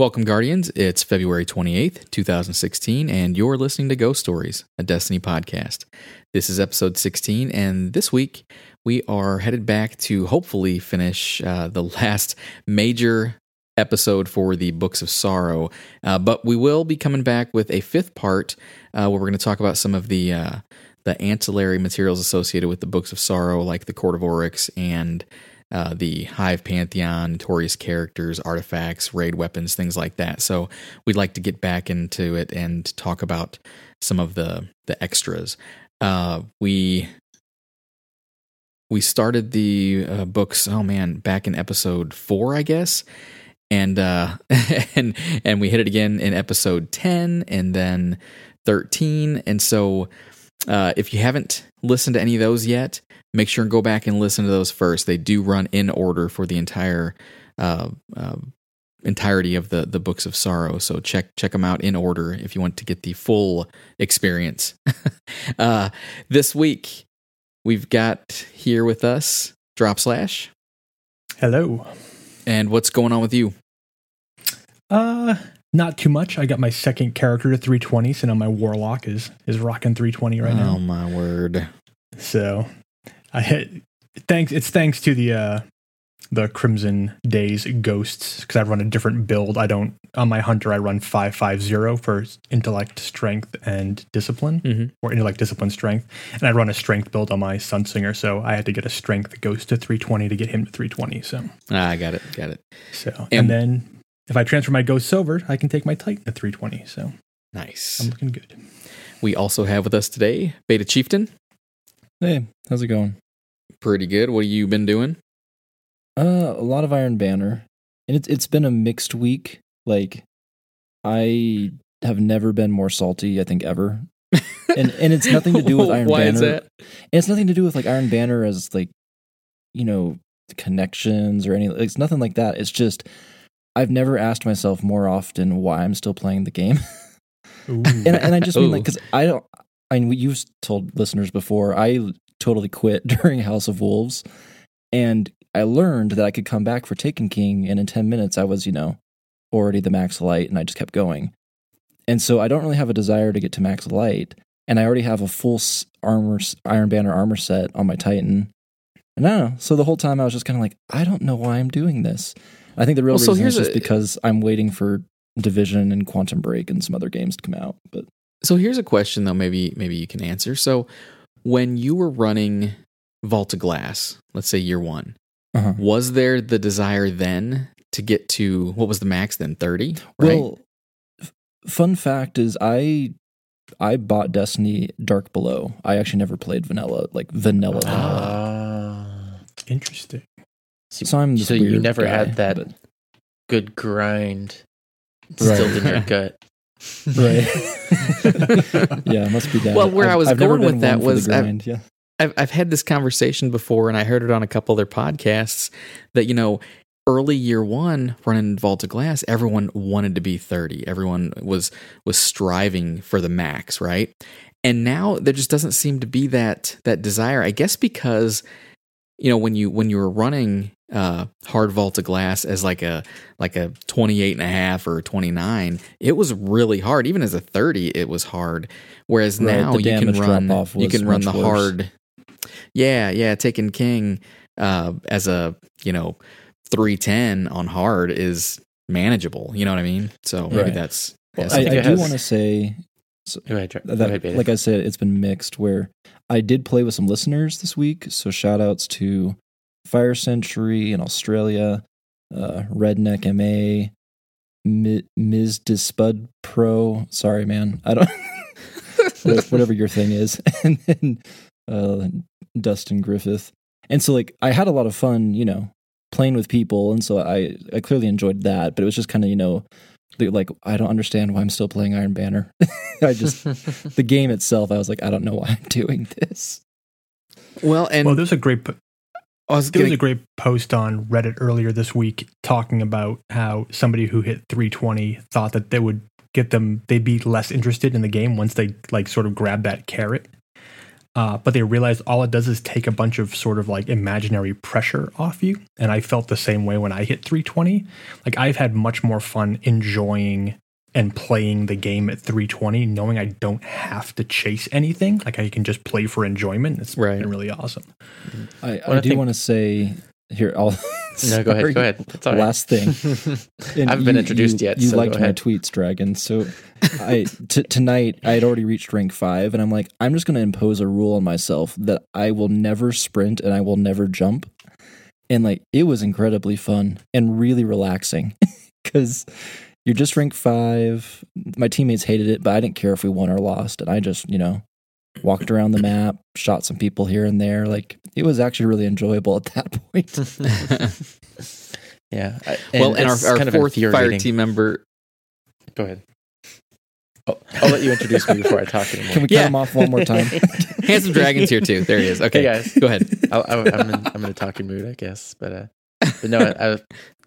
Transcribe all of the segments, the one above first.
Welcome, Guardians. It's February 28th, 2016, and you're listening to Ghost Stories, a Destiny podcast. This is episode 16, and this week we are headed back to hopefully finish uh, the last major episode for the Books of Sorrow. Uh, but we will be coming back with a fifth part uh, where we're going to talk about some of the uh, the ancillary materials associated with the Books of Sorrow, like the Court of Oryx and uh, the Hive Pantheon, notorious characters, artifacts, raid weapons, things like that. So we'd like to get back into it and talk about some of the the extras. Uh, we we started the uh, books. Oh man, back in episode four, I guess, and uh, and and we hit it again in episode ten, and then thirteen. And so, uh, if you haven't listened to any of those yet, make sure and go back and listen to those first. They do run in order for the entire uh, uh, entirety of the the books of sorrow. So check check them out in order if you want to get the full experience. uh, this week we've got here with us Drop Slash. Hello. And what's going on with you? Uh, not too much. I got my second character to 320, so now my warlock is is rocking 320 right oh, now. Oh my word! So I hit thanks. It's thanks to the uh, the Crimson Days ghosts because I run a different build. I don't on my hunter. I run five five zero for intellect, strength, and discipline, mm-hmm. or intellect, discipline, strength. And I run a strength build on my Sunsinger, so I had to get a strength ghost to three twenty to get him to three twenty. So ah, I got it, got it. So and, and then if I transfer my ghost silver, I can take my Titan to three twenty. So nice. I'm looking good. We also have with us today Beta Chieftain. Hey, how's it going? Pretty good. What have you been doing? Uh, a lot of Iron Banner, and it's it's been a mixed week. Like, I have never been more salty. I think ever, and and it's nothing to do with Iron Banner. Why Banner. Is that? And it's nothing to do with like Iron Banner as like, you know, connections or any. It's nothing like that. It's just I've never asked myself more often why I'm still playing the game. and and I just mean like because I don't. I mean, you've told listeners before. I totally quit during House of Wolves, and I learned that I could come back for Taken King, and in ten minutes I was, you know, already the max light, and I just kept going. And so I don't really have a desire to get to max light, and I already have a full armor Iron Banner armor set on my Titan. And I don't know. So the whole time I was just kind of like, I don't know why I'm doing this. I think the real well, reason so is just a, because I'm waiting for Division and Quantum Break and some other games to come out. But so here's a question though, maybe maybe you can answer. So when you were running Vault of Glass, let's say year one, uh-huh. was there the desire then to get to what was the max then? Thirty. Right? Well, f- fun fact is I I bought Destiny Dark Below. I actually never played vanilla, like vanilla. vanilla. Uh, interesting. So I'm so you never guy, had that but... good grind instilled in your gut. Right. yeah, it must be that. Well, where I've, I was I've going with that was grind, I've, yeah. I've, I've had this conversation before, and I heard it on a couple other podcasts that you know early year one running Vault of Glass, everyone wanted to be 30. Everyone was was striving for the max, right? And now there just doesn't seem to be that that desire. I guess because you know when you when you were running uh, hard vault of glass as like a like a 28 and a half or 29 it was really hard even as a 30 it was hard whereas right, now you can run you can run the worse. hard yeah yeah Taken King uh, as a you know 310 on hard is manageable you know what i mean so maybe right. that's well, I, I, do want to say so that, like I said, it's been mixed. Where I did play with some listeners this week, so shout outs to Fire Century in Australia, uh, Redneck MA, M- Ms. Dispud Pro. Sorry, man, I don't. whatever your thing is, and then uh, Dustin Griffith, and so like I had a lot of fun, you know, playing with people, and so I I clearly enjoyed that, but it was just kind of you know like I don't understand why I'm still playing Iron Banner. I just the game itself, I was like, I don't know why I'm doing this. Well, and well, there's a great. I was there was a great post on Reddit earlier this week talking about how somebody who hit 320 thought that they would get them they'd be less interested in the game once they like sort of grab that carrot. Uh, but they realized all it does is take a bunch of sort of like imaginary pressure off you. And I felt the same way when I hit 320. Like I've had much more fun enjoying and playing the game at 320, knowing I don't have to chase anything. Like I can just play for enjoyment. It's Right. been really awesome. I, I I do think- want to say here. I'll No, go ahead. Go ahead. Right. Last thing. I haven't been introduced you- yet. You so liked my tweets, Dragon. So I t- tonight I had already reached rank five, and I'm like, I'm just going to impose a rule on myself that I will never sprint and I will never jump. And like, it was incredibly fun and really relaxing because you're just rank five. My teammates hated it, but I didn't care if we won or lost, and I just you know walked around the map, shot some people here and there. Like it was actually really enjoyable at that point. yeah. I- well, and our, it's our kind of fourth fire team member. Go ahead. Oh, I'll let you introduce me before I talk anymore. Can we cut Yeah. him off one more time? Handsome Dragon's here too. There he is. Okay, Hey guys, go ahead. I'll, I'll, I'm in I'm in a talking mood, I guess. But uh, but no, I, I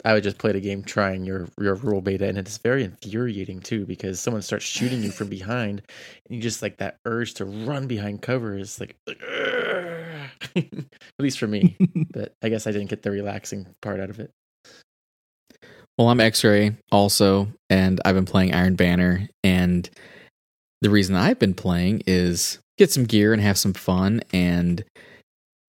I would just play the game trying your your rule beta, and it's very infuriating too because someone starts shooting you from behind, and you just like that urge to run behind cover is like, at least for me. But I guess I didn't get the relaxing part out of it. Well, I'm X-Ray also, and I've been playing Iron Banner. And the reason I've been playing is get some gear and have some fun. And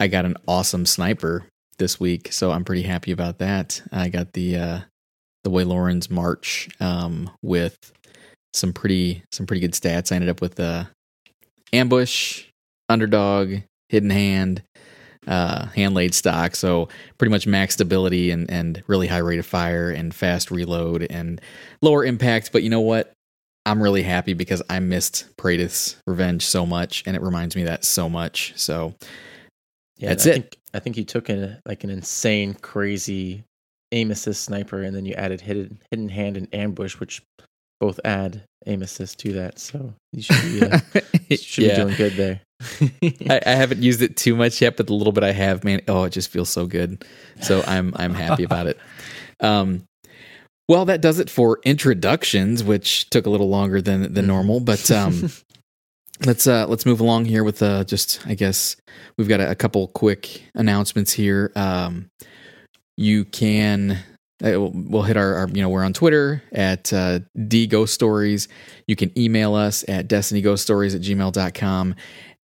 I got an awesome sniper this week, so I'm pretty happy about that. I got the uh, the Weyloran's March um, with some pretty some pretty good stats. I ended up with uh, ambush, underdog, hidden hand, uh, hand laid stock. So pretty much max stability and, and really high rate of fire and fast reload and lower impact. But you know what? I'm really happy because I missed Praedyth's Revenge so much and it reminds me of that so much. So Yeah, That's I it. Think, I think you took a like an insane, crazy aim assist sniper, and then you added hidden hidden hand and ambush, which both add aim assist to that. So you should be uh, you should yeah. be doing good there. I, I haven't used it too much yet, but the little bit I have, man, oh, it just feels so good. So I'm I'm happy about it. Um, well, that does it for introductions, which took a little longer than than Mhm. normal. But um, let's uh, let's move along here with uh, just I guess we've got a, a couple quick announcements here. Um, you can uh, we'll- hit our, our you know we're on Twitter at uh, D Ghost Stories. You can email us at destinyghoststories at gmail.com.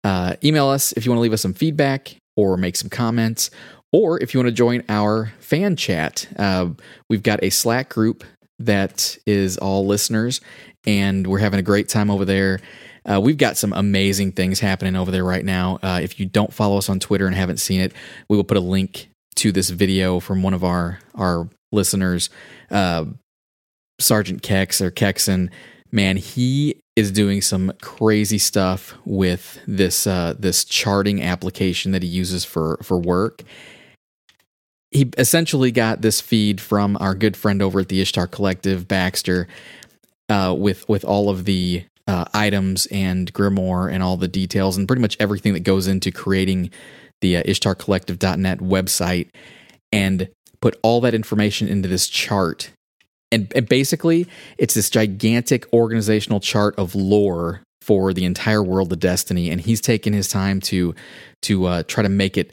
Uh, email us if you want to leave us some feedback or make some comments, or if you want to join our fan chat. Uh, we've got a Slack group that is all listeners, and we're having a great time over there. Uh, we've got some amazing things happening over there right now. Uh, if you don't follow us on Twitter and haven't seen it, we will put a link to this video from one of our our listeners, uh, Sergeant Kex or Kexen. Man, he is doing some crazy stuff with this uh, this charting application that he uses for for work. He essentially got this feed from our good friend over at the Ishtar Collective, Baxter, uh, with with all of the uh, items and Grimoire and all the details and pretty much everything that goes into creating the uh, IshtarCollective.net website, and put all that information into this chart. And, and basically, it's this gigantic organizational chart of lore for the entire world of Destiny, and he's taken his time to to uh, try to make it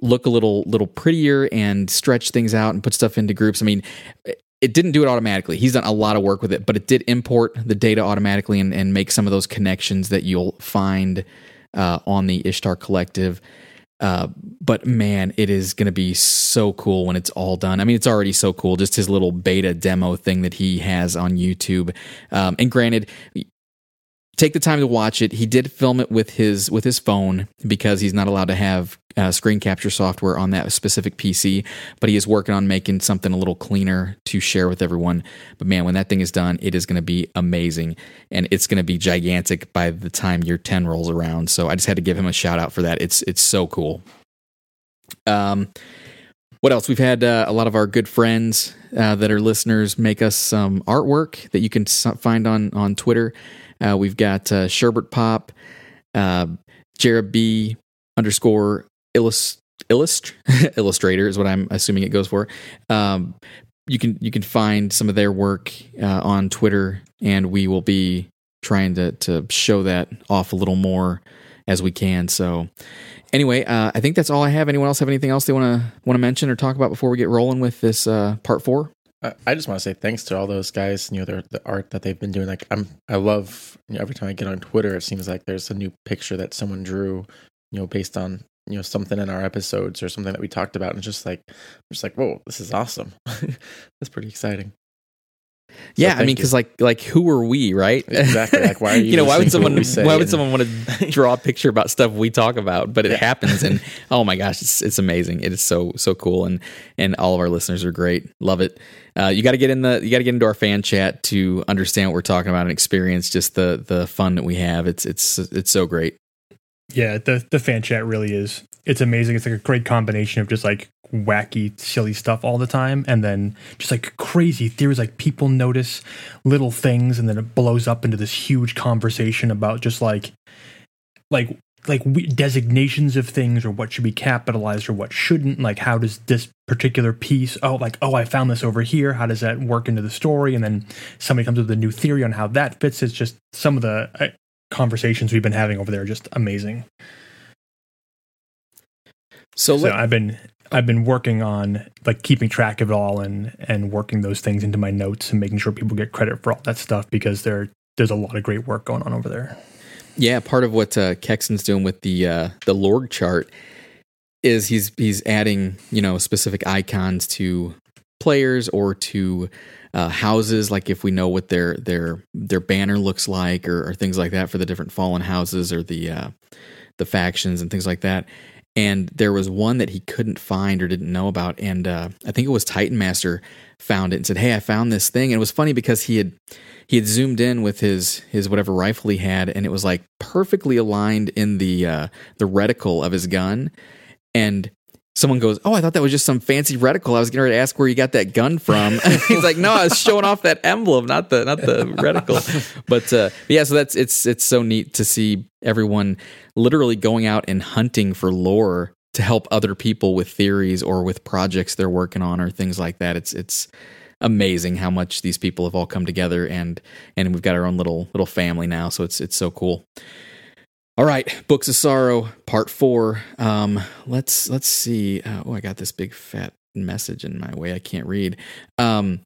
look a little little prettier and stretch things out and put stuff into groups. I mean, it didn't do it automatically. He's done a lot of work with it, but it did import the data automatically and, and make some of those connections that you'll find uh, on the Ishtar Collective. Uh, but man, it is going to be so cool when it's all done. I mean, it's already so cool. Just his little beta demo thing that he has on YouTube. Um, and granted, take the time to watch it. He did film it with his with his phone because he's not allowed to have uh, screen capture software on that specific PC. But he is working on making something a little cleaner to share with everyone. But man, when that thing is done, it is going to be amazing, and it's going to be gigantic by the time year ten rolls around. So I just had to give him a shout out for that. It's it's so cool. Um. What else? We've had uh, a lot of our good friends uh, that are listeners make us some artwork that you can find on on Twitter. Uh, we've got uh, Sherbert Pop, uh, Jared B underscore illust, illust illustrator is what I'm assuming it goes for. Um, you can you can find some of their work uh, on Twitter, and we will be trying to to show that off a little more as we can. So anyway, uh, I think that's all I have. Anyone else have anything else they want to want to mention or talk about before we get rolling with this uh, part four? I- just want to say thanks to all those guys. You know, their the art that they've been doing. Like I'm, I love. You know, every time I get on Twitter, it seems like there's a new picture that someone drew. You know, based on you know something in our episodes or something that we talked about, and it's just like, just like, whoa, this is awesome. That's pretty exciting. Yeah, I mean, because like like who are we, right? Exactly. Like, why are you you know, why would listening to what someone say why would someone want to draw a picture about stuff we talk about? But it Yeah. happens, and oh my gosh, it's it's amazing. It is so so cool, and and all of our listeners are great. Love it. Uh, you got to get in the you got to get into our fan chat to understand what we're talking about and experience just the the fun that we have. It's it's it's so great. Yeah, the the fan chat really is. It's amazing. It's like a great combination of just like wacky, silly stuff all the time, and then just like crazy theories. Like people notice little things, and then it blows up into this huge conversation about just like, like, like we, designations of things, or what should be capitalized, or what shouldn't. Like, how does this particular piece? Oh, like, oh, I found this over here. How does that work into the story? And then somebody comes with a new theory on how that fits. It's just some of the uh, conversations we've been having over there are just amazing. So, So let, I've been I've been working on like keeping track of it all and and working those things into my notes and making sure people get credit for all that stuff because there there's a lot of great work going on over there. Yeah, part of what uh, Kexon's doing with the uh, the Lorg chart is he's he's adding you know specific icons to players or to uh, houses, like if we know what their their their banner looks like or, or things like that for the different fallen houses or the uh, the factions and things like that. And there was one that he couldn't find or didn't know about, and uh, I think it was Titan Master found it and said, "Hey, I found this thing." And it was funny because he had he had zoomed in with his his whatever rifle he had, and it was like perfectly aligned in the uh, the reticle of his gun. And someone goes, "Oh, I thought that was just some fancy reticle." I was getting ready to ask where you got that gun from. He's like, "No, I was showing off that emblem, not the not the reticle." But uh, yeah, so that's it's it's so neat to see everyone literally going out and hunting for lore to help other people with theories or with projects they're working on or things like that. It's it's amazing how much these people have all come together and and we've got our own little little family now. So it's it's so cool. All right, Books of Sorrow, Part Four. Um, let's let's see. Uh, oh, I got this big fat message in my way. I can't read. Um,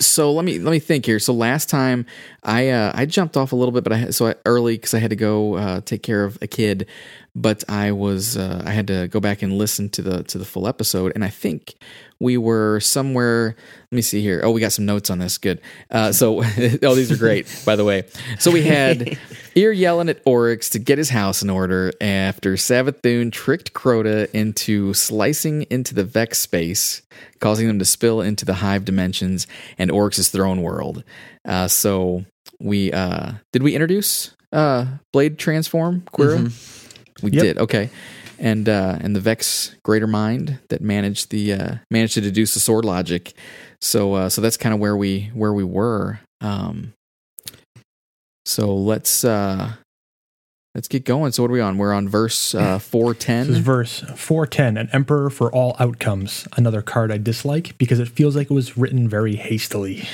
so let me let me think here. So last time I uh, I jumped off a little bit, but I so I, early because I had to go uh, take care of a kid. But I was uh, I had to go back and listen to the to the full episode, and I think we were somewhere. Let me see here. Oh, we got some notes on this. Good. Uh, so oh, these are great, by the way. So we had ear yelling at Oryx to get his house in order after Savathun tricked Crota into slicing into the Vex space, causing them to spill into the Hive dimensions and Oryx's throne world. Uh, so we uh, did we introduce uh, Blade Transform Quria? We Yep. did. Okay. And uh, and the Vex Greater Mind that managed the uh, managed to deduce the sword logic. So uh, so that's kind of where we where we were. Um, so let's uh, let's get going. So what are we on? We're on verse uh, four This is verse 410, an emperor for all outcomes. Another card I dislike because it feels like it was written very hastily.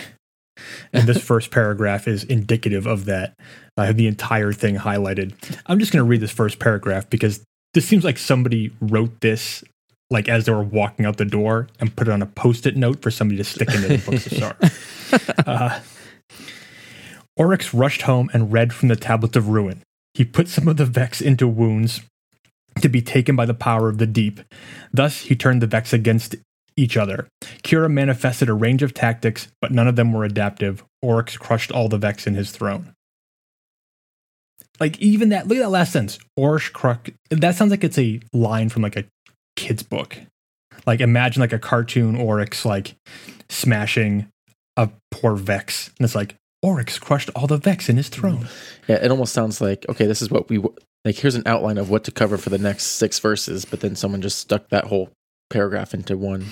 And this first paragraph is indicative of that. I have the entire thing highlighted. I'm just going to read this first paragraph because this seems like somebody wrote this like as they were walking out the door and put it on a post-it note for somebody to stick into the books of Sorrow. Uh, Oryx rushed home and read from the Tablets of Ruin. He put some of the Vex into wounds to be taken by the power of the deep. Thus, he turned the Vex against each other. Quria manifested a range of tactics, but none of them were adaptive. Oryx crushed all the Vex in his throne. Like, even that, look at that last sentence. Oryx crushed, that sounds like it's a line from like a kid's book. Like, imagine like a cartoon Oryx, like smashing a poor Vex. And it's like, Oryx crushed all the Vex in his throne. Yeah, it almost sounds like okay, this is what we like. Here's an outline of what to cover for the next six verses, but then someone just stuck that whole paragraph into one.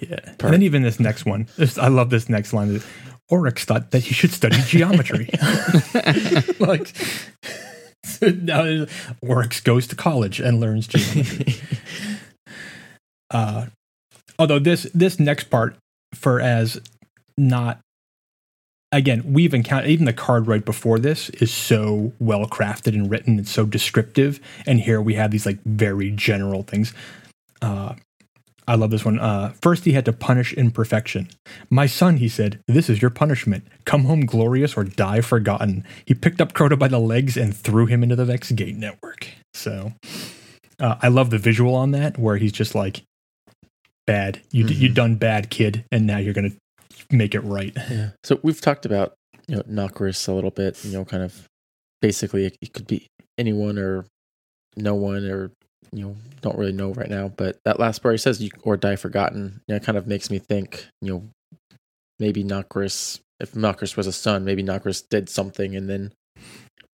Yeah. And then even this next one, I love this next line. Oryx thought that he should study geometry. like, so now Oryx goes to college and learns geometry. uh, although this this next part, for as not again, we've encountered even the card right before this is so well crafted and written. It's so descriptive, and here we have these like very general things. Uh, I love this one. Uh, first, he had to punish imperfection. My son, he said, this is your punishment. Come home glorious or die forgotten. He picked up Crota by the legs and threw him into the Vex Gate network. So, uh, I love the visual on that, where he's just like, "Bad, you Mhm. you done bad, kid, and now you're gonna make it right." Yeah. So we've talked about you know Nokris a little bit. You know, kind of basically it, it could be anyone or no one or you know don't really know right now. But that last part he says you or die forgotten. You know, kind of makes me think. You know, maybe Nokris. If Nokris was a son, maybe Nokris did something and then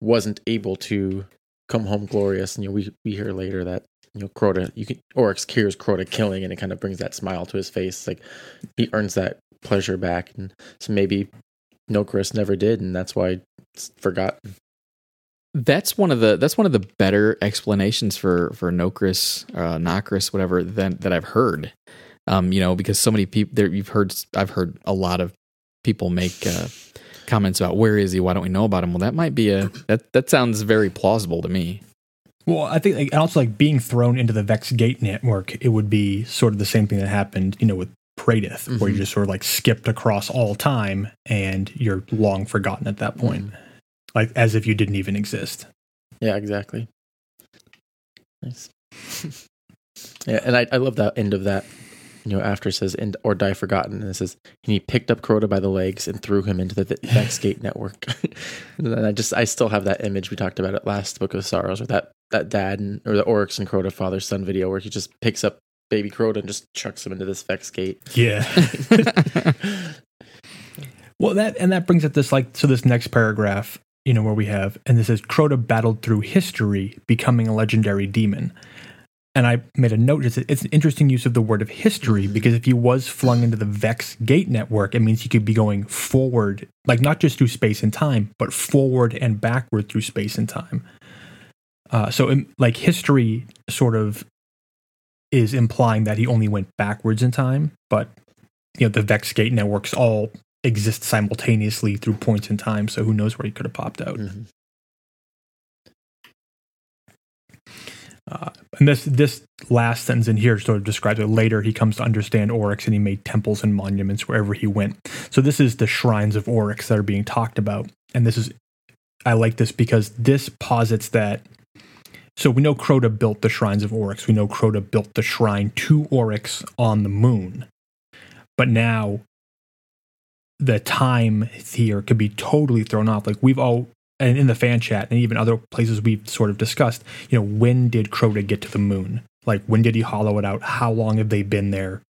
wasn't able to come home glorious. And you know, we we hear later that you know Crota, you can Oryx hears Crota killing, and it kind of brings that smile to his face. Like he earns that pleasure back, and so maybe Nokris never did, and that's why it's forgotten. That's one of the that's one of the better explanations for for Nokris, uh, Nokris, whatever that that I've heard. Um, you know, because so many people there, you've heard. I've heard a lot of people make uh, comments about where is he? Why don't we know about him? Well, that might be a that that sounds very plausible to me. Well, I think like, also like being thrown into the Vex Gate network, it would be sort of the same thing that happened, you know, with Praedyth, where you Mhm. just sort of like skipped across all time and you're long forgotten at that point, like as if you didn't even exist. Yeah, exactly. Nice. yeah, and I, I love that end of that. You know, after it says "and or die forgotten," and it says, "And he picked up Crota by the legs and threw him into the Vex Gate network." and I just, I still have that image we talked about it last Book of Sorrows, or that that dad and or the Oryx and Crota father son video where he just picks up baby Crota and just chucks him into this Vex Gate. Yeah. well, that and that brings up this like so this next paragraph, you know, where we have and this says Crota battled through history, becoming a legendary demon. And I made a note. It's, it's an interesting use of the word of history because if he was flung into the Vex Gate network, it means he could be going forward, like not just through space and time, but forward and backward through space and time. Uh, so, um, like history, sort of is implying that he only went backwards in time, but you know the Vex Gate networks all exist simultaneously through points in time. So who knows where he could have popped out? Mhm. Uh, and this this last sentence in here sort of describes it. Later, he comes to understand Oryx, and he made temples and monuments wherever he went. So this is the shrines of Oryx that are being talked about, and this is I like this because this posits that. So we know Crota built the shrines of Oryx. We know Crota built the shrine to Oryx on the moon, but now the time here could be totally thrown off. Like we've all and in the fan chat and even other places we've sort of discussed, you know, when did Crota get to the moon? Like when did he hollow it out? How long have they been there?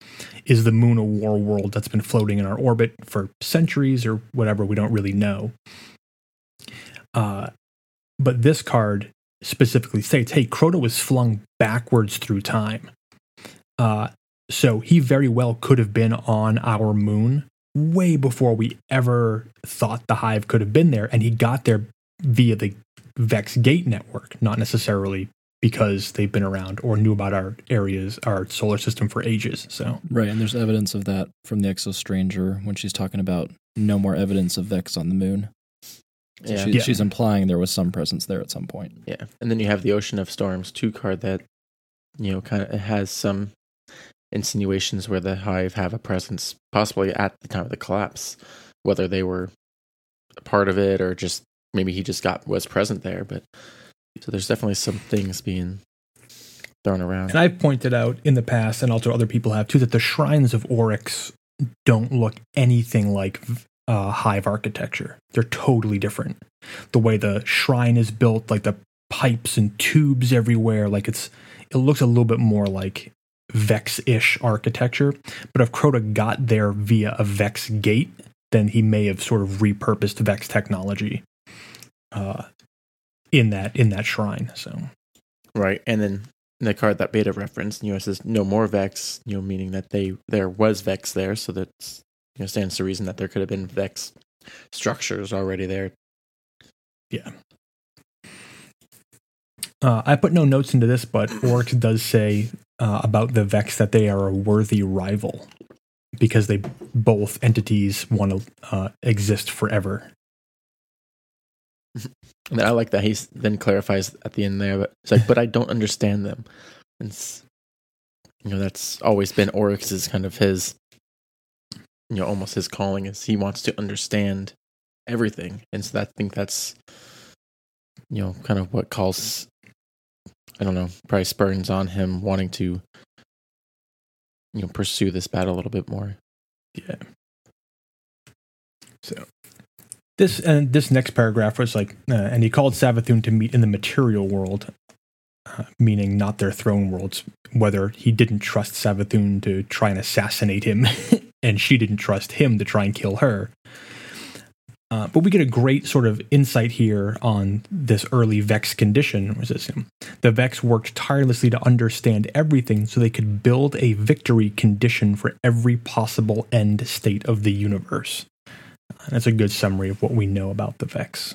Is the moon a war world that's been floating in our orbit for centuries or whatever? We don't really know. Uh, but this card specifically states, hey, Crota was flung backwards through time. Uh, so he very well could have been on our moon way before we ever thought the hive could have been there. And he got there via the Vex Gate network, not necessarily because they've been around or knew about our areas, our solar system for ages. So, Right, and there's evidence of that from the Exo Stranger when she's talking about no more evidence of Vex on the moon. So Yeah. she, Yeah. she's implying there was some presence there at some point. Yeah, and then you have the Ocean of Storms two card that you know kind of has some insinuations where the Hive have a presence, possibly at the time of the collapse, whether they were a part of it or just maybe he just got was present there. But so there's definitely some things being thrown around. and I've pointed out in the past, and also other people have too, that the shrines of Oryx don't look anything like uh, hive architecture. They're totally different. The way the shrine is built, like the pipes and tubes everywhere, like it's it looks a little bit more like Vex-ish architecture. But if Crota got there via a Vex gate, then he may have sort of repurposed Vex technology uh, in that in that shrine. So Right, and then the card that Beta referenced, you know, says no more Vex, you know, meaning that they there was Vex there, so that you know stands to reason that there could have been Vex structures already there. Uh, I put no notes into this, but Oryx does say uh, about the Vex that they are a worthy rival. because they both entities want to uh, exist forever. And I like that he then clarifies at the end there, but it's like, but I don't understand them. And it's, you know, that's always been Oryx's kind of his, you know, almost his calling is he wants to understand everything. And so I think that's, you know, kind of what calls, I don't know, probably spurns on him wanting to, you know, pursue this battle a little bit more. Yeah. So this and this next paragraph was like, uh, and he called Savathun to meet in the material world, uh, meaning not their throne worlds. Whether he didn't trust Savathun to try and assassinate him, and she didn't trust him to try and kill her. Uh, but we get a great sort of insight here on this early Vex condition. The Vex worked tirelessly to understand everything so they could build a victory condition for every possible end state of the universe. And that's a good summary of what we know about the Vex.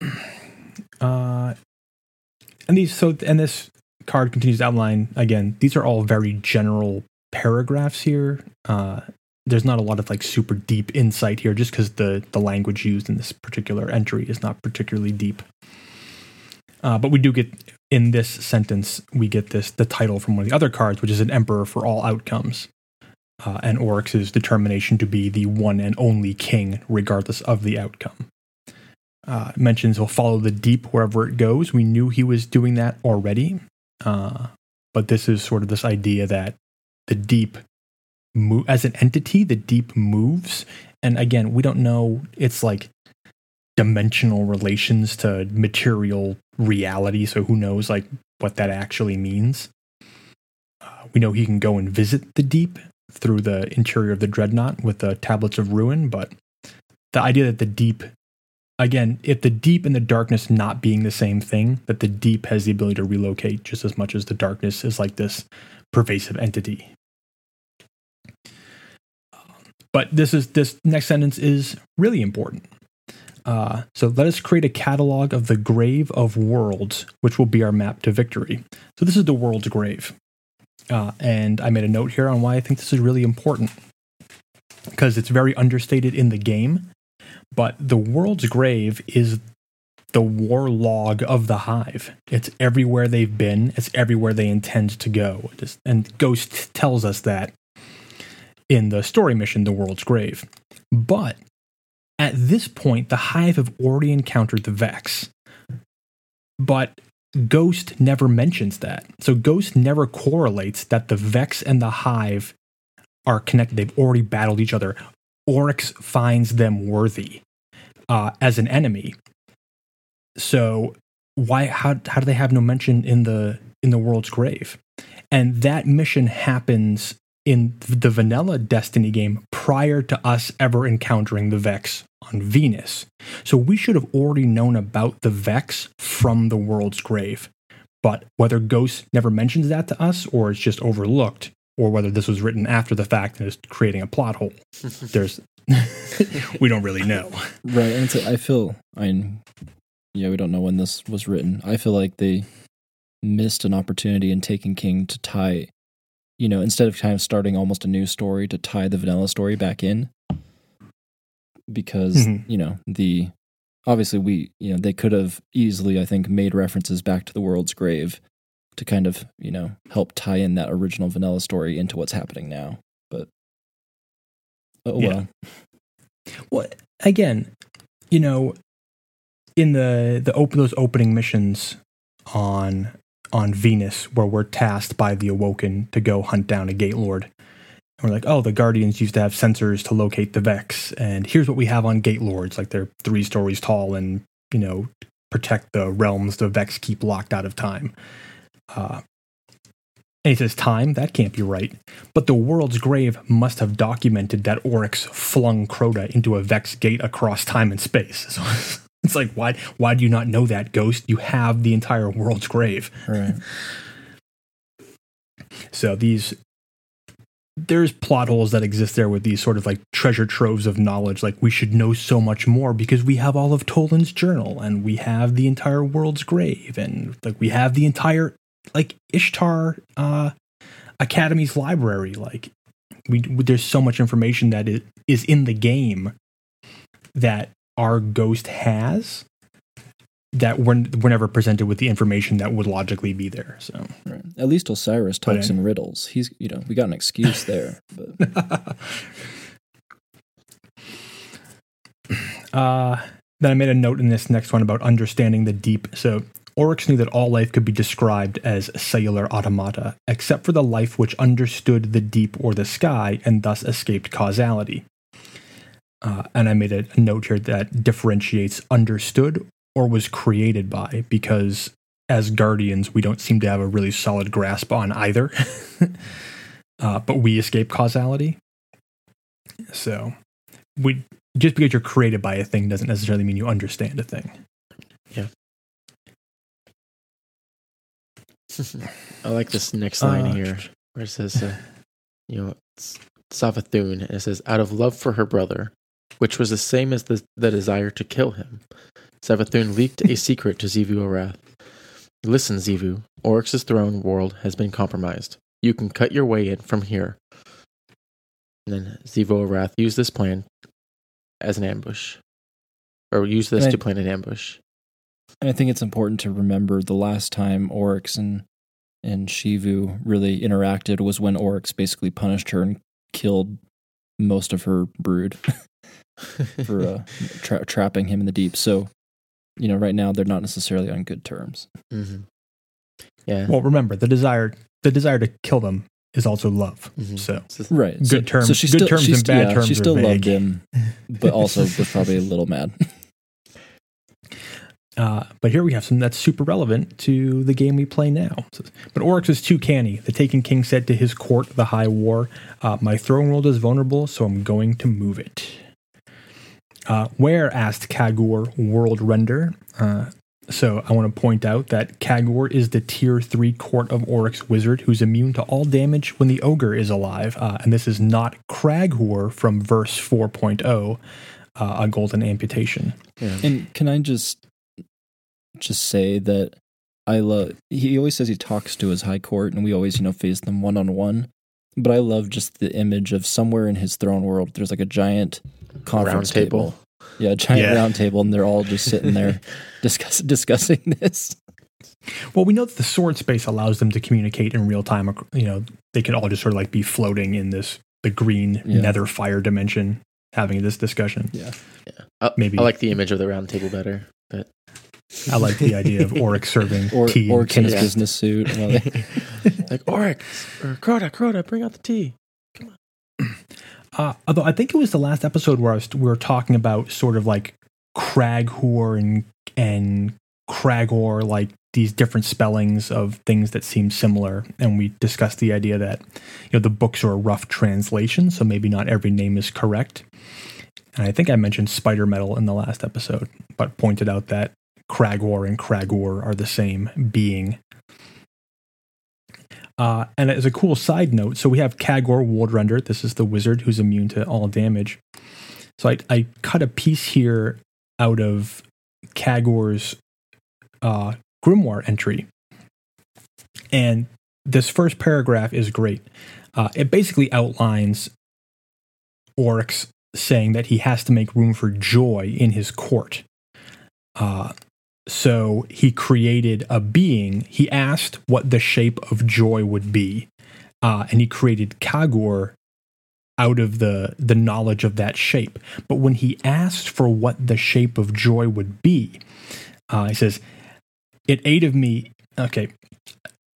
Uh, and these so and this card continues to outline again. These are all very general paragraphs here. Uh, there's not a lot of like super deep insight here, just because the the language used in this particular entry is not particularly deep. Uh, but we do get in this sentence we get this the title from one of the other cards, which is an emperor for all outcomes, uh, and Oryx's determination to be the one and only king, regardless of the outcome. Uh, mentions he'll follow the deep wherever it goes. We knew he was doing that already, uh, but this is sort of this idea that the deep move as an entity the deep moves. And again we don't know it's like dimensional relations to material reality so who knows like what that actually means. Uh, we know he can go and visit the deep through the interior of the dreadnought with the tablets of ruin but the idea that the deep again if the deep and the darkness not being the same thing that the deep has the ability to relocate just as much as the darkness is like this pervasive entity but this is this next sentence is really important. Uh, so let us create a catalog of the grave of worlds, which will be our map to victory. So this is the world's grave, uh, and I made a note here on why I think this is really important because it's very understated in the game. But the world's grave is the war log of the hive. It's everywhere they've been. It's everywhere they intend to go. and Ghost tells us that in the story mission, The World's Grave. But at this point, the Hive have already encountered the Vex. But Ghost never mentions that. So Ghost never correlates that the Vex and the Hive are connected. They've already battled each other. Oryx finds them worthy uh, as an enemy. So why how how do they have no mention in the in the world's grave? And that mission happens in the vanilla Destiny game prior to us ever encountering the Vex on Venus. So we should have already known about the Vex from the world's grave. But whether Ghost never mentions that to us or it's just overlooked, or whether this was written after the fact and is creating a plot hole, there's we don't really know. Right, and I feel I mean, yeah, we don't know when this was written. I feel like they missed an opportunity in Taken King to tie you know, instead of kind of starting almost a new story to tie the vanilla story back in. Because, mm-hmm. you know, the obviously we, you know, they could have easily, I think, made references back to the world's grave to kind of, you know, help tie in that original vanilla story into what's happening now. But oh yeah. well. Well, again, you know, in the the open those opening missions on on Venus where we're tasked by the Awoken to go hunt down a Gate Lord. And we're like, oh, the Guardians used to have sensors to locate the Vex, and here's what we have on Gate Lords. Like they're three stories tall and, you know, protect the realms the Vex keep locked out of time. Uh, and he says, Time? That can't be right. But the world's grave must have documented that Oryx flung Crota into a Vex gate across time and space. So it's like why why do you not know that ghost? You have the entire world's grave. Right. so these there's plot holes that exist there with these sort of like treasure troves of knowledge. Like we should know so much more because we have all of Toland's journal and we have the entire world's grave and like we have the entire like Ishtar uh Academy's library. Like we, there's so much information that it is in the game that our ghost has that we're, we're never presented with the information that would logically be there. So Right. At least Osiris talks in riddles. He's you know we got an excuse there. But uh, then I made a note in this next one about understanding the deep. So Oryx knew that all life could be described as cellular automata, except for the life which understood the deep or the sky and thus escaped causality. Uh, and I made a, a note here that differentiates understood or was created by, because as guardians, we don't seem to have a really solid grasp on either. uh, but we escape causality. So we just because you're created by a thing doesn't necessarily mean you understand a thing. Yeah. I like this next line Uh, here where it says, uh, you know, it's Savathun, and it says, out of love for her brother, which was the same as the, the desire to kill him, Savathun leaked a secret to Xivu Arath. Listen, Xivu, Oryx's throne world has been compromised. You can cut your way in from here. And then Xivu Arath used this plan as an ambush. Or used this I- to plan an ambush. and I think it's important to remember the last time Oryx and and Xivu really interacted was when Oryx basically punished her and killed most of her brood for uh, tra- trapping him in the deep. So, you know, right now they're not necessarily on good terms. hmm Yeah. Well, remember the desire the desire to kill them is also love. Mhm. So Right. Good so, terms- So she good still, terms she and bad yeah, terms She are still loved him, but also was probably a little mad. Uh, but here we have something that's super relevant to the game we play now. But Oryx is too canny. The Taken King said to his court, the High War, uh, My throne world is vulnerable, so I'm going to move it. Uh, where, asked Kagor, World Render. Uh, so I want to point out that Kagor is the tier 3 court of Oryx wizard who's immune to all damage when the ogre is alive. Uh, and this is not Kraghor from verse 4.0, uh, a golden amputation. yeah. And can I just just say that I love he always says he talks to his high court and we always, you know, face them one on one. But I love just the image of somewhere in his throne world there's like a giant conference Round table. table. Yeah, a giant Yeah. round table and they're all just sitting there discuss, discussing this. Well, we know that the sword space allows them to communicate in real time. ac- You know, they can all just sort of like be floating in this the green Yeah. nether fire dimension, having this discussion. Yeah. I, Maybe. I like the image of the round table better. But I like the idea of Oryx serving Or tea. or in his cake. business suit. like Oryx or Crota, Crota, bring out the tea. Uh, although I think it was the last episode where was, we were talking about sort of like Kraghor and and Kragor, like these different spellings of things that seem similar, and we discussed the idea that you know the books are a rough translation, so maybe not every name is correct. And I think I mentioned spider metal in the last episode, but pointed out that Kragor and Kragor are the same being. Uh, and as a cool side note, so we have Kagor Wardrender. This is the wizard who's immune to all damage. So I, I cut a piece here out of Kagor's uh, grimoire entry. And this first paragraph is great. Uh, it basically outlines Oryx saying that he has to make room for joy in his court. Uh, so he created a being. He asked what the shape of joy would be, uh, and he created Kagor out of the the knowledge of that shape. But when he asked for what the shape of joy would be, uh, he says, "It ate of me." Okay,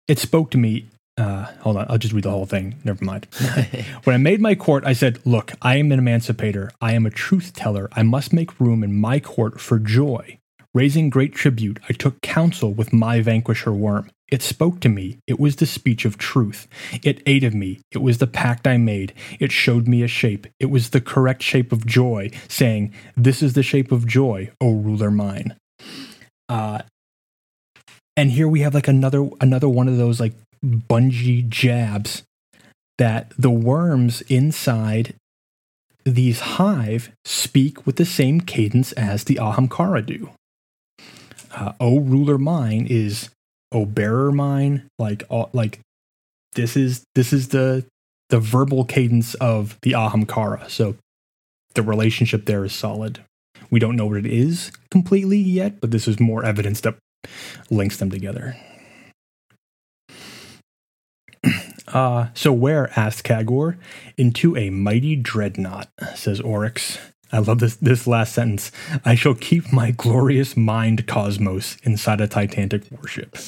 it spoke to me. Uh, hold on, I'll just read the whole thing. Never mind. When I made my court, I said, Look, I am an emancipator. I am a truth teller. I must make room in my court for joy. Raising great tribute, I took counsel with my vanquisher worm. It spoke to me. It was the speech of truth. It ate of me. It was the pact I made. It showed me a shape. It was the correct shape of joy, saying, This is the shape of joy, O ruler mine. Uh, and here we have like another another one of those like Bungie jabs that the worms inside these hive speak with the same cadence as the Ahamkara do. Uh, o ruler mine is O bearer mine, like all, like this is this is the the verbal cadence of the Ahamkara. So the relationship there is solid. We don't know what it is completely yet, but this is more evidence that links them together. Uh, so where, asked Kagor, into a mighty dreadnought, says Oryx. I love this this last sentence. I shall keep my glorious mind cosmos inside a titanic warship.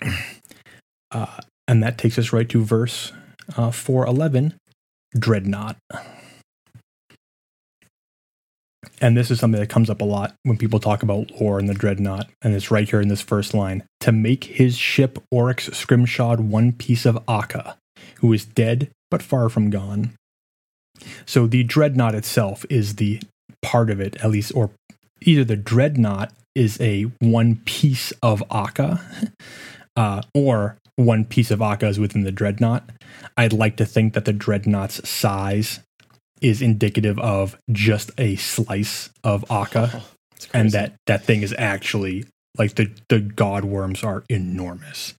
uh, and that takes us right to verse uh, 411, Dreadnought. And this is something that comes up a lot when people talk about lore and the dreadnought, and it's right here in this first line. To make his ship Oryx Scrimshod one piece of Akka, who is dead but far from gone. So the dreadnought itself is the part of it, at least, or either the dreadnought is a one piece of Akka, uh, or one piece of Akka is within the dreadnought. I'd like to think that the dreadnought's size is indicative of just a slice of Akka, Oh, and that that thing is actually like the the god worms are enormous.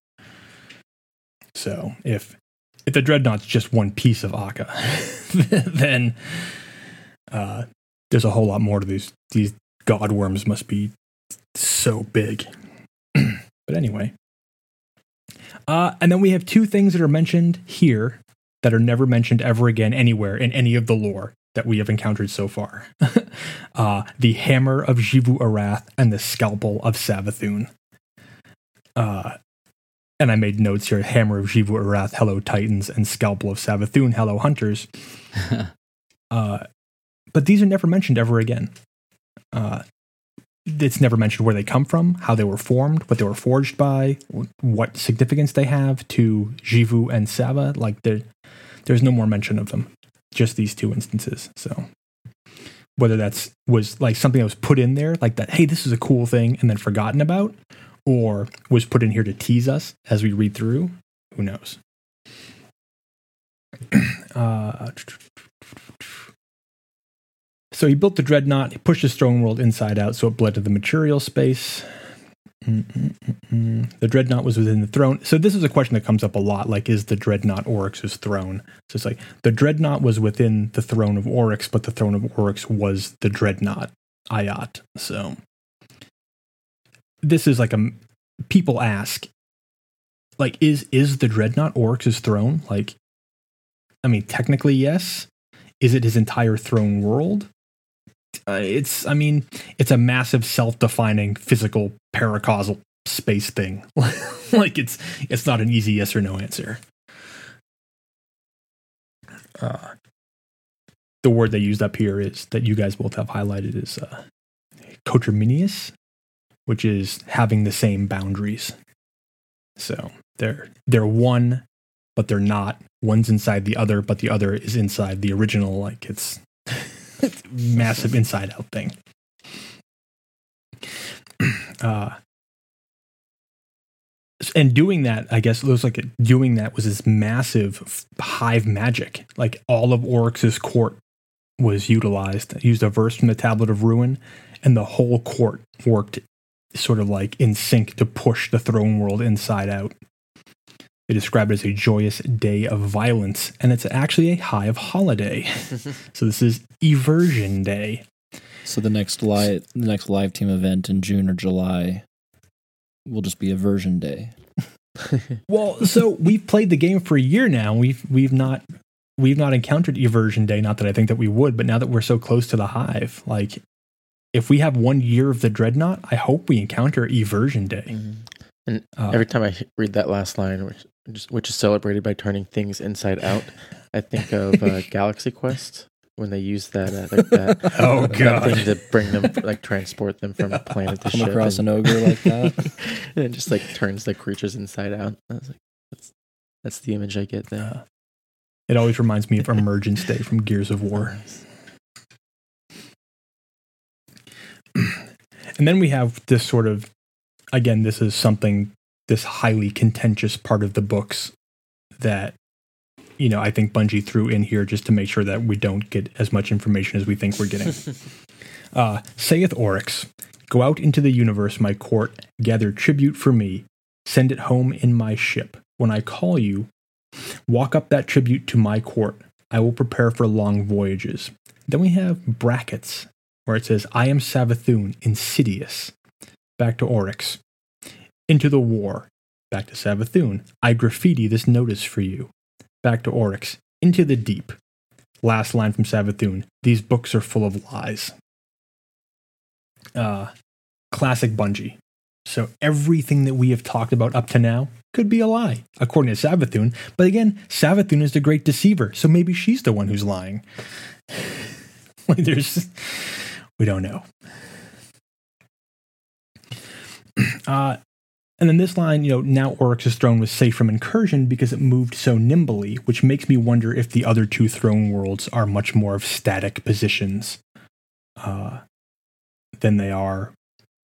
So if if the dreadnought's just one piece of Akka, then uh, there's a whole lot more to these these god worms must be so big. but anyway. Uh, and then we have two things that are mentioned here that are never mentioned ever again anywhere in any of the lore that we have encountered so far. uh, the hammer of Xivu Arath and the scalpel of Savathun. Uh, and I made notes here: hammer of Xivu Arath, hello Titans, and scalpel of Savathun, hello Hunters. Uh, but these are never mentioned ever again. Uh, it's never mentioned where they come from, how they were formed, what they were forged by, what significance they have to Xivu and Sava. Like there's no more mention of them. Just these two instances. So whether that's was like something that was put in there, like that, hey, this is a cool thing, and then forgotten about, or was put in here to tease us as we read through, who knows? uh, so he built the dreadnought, he pushed his throne world inside out so it bled to the material space. Mm-mm-mm-mm. The dreadnought was within the throne. So this is a question that comes up a lot. Like, is the dreadnought Oryx's throne? So it's like the dreadnought was within the throne of Oryx, but the throne of Oryx was the dreadnought Ayat. So this is like a people ask, like, is is the dreadnought Oryx's throne? Like, I mean, technically yes. Is it his entire throne world? Uh, it's, I mean, it's a massive self-defining physical paracausal space thing. like it's, it's not an easy yes or no answer. Uh, the word they used up here is that you guys both have highlighted is uh, coterminous, which is having the same boundaries. So they're they're one, but they're not. One's inside the other, but the other is inside the original. Like it's massive inside out thing. Uh, and doing that, I guess it like doing that was this massive hive magic. Like all of Oryx's court was utilized. Used a verse from the Tablet of Ruin, and the whole court worked sort of like in sync to push the throne world inside out. They describe it as a joyous day of violence, and it's actually a hive holiday. so this is Eversion Day. So the next live the next live team event in June or July will just be Eversion Day. Well, so we've played the game for a year now. We've we've not we've not encountered Eversion Day. Not that I think that we would, but now that we're so close to the hive, like if we have one year of the dreadnought, I hope we encounter Eversion Day. Mhm. And Uh, every time I read that last line, which which is celebrated by turning things inside out, I think of uh, Galaxy Quest when they use that uh, like that, Oh, that God. thing to bring them like transport them from planet to Come ship. across and, an ogre like that. and it just like turns the creatures inside out. I was like, that's that's the image I get there. Uh, it always reminds me of Emergence Day from Gears of War. And then we have this sort of, again, this is something, this highly contentious part of the books that, you know, I think Bungie threw in here just to make sure that we don't get as much information as we think we're getting. Uh, saith Oryx, Go out into the universe, my court, gather tribute for me, send it home in my ship. when I call you, walk up that tribute to my court. I will prepare for long voyages. Then we have brackets where it says, I am Savathun, insidious. Back to Oryx. Into the war. Back to Savathun. I graffiti this notice for you. Back to Oryx. Into the deep. Last line from Savathun. These books are full of lies. Uh, classic Bungie. So everything that we have talked about up to now could be a lie, according to Savathun. But again, Savathun is the great deceiver, so maybe she's the one who's lying. like there's, we don't know. Uh, and then this line, you know, now Oryx's throne was safe from incursion because it moved so nimbly, which makes me wonder if the other two throne worlds are much more of static positions uh, than they are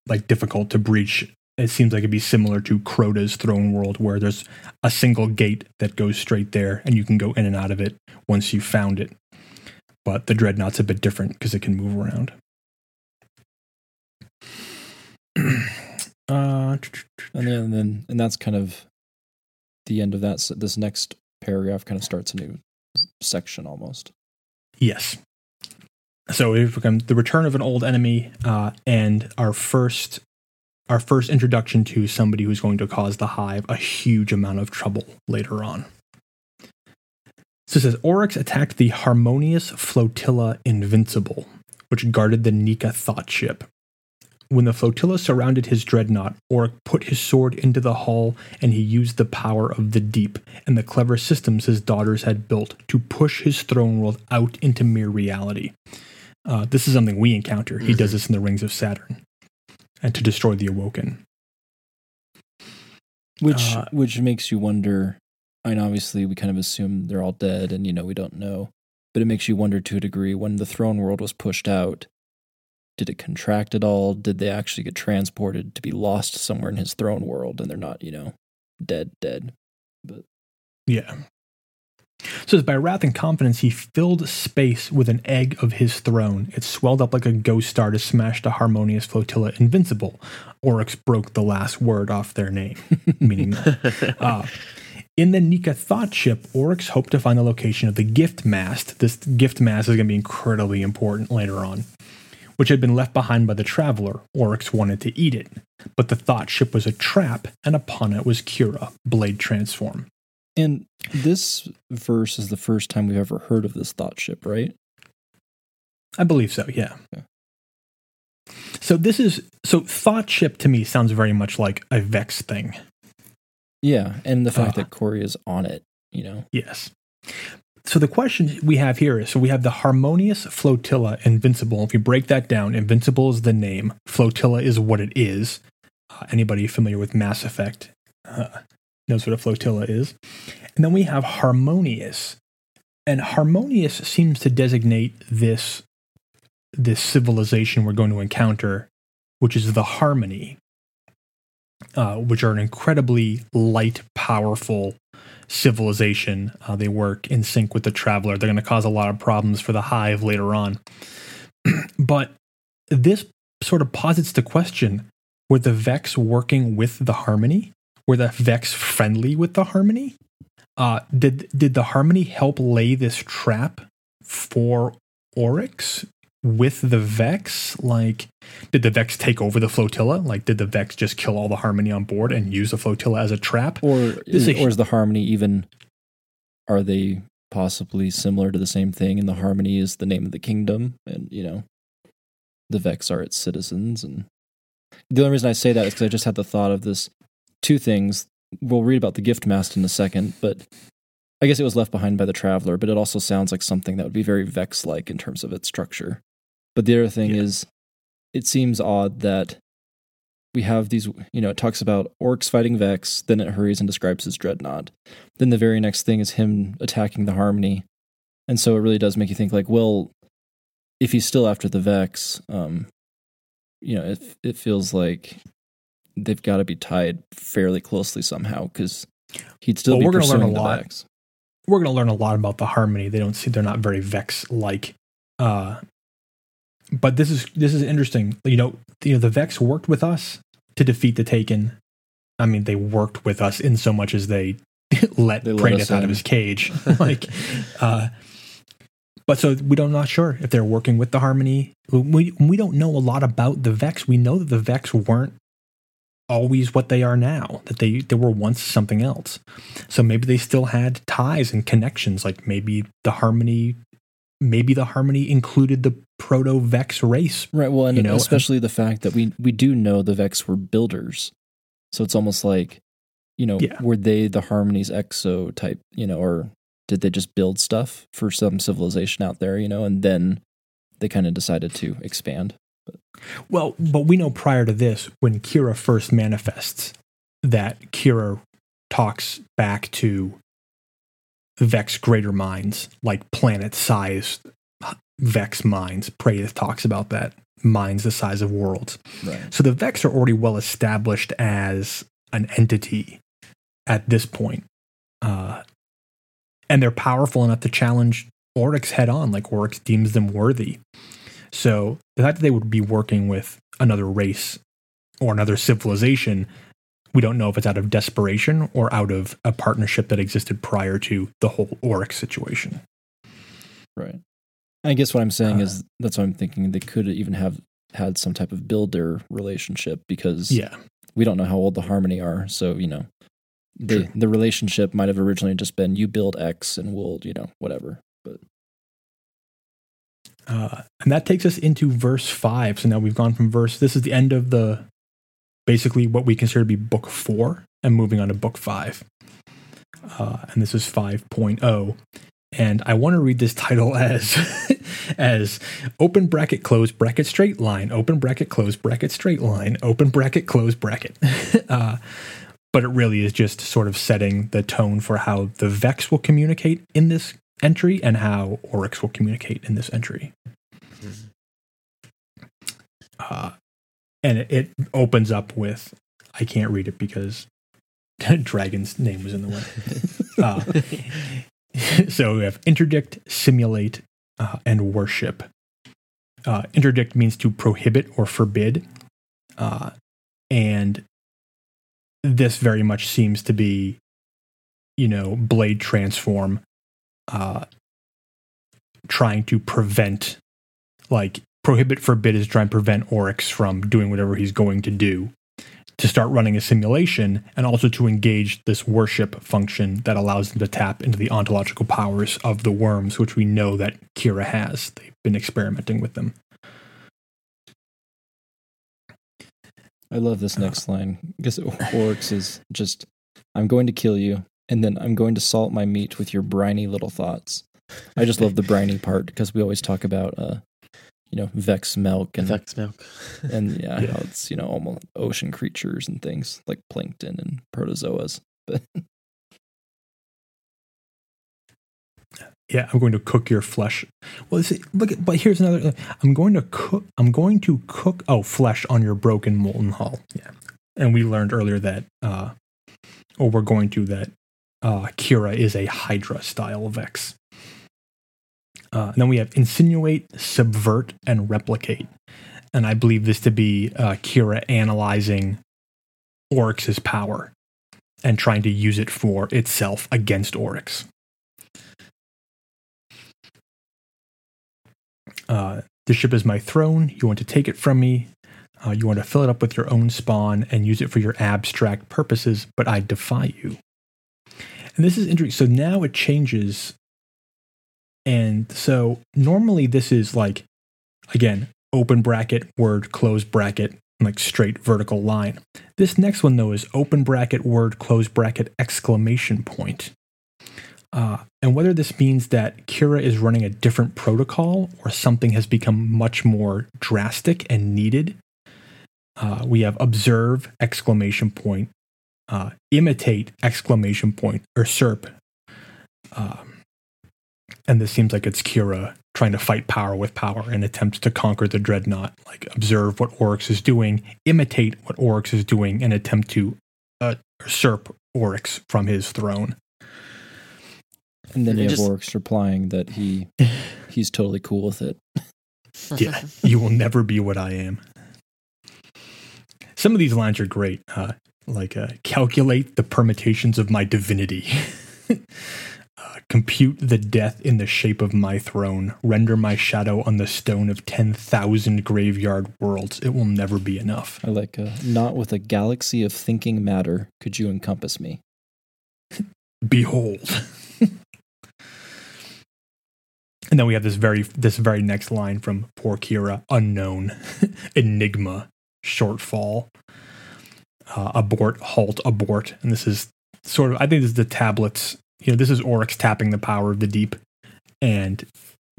like difficult to breach. It seems like it'd be similar to Crota's throne world, where there's a single gate that goes straight there, and you can go in and out of it once you've found it. But the dreadnought's a bit different because it can move around. Uh, And then, and then, and that's kind of the end of that. s- This next paragraph kind of starts a new section almost. Yes. So we've become the return of an old enemy, uh, and our first, our first introduction to somebody who's going to cause the hive a huge amount of trouble later on. So it says Oryx attacked the Harmonious Flotilla Invincible, which guarded the Nika thought ship. When the flotilla surrounded his dreadnought, Oryx put his sword into the hull and he used the power of the deep and the clever systems his daughters had built to push his throne world out into mere reality. Uh, this is something we encounter. He does this in the Rings of Saturn, and to destroy the Awoken. which Uh, which makes you wonder I mean obviously we kind of assume they're all dead and you know we don't know but it makes you wonder to a degree when the throne world was pushed out did it contract at all did they actually get transported to be lost somewhere in his throne world and they're not you know dead dead But Yeah. So by wrath and confidence, he filled space with an egg of his throne. It swelled up like a ghost star to smash the harmonious flotilla invincible. Oryx broke the last word off their name, meaning Uh, in the Nika thought ship, Oryx hoped to find the location of the gift mast. This gift mast is going to be incredibly important later on, which had been left behind by the traveler. Oryx wanted to eat it, but the thought ship was a trap, and upon it was Quria, blade transform. and this verse is the first time we've ever heard of this thought ship right I believe so, yeah. Yeah. So this is so thought ship to me sounds very much like a Vex thing. yeah and the fact Uh. that Quria is on it you know Yes. So the question we have here is so we have the harmonious flotilla invincible. If you break that down, invincible is the name, flotilla is what it is. Uh, anybody familiar with Mass Effect uh, knows what a flotilla is. And then we have harmonious. And harmonious seems to designate this this civilization we're going to encounter, which is the harmony, uh, which are an incredibly light, powerful civilization. Uh, they work in sync with the traveler. They're going to cause a lot of problems for the hive later on. but this sort of posits the question were the Vex working with the harmony? Were the Vex friendly with the harmony? Uh, did did the harmony help lay this trap for Oryx with the Vex? Like, did the Vex take over the flotilla? Like, did the Vex just kill all the harmony on board and use the flotilla as a trap? or is, or is the harmony even are they possibly similar to the same thing and the harmony is the name of the kingdom and you know the vex are its citizens and the only reason i say that is because i just had the thought of this two things we'll read about the gift mast in a second but i guess it was left behind by the traveler but it also sounds like something that would be very vex like in terms of its structure but the other thing Yeah. is it seems odd that we have these you know it talks about Oryx fighting vex then it hurries and describes his dreadnought then the very next thing is him attacking the harmony and so it really does make you think like well if he's still after the vex um you know it, it feels like they've got to be tied fairly closely somehow because he'd still Well, be we're gonna learn pursuing a the lot. vex we're going to learn a lot about the harmony. They don't see they're not very Vex like. Uh, but this is this is interesting. You know, you know the Vex worked with us to defeat the Taken. I mean, they worked with us in so much as they let They let Praedyth us out of his cage. like, uh, but so we don't not sure if they're working with the Harmony. We we don't know a lot about the Vex. We know that the Vex weren't always what they are now. That they they were once something else. So maybe they still had ties and connections. Like maybe the Harmony, maybe the Harmony included the Proto Vex race. Right. Well, and You know, especially the fact that we we do know the Vex were builders, so it's almost like, you know, Yeah. were they the Harmony's exo type, you know, or did they just build stuff for some civilization out there, you know, and then they kind of decided to expand. Well, but we know prior to this, when Quria first manifests, that Quria talks back to Vex greater minds, like planet sized Vex minds. Praedyth talks about that minds the size of worlds. Right. So the Vex are already well established as an entity at this point. Uh, and they're powerful enough to challenge Oryx head on, like Oryx deems them worthy. So the fact that they would be working with another race or another civilization, we don't know if it's out of desperation or out of a partnership that existed prior to the whole Oryx situation. Right. I guess what I'm saying Uh, is that's what I'm thinking. They could even have had some type of builder relationship because Yeah. we don't know how old the Harmony are. So you know, they, True. the relationship might have originally just been you build X and we'll you know whatever. But Uh, and that takes us into verse five. So now we've gone from verse, this is the end of the basically what we consider to be book four and moving on to book five. Uh, and this is 5.0. And I want to read this title as as open bracket close bracket straight line open bracket close bracket straight line open bracket close bracket. uh, but it really is just sort of setting the tone for how the Vex will communicate in this entry and how Oryx will communicate in this entry. Uh, and it, it opens up with I can't read it because Dragon's name was in the way. Uh, so we have interdict, simulate, uh, and worship. Uh, interdict means to prohibit or forbid, uh, and this very much seems to be, you know, blade transform, uh, trying to prevent, like prohibit, forbid is trying to prevent Oryx from doing whatever he's going to do to start running a simulation and also to engage this worship function that allows them to tap into the ontological powers of the worms, which we know that Quria has. They've been experimenting with them. I love this next line because Oryx is just, I'm going to kill you, and then I'm going to salt my meat with your briny little thoughts. I just love the briny part because we always talk about, uh, you know, Vex milk and Vex milk. and yeah, Yeah. how it's you know almost ocean creatures and things like plankton and protozoas. But Yeah, I'm going to cook your flesh. Well, see, look, at, but here's another. I'm going to cook. I'm going to cook. Oh, flesh on your broken molten hull. Yeah, and we learned earlier that, uh, or we're going to that. Uh, Quria is a Hydra style Vex. Uh, and then we have insinuate, subvert, and replicate. And I believe this to be uh, Quria analyzing Oryx's power and trying to use it for itself against Oryx. Uh, the ship is my throne. You want to take it from me. Uh, you want to fill it up with your own spawn and use it for your abstract purposes, but I defy you. And this is interesting. So now it changes. And so normally this is like, again, open bracket, word, close bracket, like straight vertical line. This next one, though, is open bracket, word, close bracket, exclamation point. Uh, and whether this means that Quria is running a different protocol or something has become much more drastic and needed. Uh, we have observe exclamation point, uh, imitate exclamation point, usurp. And this seems like it's Quria trying to fight power with power and attempt to conquer the dreadnought. Like observe what Oryx is doing, imitate what Oryx is doing, and attempt to uh, usurp Oryx from his throne. and then It you have just- Oryx replying that he he's totally cool with it. Yeah, you will never be what I am. Some of these lines are great. Uh, like uh, calculate the permutations of my divinity. uh, compute the death in the shape of my throne. Render my shadow on the stone of 10,000 graveyard worlds. It will never be enough. I like uh, not with a galaxy of thinking matter could you encompass me. Behold. and then we have this very this very next line from poor Quria, unknown, enigma, shortfall, uh, abort, halt, abort. And this is sort of I think this is the tablets. You know, this is Oryx tapping the power of the deep and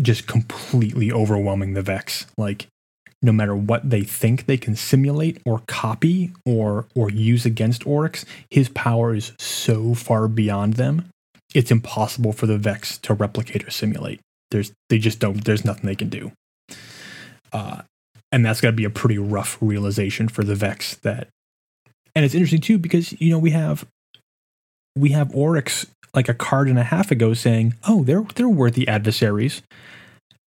just completely overwhelming the Vex. Like no matter what they think they can simulate or copy or or use against Oryx, his power is so far beyond them. It's impossible for the Vex to replicate or simulate. There's they just don't. There's nothing they can do. Uh, and that's got to be a pretty rough realization for the Vex. That, and it's interesting too because you know we have we have Oryx like a card and a half ago saying, "Oh, they're they're worthy adversaries,"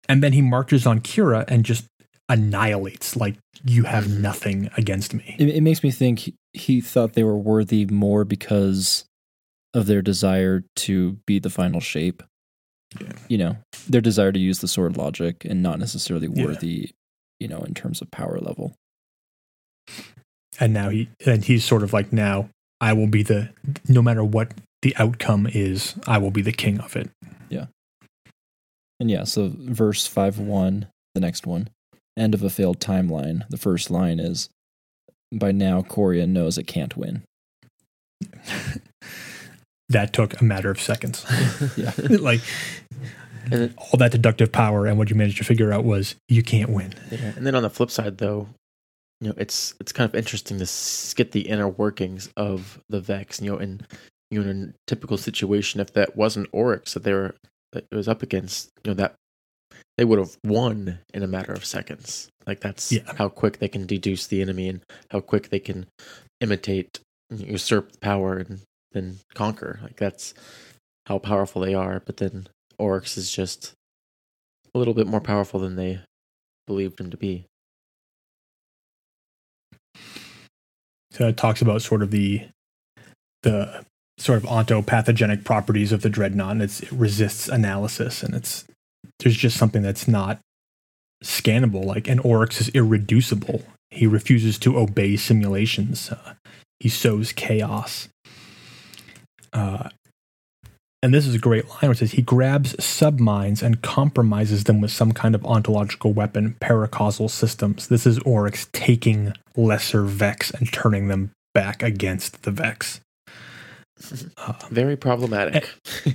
and then he marches on Quria and just annihilates. Like you have nothing against me. It, it makes me think he, thought they were worthy more because of their desire to be the final shape. Yeah. You know, their desire to use the sword logic and not necessarily Yeah. worthy, you know, in terms of power level. and now he and he's sort of like now I will be the no matter what the outcome is, I will be the king of it. Yeah. And yeah, so verse 5 1, the next one, end of a failed timeline. The first line is By now, Quria knows it can't win. That took a matter of seconds. Yeah. like And it- all that deductive power and what you managed to figure out was you can't win. Yeah, and then on the flip side, though, you know, it's it's kind of interesting to get the inner workings of the Vex. You know, in you know, in a typical situation, if that wasn't Oryx that they were that it was up against, you know, that they would have won in a matter of seconds. Like that's Yeah. how quick they can deduce the enemy and how quick they can imitate, usurp power, and then conquer. Like that's how powerful they are. But then Oryx is just a little bit more powerful than they believed him to be. So it talks about sort of the the sort of ontopathogenic properties of the dreadnought and it resists analysis and it's there's just something that's not scannable like an oryx is irreducible. He refuses to obey simulations. Uh, he sows chaos. Uh, and this is a great line where it says he grabs submines and compromises them with some kind of ontological weapon paracausal systems this is oryx taking lesser vex and turning them back against the vex uh, Very problematic.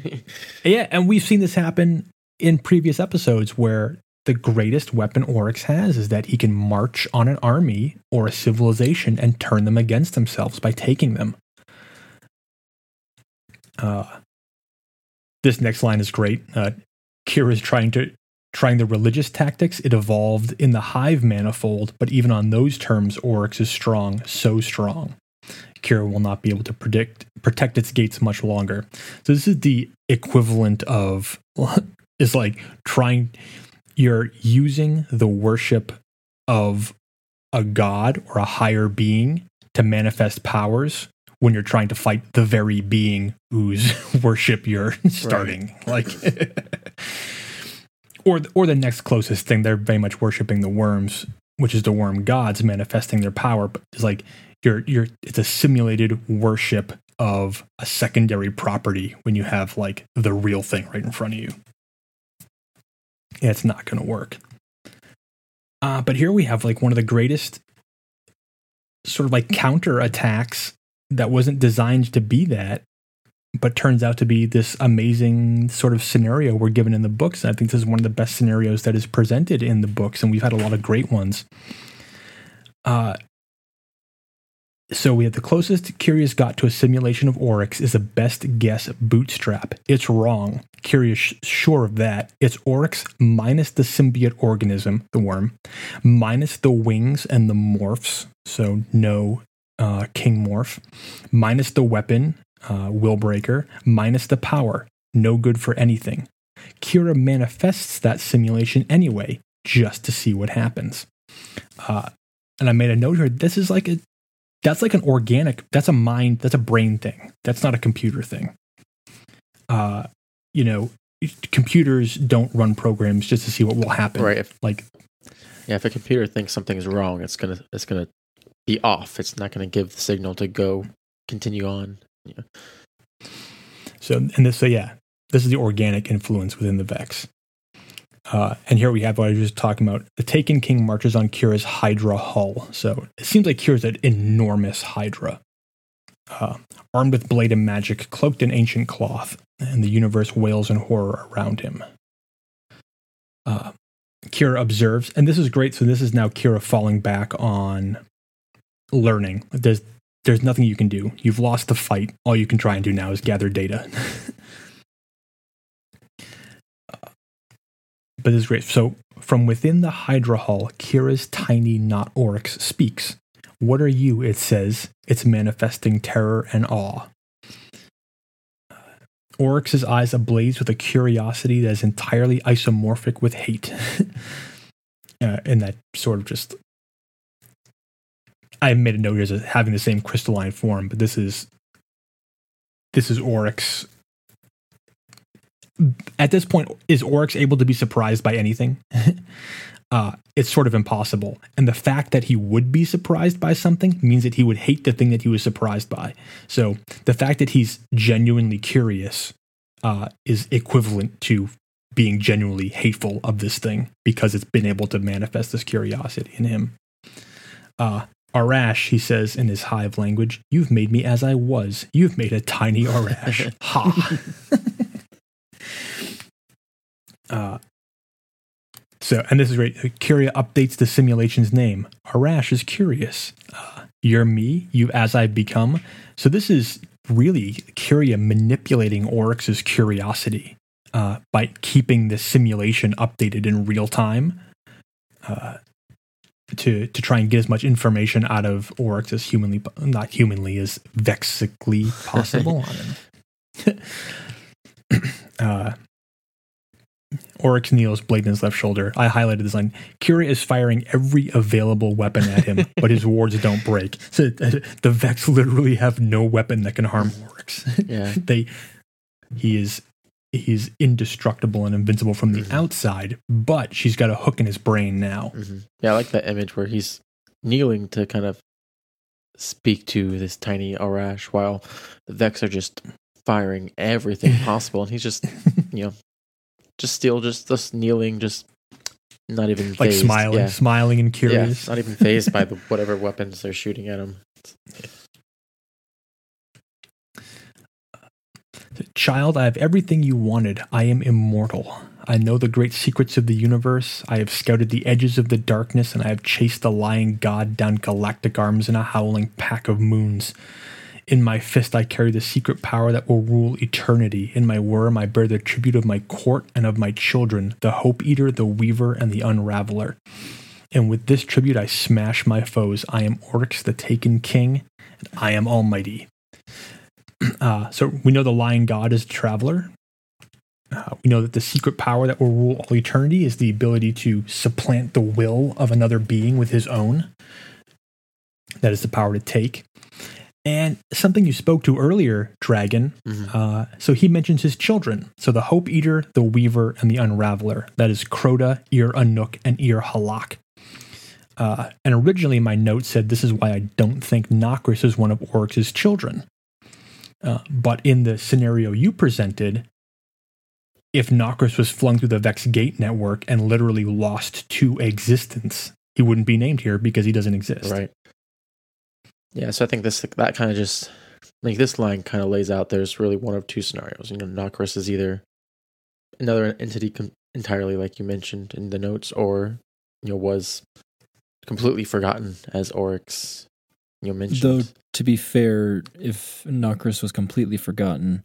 yeah, and we've seen this happen in previous episodes where the greatest weapon Oryx has is that he can march on an army or a civilization and turn them against themselves by taking them. Uh, this next line is great. Uh, Quria is trying to trying the religious tactics. It evolved in the Hive manifold, but even on those terms, Oryx is strong, so strong. Quria will not be able to predict protect its gates much longer. So this is the equivalent of is like trying you're using the worship of a god or a higher being to manifest powers when you're trying to fight the very being whose worship you're starting like or or the next closest thing they're very much worshiping the worms which is the worm gods manifesting their power but it's like you're you're it's a simulated worship of a secondary property when you have like the real thing right in front of you. Yeah, it's not going to work. Uh, but here we have like one of the greatest sort of like counter attacks that wasn't designed to be that, but turns out to be this amazing sort of scenario we're given in the books. And I think this is one of the best scenarios that is presented in the books, and we've had a lot of great ones. Uh, so we have the closest Quria's got to a simulation of Oryx is a best guess bootstrap. It's wrong. Quria's sure of that. It's Oryx minus the symbiote organism, the worm, minus the wings and the morphs. So no uh, king morph, minus the weapon, uh, Willbreaker, minus the power. No good for anything. Quria manifests that simulation anyway, just to see what happens. Uh, and I made a note here. This is like a that's like an organic. That's a mind. That's a brain thing. That's not a computer thing. Uh, you know, computers don't run programs just to see what will happen. Right. If, Like yeah, if a computer thinks something's wrong, it's gonna it's gonna be off. It's not gonna give the signal to go continue on. Yeah. So, and this, so yeah, this is the organic influence within the Vex. Uh, and here we have what I was just talking about. The Taken King marches on Quria's Hydra hull. So it seems like Quria's an enormous Hydra. Uh, armed with blade and magic, cloaked in ancient cloth, and the universe wails in horror around him. Uh, Quria observes, and this is great. So this is now Quria falling back on learning. There's there's nothing you can do. You've lost the fight. All you can try and do now is gather data. Uh, but it's great. So, from within the Hydra Hall, Quria's tiny not oryx speaks. What are you? It says. It's manifesting terror and awe. Oryx's eyes ablaze with a curiosity that is entirely isomorphic with hate. uh, and that sort of just I made a note here as having the same crystalline form, but this is this is Oryx. At this point, is Oryx able to be surprised by anything? uh, it's sort of impossible. And the fact that he would be surprised by something means that he would hate the thing that he was surprised by. So the fact that he's genuinely curious uh, is equivalent to being genuinely hateful of this thing because it's been able to manifest this curiosity in him. Uh, Aurash, he says in his hive language, You've made me as I was. You've made a tiny Aurash. ha. uh, so, and this is great. Quria updates the simulation's name. Aurash is curious. Uh, you're me, you as I've become. So, this is really Quria manipulating Oryx's curiosity uh, by keeping the simulation updated in real time. Uh, to to try and get as much information out of Oryx as humanly not humanly as vexically possible on him. uh, Oryx kneels, blade in his left shoulder. I highlighted this line. Quria is firing every available weapon at him, but his wards don't break. So uh, the Vex literally have no weapon that can harm Oryx. Yeah. they he is he's indestructible and invincible from the Mhm. outside, but she's got a hook in his brain now. hmm Yeah, I like that image where he's kneeling to kind of speak to this tiny Aurash while the Vex are just firing everything possible, and he's just you know just still just just kneeling, just not even like phased. smiling, Yeah. smiling and Yeah, curious. not even phased by the whatever weapons they're shooting at him. Child, I have everything you wanted. I am immortal. I know the great secrets of the universe. I have scouted the edges of the darkness, and I have chased the lying god down galactic arms in a howling pack of moons. In my fist, I carry the secret power that will rule eternity. In my worm, I bear the tribute of my court and of my children, the Hope Eater, the Weaver, and the Unraveler. And with this tribute, I smash my foes. I am Oryx, the Taken King, and I am Almighty. Uh, so we know the lying god is a traveler. Uh, we know that the secret power that will rule all eternity is the ability to supplant the will of another being with his own. That is the power to take. And something you spoke to earlier, Dragon. Mhm. Uh, so he mentions his children. So the Hope Eater, the Weaver, and the Unraveler. That is Crota, Ir Anuk, and Ir Halak. Uh, and originally, my note said this is why I don't think Nokris is one of Oryx's children. Uh, but in the scenario you presented, if Nokris was flung through the Vex Gate network and literally lost to existence, he wouldn't be named here because he doesn't exist. Right. Yeah, so I think this that kind of just like this line kind of lays out there's really one of two scenarios. You know, Nokris is either another entity com- entirely, like you mentioned in the notes, or you know was completely forgotten as Oryx. You mentioned. Though to be fair, if Nokris was completely forgotten,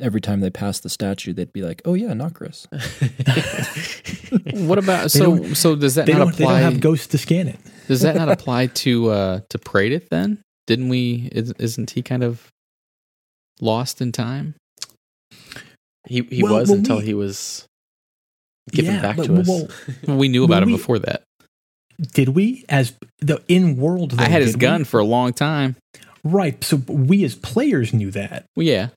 every time they passed the statue, they'd be like, "Oh yeah, Nokris." What about so? So does that They not don't, they don't apply? have ghosts to scan it. does that not apply to uh to Praedyth then? Didn't we? is- Isn't he kind of lost in time? he he Well, was until we- he was given Yeah, back but- to us. well, We knew Well, about him we- before that. Did we as the in world? I had his gun we? for a long time. Right. So we as players knew that. Well, yeah.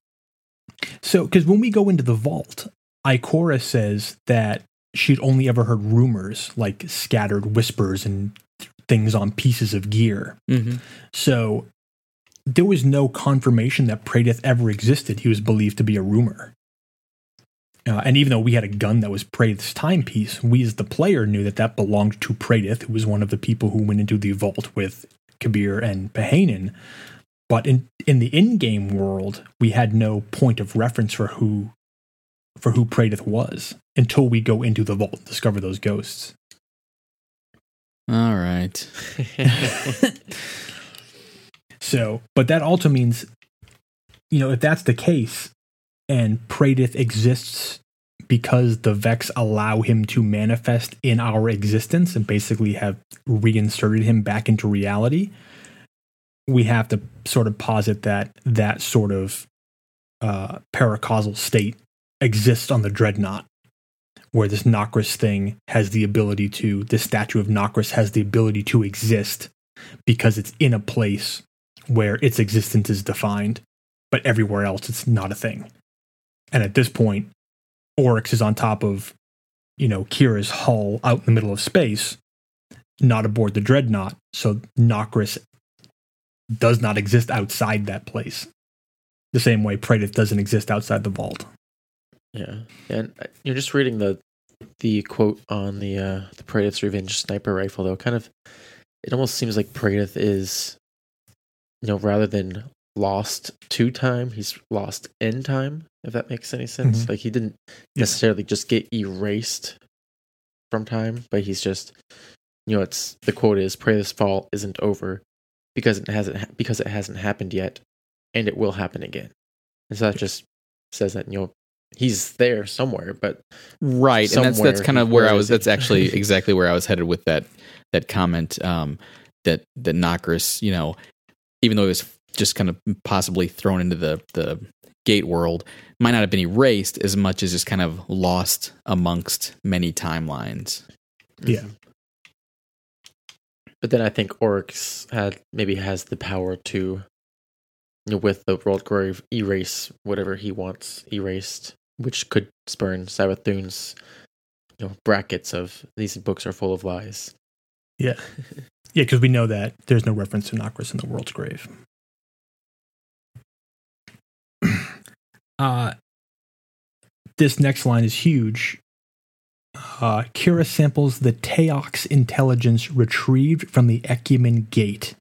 So because when we go into the vault, Ikora says that she'd only ever heard rumors, like scattered whispers and things on pieces of gear. Mm-hmm. So there was no confirmation that Praedyth ever existed. He was believed to be a rumor. Uh, and even though we had a gun that was Praedyth's timepiece, we as the player knew that that belonged to Praedyth, who was one of the people who went into the vault with Kabir and Pahanin. But in in the in-game world, we had no point of reference for who for who Praedyth was until we go into the vault and discover those ghosts. All right. so, but that also means, you know, if that's the case, and Praedyth exists because the Vex allow him to manifest in our existence and basically have reinserted him back into reality, we have to sort of posit that that sort of uh, paracausal state exists on the dreadnought, where this Nokris thing has the ability to, this statue of Nokris has the ability to exist because it's in a place where its existence is defined, but everywhere else it's not a thing. And at this point, Oryx is on top of, you know, Quria's hull out in the middle of space, not aboard the dreadnought. So Nokris does not exist outside that place. The same way Praedyth doesn't exist outside the vault. Yeah, and uh, you're just reading the the quote on the uh, the Praedyth's Revenge sniper rifle, though. Kind of, it almost seems like Praedyth is, you know, rather than lost to time, he's lost in time. If that makes any sense, mm-hmm. like he didn't necessarily just get erased from time, but he's just, you know, it's the quote is pray this fall isn't over because it hasn't because it hasn't happened yet, and it will happen again. And so that just says that you know he's there somewhere, but right, and that's that's kind of where, I was. That's actually exactly where I was headed with that that comment. Um, that that Nokris, you know, even though it was just kind of possibly thrown into the the gate world, might not have been erased as much as just kind of lost amongst many timelines. Yeah. But then I think Oryx had maybe has the power to you know, with the world grave erase whatever he wants erased, which could spurn Savathun's you know brackets of these books are full of lies. Yeah. Yeah, because we know that there's no reference to Nokris in the world's grave. Uh, this next line is huge. Uh, Quria samples the Taox intelligence retrieved from the Ecumene Gate.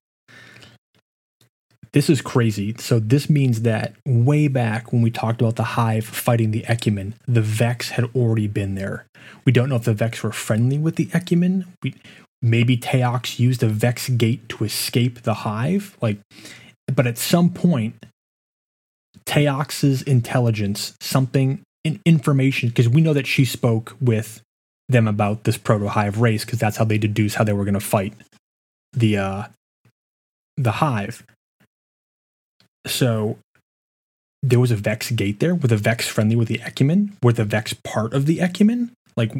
This is crazy. So this means that way back when we talked about the Hive fighting the Ecumene, the Vex had already been there. We don't know if the Vex were friendly with the Ecumene. We, maybe Taox used a Vex gate to escape the Hive. Like, but at some point, Taox's intelligence, something in information, because we know that she spoke with them about this proto hive race, because that's how they deduce how they were going to fight the uh, the hive. So there was a Vex gate there. Were the Vex friendly with the Ecumene? Were the Vex part of the Ecumene? Like,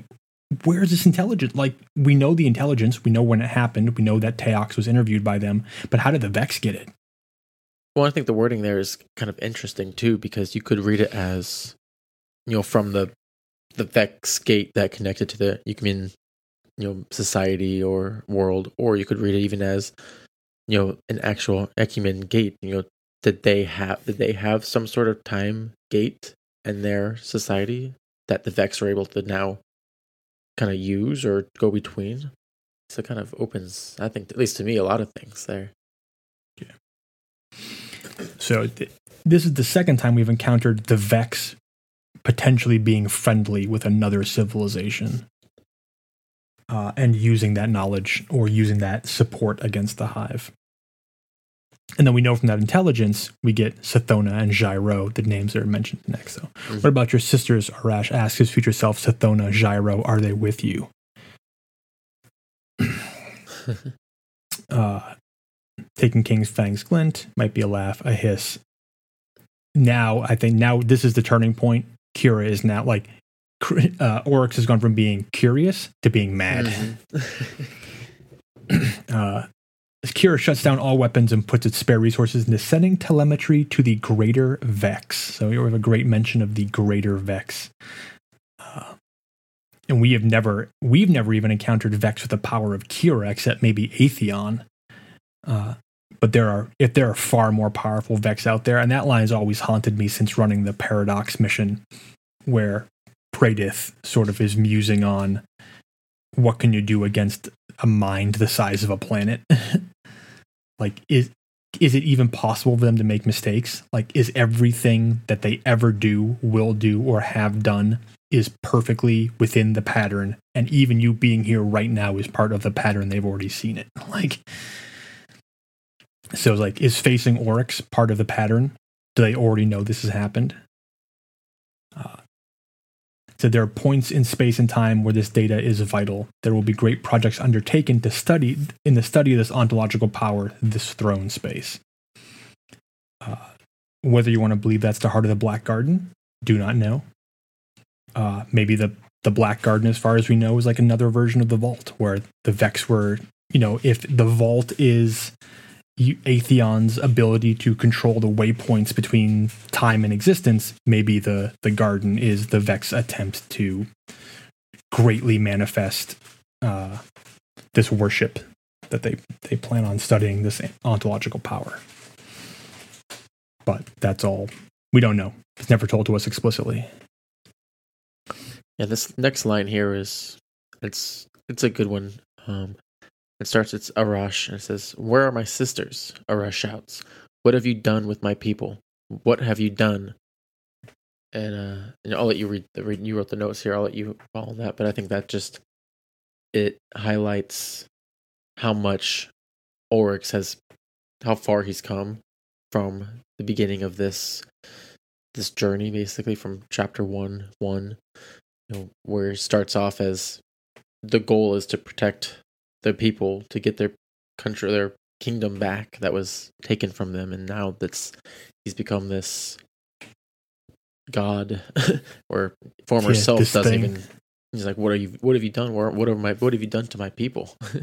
where's this intelligence? Like, we know the intelligence. We know when it happened. We know that Taox was interviewed by them. But how did the Vex get it? Well, I think the wording there is kind of interesting too, because you could read it as, you know, from the the Vex gate that connected to the Ecumene, you know, society or world, or you could read it even as, you know, an actual Ecumene gate. You know, did they have did they have some sort of time gate in their society that the Vex are able to now kind of use or go between? So it kind of opens, I think, at least to me, a lot of things there. So th- this is the second time we've encountered the Vex potentially being friendly with another civilization uh, and using that knowledge or using that support against the hive. And then we know from that intelligence, we get Sathona and Xyor, the names that are mentioned next. So, mm-hmm. what about your sisters? Arash asks his future self, Sathona, Xyor, are they with you? uh, taking King's Fang's glint might be a laugh, a hiss. Now, I think now this is the turning point. Quria is now like uh, Oryx has gone from being curious to being mad. Mm-hmm. Uh, Quria shuts down all weapons and puts its spare resources into sending telemetry to the Greater Vex. So we have a great mention of the Greater Vex. Uh, and we have never, we've never even encountered Vex with the power of Quria, except maybe Atheon. Uh, but there are, if there are far more powerful Vex out there, and that line has always haunted me since running the Paradox mission, where Praedyth sort of is musing on what can you do against a mind the size of a planet. like is is it even possible for them to make mistakes? Like is everything that they ever do, will do or have done is perfectly within the pattern and even you being here right now is part of the pattern they've already seen it. Like so like is facing Oryx part of the pattern? Do they already know this has happened? Uh, so there are points in space and time where this data is vital. There will be great projects undertaken to study in the study of this ontological power, this throne space. Uh, whether you want to believe that's the heart of the Black Garden, do not know. Uh, maybe the the Black Garden, as far as we know, is like another version of the Vault, where the Vex were, you know, if the Vault is Atheon's ability to control the waypoints between time and existence, maybe the the garden is the Vex attempt to greatly manifest uh, this worship that they they plan on studying this ontological power. But that's all we don't know. It's never told to us explicitly. Yeah, this next line here is it's it's a good one. Um, it starts, it's Aurash, and it says, Where are my sisters? Aurash shouts, What have you done with my people? What have you done? And, uh, and I'll let you read, the, you wrote the notes here, I'll let you follow that, but I think that just, it highlights how much Oryx has, how far he's come from the beginning of this, this journey, basically from chapter one, one, you know, where it starts off as the goal is to protect the people to get their country, their kingdom back that was taken from them, and now that's he's become this god or former yeah, self doesn't thing. even. He's like, "What are you? What have you done? What, what are my? What have you done to my people?"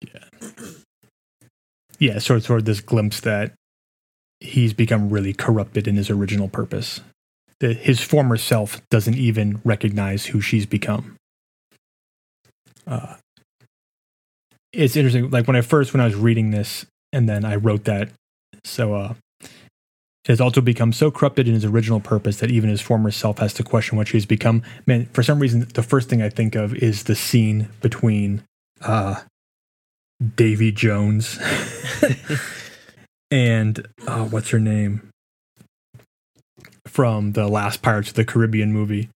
yeah, yeah. Sort of, sort of this glimpse that he's become really corrupted in his original purpose. That his former self doesn't even recognize who she's become. Uh, it's interesting. Like when I first when I was reading this, and then I wrote that. So uh, it has also become so corrupted in his original purpose that even his former self has to question what she's become. Man, for some reason, the first thing I think of is the scene between uh, Davy Jones and uh, what's her name from the last Pirates of the Caribbean movie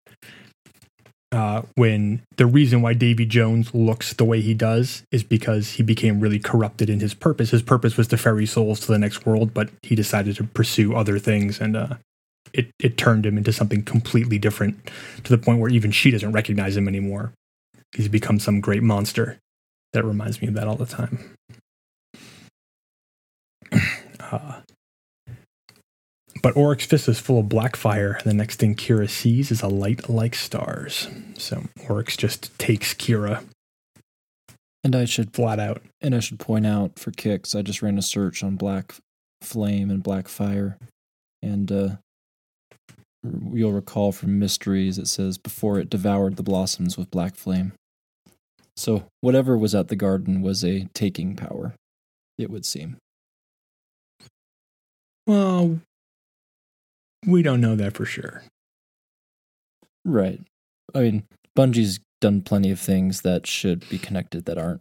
uh, when the reason why Davy Jones looks the way he does is because he became really corrupted in his purpose. His purpose was to ferry souls to the next world, but he decided to pursue other things, and uh, it it turned him into something completely different to the point where even she doesn't recognize him anymore. He's become some great monster. That reminds me of that all the time. Uh, but Oryx Fist is full of black fire. The next thing Quria sees is a light like stars. So Oryx just takes Quria. And I should flat out. And I should point out for kicks, I just ran a search on black flame and black fire, and uh, you'll recall from mysteries it says before it devoured the blossoms with black flame. So whatever was at the garden was a taking power, it would seem. Well, we don't know that for sure. Right. I mean, Bungie's done plenty of things that should be connected that aren't.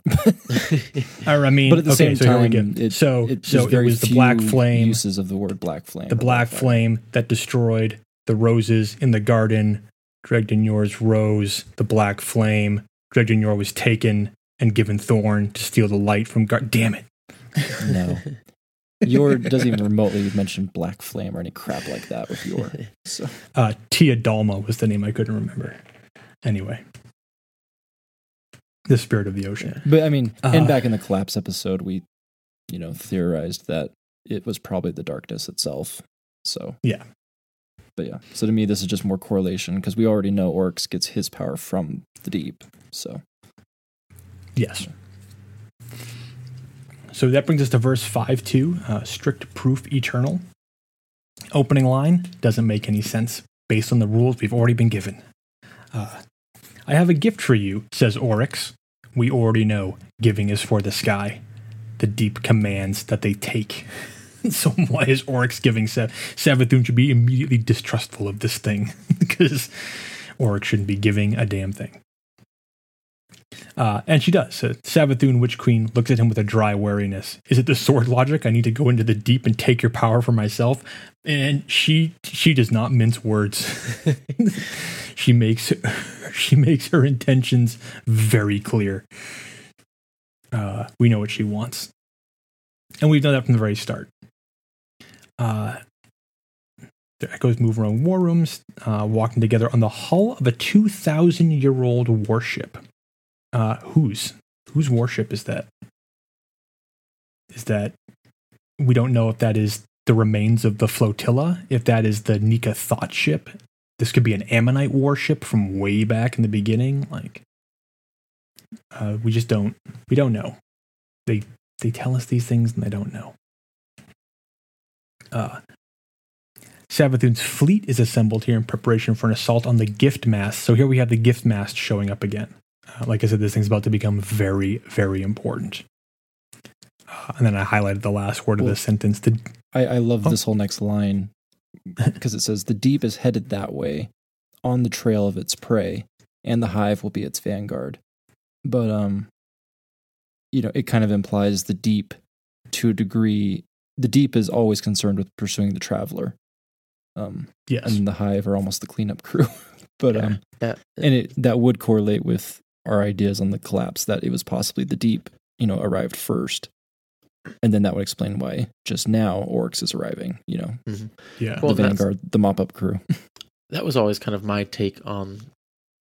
I mean, but at the okay, same so time, it, so it, so it was the black flame uses of the word black flame. The black, black flame that destroyed the roses in the garden. Dredgen rose, the black flame. Dredgen was taken and given Thorn to steal the light from. Gar- Damn it! No, Yor doesn't even remotely mention Black Flame or any crap like that with Yor. So. Uh, Tia Dalma was the name I couldn't remember. Anyway, the spirit of the ocean. But I mean, uh, and back in the collapse episode, we, you know, theorized that it was probably the darkness itself. So yeah. But yeah, so to me, this is just more correlation because we already know Oryx gets his power from the deep. So yes. So that brings us to verse 5 2, uh, strict proof eternal. Opening line doesn't make any sense based on the rules we've already been given. Uh, I have a gift for you, says Oryx. We already know giving is for the sky. The deep commands that they take. so why is Oryx giving Sav- Savathun should be immediately distrustful of this thing because Oryx shouldn't be giving a damn thing. Uh, and she does. Uh, Savathun, Witch Queen, looks at him with a dry wariness. Is it the sword logic? I need to go into the deep and take your power for myself. And she she does not mince words. she makes she makes her intentions very clear. Uh, we know what she wants, and we've done that from the very start. Uh, the echoes move around war rooms, uh, walking together on the hull of a 2,000 year old warship. Uh, whose? Whose warship is that? Is that. We don't know if that is the remains of the flotilla, if that is the Nika thought ship. This could be an Ammonite warship from way back in the beginning. Like, uh, we just don't. We don't know. They they tell us these things and they don't know. Uh, Savathun's fleet is assembled here in preparation for an assault on the gift mast. So here we have the gift mast showing up again. Uh, like I said, this thing's about to become very, very important. Uh, and then I highlighted the last word Well, of the sentence. The, I, I love Oh. this whole next line because it says the deep is headed that way on the trail of its prey and the hive will be its vanguard but um you know it kind of implies the deep to a degree the deep is always concerned with pursuing the traveler um yes. and the hive are almost the cleanup crew but um Yeah. and it that would correlate with our ideas on the collapse that it was possibly the deep you know arrived first. And then that would explain why just now Oryx is arriving you know. Mm-hmm. Yeah. Well, the that's- vanguard the mop-up crew. That was always kind of my take on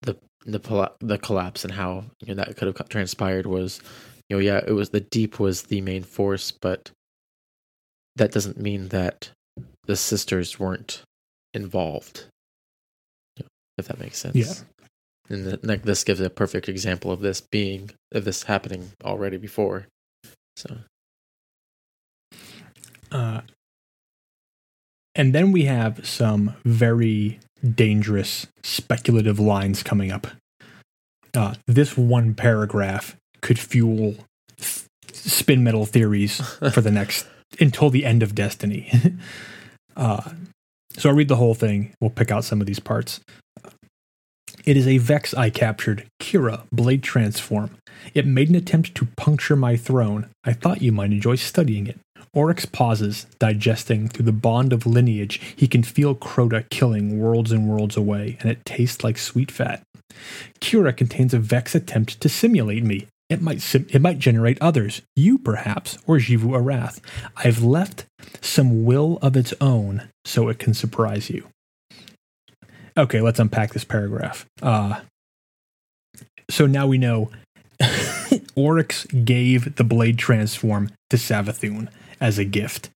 the the the collapse and how you know that could have transpired was you know yeah it was the deep was the main force but that doesn't mean that the sisters weren't involved if that makes sense. Yeah. And the, like this gives a perfect example of this being of this happening already before so Uh, and then we have some very dangerous speculative lines coming up. Uh, this one paragraph could fuel f- spin metal theories for the next until the end of Destiny. uh, so I'll read the whole thing. We'll pick out some of these parts. It is a Vex I captured, Quria, Blade Transform. It made an attempt to puncture my throne. I thought you might enjoy studying it. Oryx pauses, digesting through the bond of lineage. He can feel Crota killing worlds and worlds away, and it tastes like sweet fat. Quria contains a Vex attempt to simulate me. It might sim- it might generate others, you perhaps, or Xivu Arath. I've left some will of its own so it can surprise you. Okay, let's unpack this paragraph. Uh, so now we know Oryx gave the blade transform to Savathun as a gift.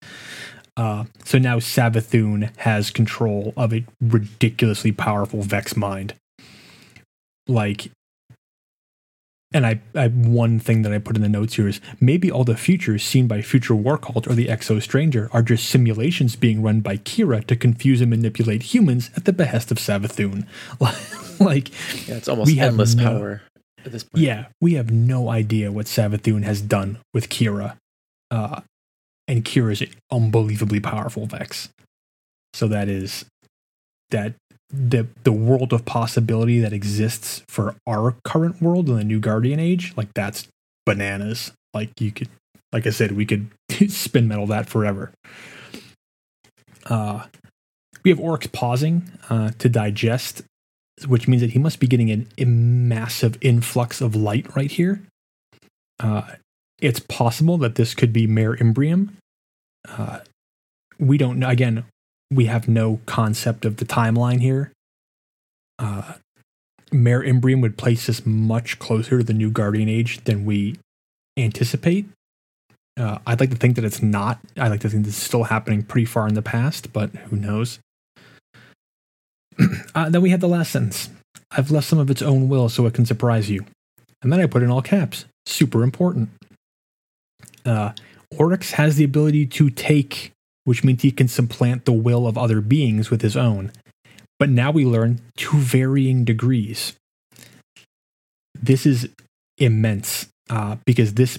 Uh, so now Savathun has control of a ridiculously powerful Vex mind. Like, and I, I one thing that I put in the notes here is maybe all the futures seen by future War Cult or the Exo Stranger are just simulations being run by Quria to confuse and manipulate humans at the behest of Savathun. like, yeah it's almost We have endless no- power at this point yeah, we have no idea what Savathun has done with Quria. Uh, and Quria is unbelievably powerful Vex. So that is that the the world of possibility that exists for our current world in the new Guardian Age, like that's bananas. Like you could like I said, we could spin metal that forever. Uh we have Oryx pausing uh, to digest which means that he must be getting an, a massive influx of light right here. Uh, it's possible that this could be Mare Imbrium. Uh, we don't know. Again, we have no concept of the timeline here. Uh, Mare Imbrium would place us much closer to the new Guardian Age than we anticipate. Uh, I'd like to think that it's not. I like to think this is still happening pretty far in the past, but who knows? uh, then we have the last sentence. I've left some of its own will so it can surprise you. And then I put in all caps. Super important. Uh, Oryx has the ability to take, which means he can supplant the will of other beings with his own. But now we learn to varying degrees. This is immense uh, because this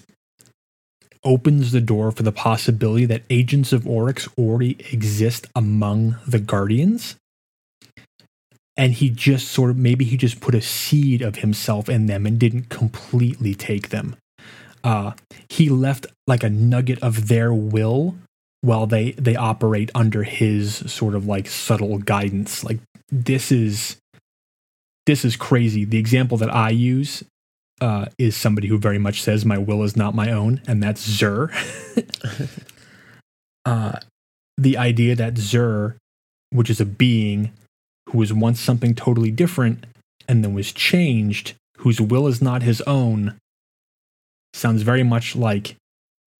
opens the door for the possibility that agents of Oryx already exist among the Guardians. And he just sort of maybe he just put a seed of himself in them and didn't completely take them. Uh, he left like a nugget of their will while they they operate under his sort of like subtle guidance. Like this is this is crazy. The example that I use uh, is somebody who very much says my will is not my own, and that's Xur. uh, the idea that Xur, which is a being who was once something totally different and then was changed, whose will is not his own, sounds very much like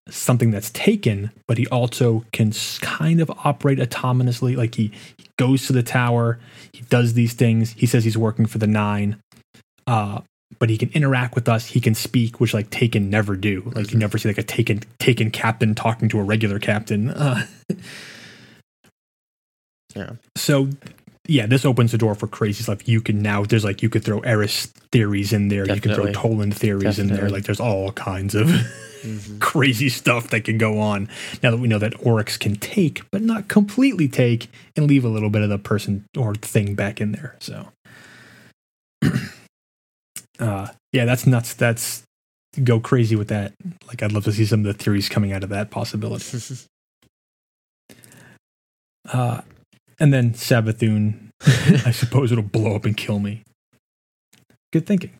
something that's taken, but he also can kind of operate autonomously. Like he, he goes to the tower, he does these things. He says he's working for the Nine, uh, but he can interact with us. He can speak, which like Taken never do. Like you never see like a Taken Taken captain talking to a regular captain. Uh, Yeah. So. Yeah, this opens the door for crazy stuff. You can now there's like you could throw Eris theories in there. You can throw Definitely. Tolan theories in there. Like there's all kinds of Mhm. crazy stuff that can go on now that we know that Oryx can take, but not completely take, and leave a little bit of the person or thing back in there. So, uh, yeah, that's nuts. That's go crazy with that. Like, I'd love to see some of the theories coming out of that possibility. Uh, and then Savathun, I suppose it'll blow up and kill me. Good thinking.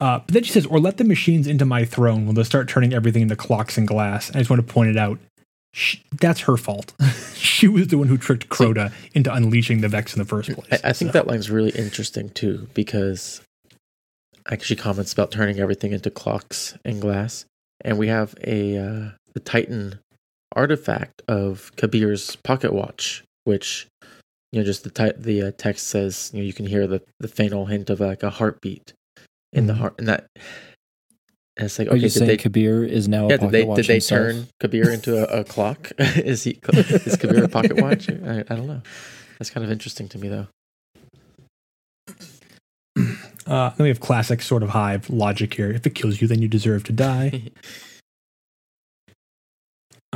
Uh, but then she says, or let the machines into my throne when they start turning everything into clocks and glass. I just want to point it out. She, that's her fault. she was the one who tricked Crota into unleashing the Vex in the first place. I, I think So, that line's really interesting too because actually comments about turning everything into clocks and glass, and we have a uh, the Titan artifact of Kabir's pocket watch, which you know just the ti- the uh, text says you know you can hear the the faint hint of like a heartbeat in the Mhm. heart, and that and it's like Are okay, you did saying they Kabir is now a yeah pocket did they watch did they himself? turn Kabir into a, a clock? is he is Kabir a pocket watch? I, I don't know. That's kind of interesting to me though. Uh, then we have classic sort of hive logic here. If it kills you, then you deserve to die.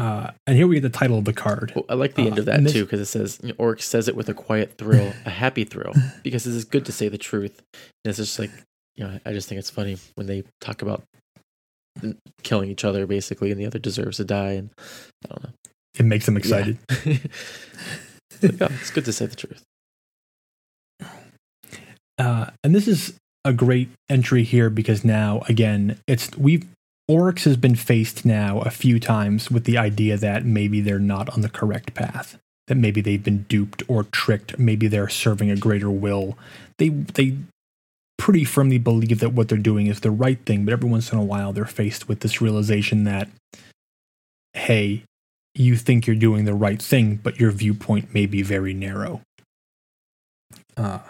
Uh, and here we get the title of the card. I like the Uh, end of that this- too because it says Oryx says it with a quiet thrill, a happy thrill, because it is good to say the truth. And it's just like you know, I just think it's funny when they talk about killing each other basically, and the other deserves to die. And I don't know, It makes them excited. Yeah. Like, oh, it's good to say the truth. Uh, and this is a great entry here because now, again, it's we've Oryx has been faced now a few times with the idea that maybe they're not on the correct path, that maybe they've been duped or tricked, maybe they're serving a greater will. They they pretty firmly believe that what they're doing is the right thing, but every once in a while they're faced with this realization that, hey, you think you're doing the right thing, but your viewpoint may be very narrow. Uh,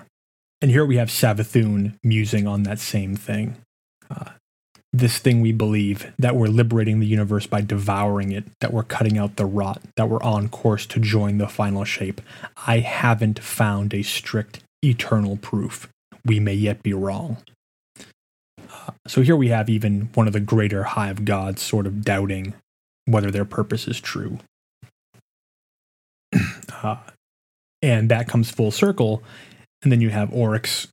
and here we have Savathun musing on that same thing. Uh, this thing we believe that we're liberating the universe by devouring it, that we're cutting out the rot, that we're on course to join the final shape. I haven't found a strict eternal proof. We may yet be wrong. Uh, so here we have even one of the greater hive gods sort of doubting whether their purpose is true. uh, and that comes full circle. And then you have Oryx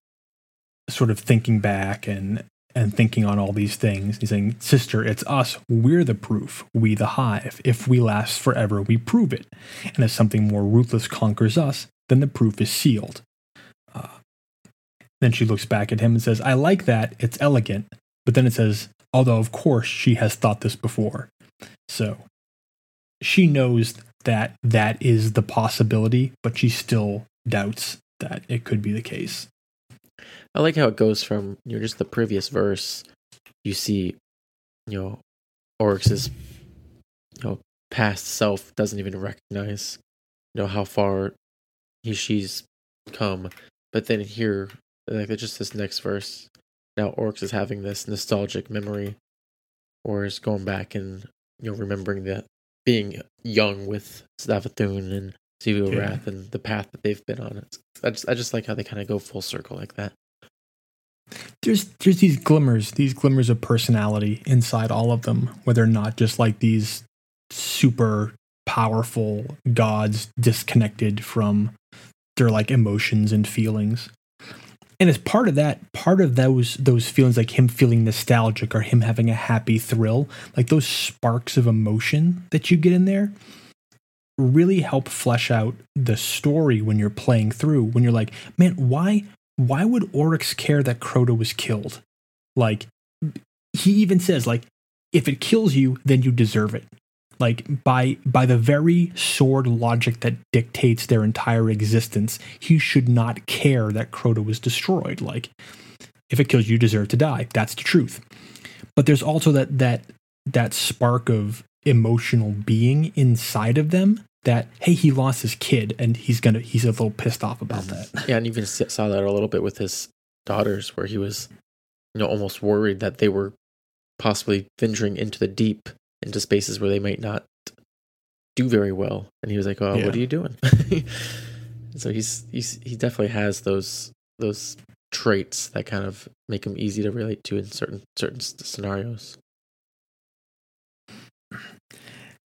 sort of thinking back and and thinking on all these things. He's saying, Sister, it's us. We're the proof. We the hive. If we last forever, we prove it. And if something more ruthless conquers us, then the proof is sealed. Uh, then she looks back at him and says, I like that. It's elegant. But then it says, although of course she has thought this before. So she knows that that is the possibility, but she still doubts that it could be the case. I like how it goes from you know just the previous verse. You see, you know, Oryx's you know past self doesn't even recognize you know how far he she's come, but then here like just this next verse. Now Oryx is having this nostalgic memory or is going back and you know remembering that being young with Savathun and Xivu Yeah. Wrath and the path that they've been on. It's, I just I just like how they kind of go full circle like that. There's there's these glimmers, these glimmers of personality inside all of them, where they're not just like these super powerful gods disconnected from their like emotions and feelings. And as part of that, part of those those feelings like him feeling nostalgic or him having a happy thrill, like those sparks of emotion that you get in there really help flesh out the story when you're playing through when you're like, man, why why would Oryx care that Crota was killed? Like, he even says, like, if it kills you, then you deserve it. Like by by the very sword logic that dictates their entire existence, he should not care that Crota was destroyed. Like, if it kills you, you deserve to die. That's the truth. But there's also that that that spark of emotional being inside of them that hey he lost his kid and he's gonna he's a little pissed off about mm-hmm. that Yeah, and even saw that a little bit with his daughters, where he was, you know, almost worried that they were possibly venturing into the deep, into spaces where they might not do very well. And he was like, "Oh, Yeah. what are you doing?" so he's he's he definitely has those those traits that kind of make him easy to relate to in certain certain scenarios.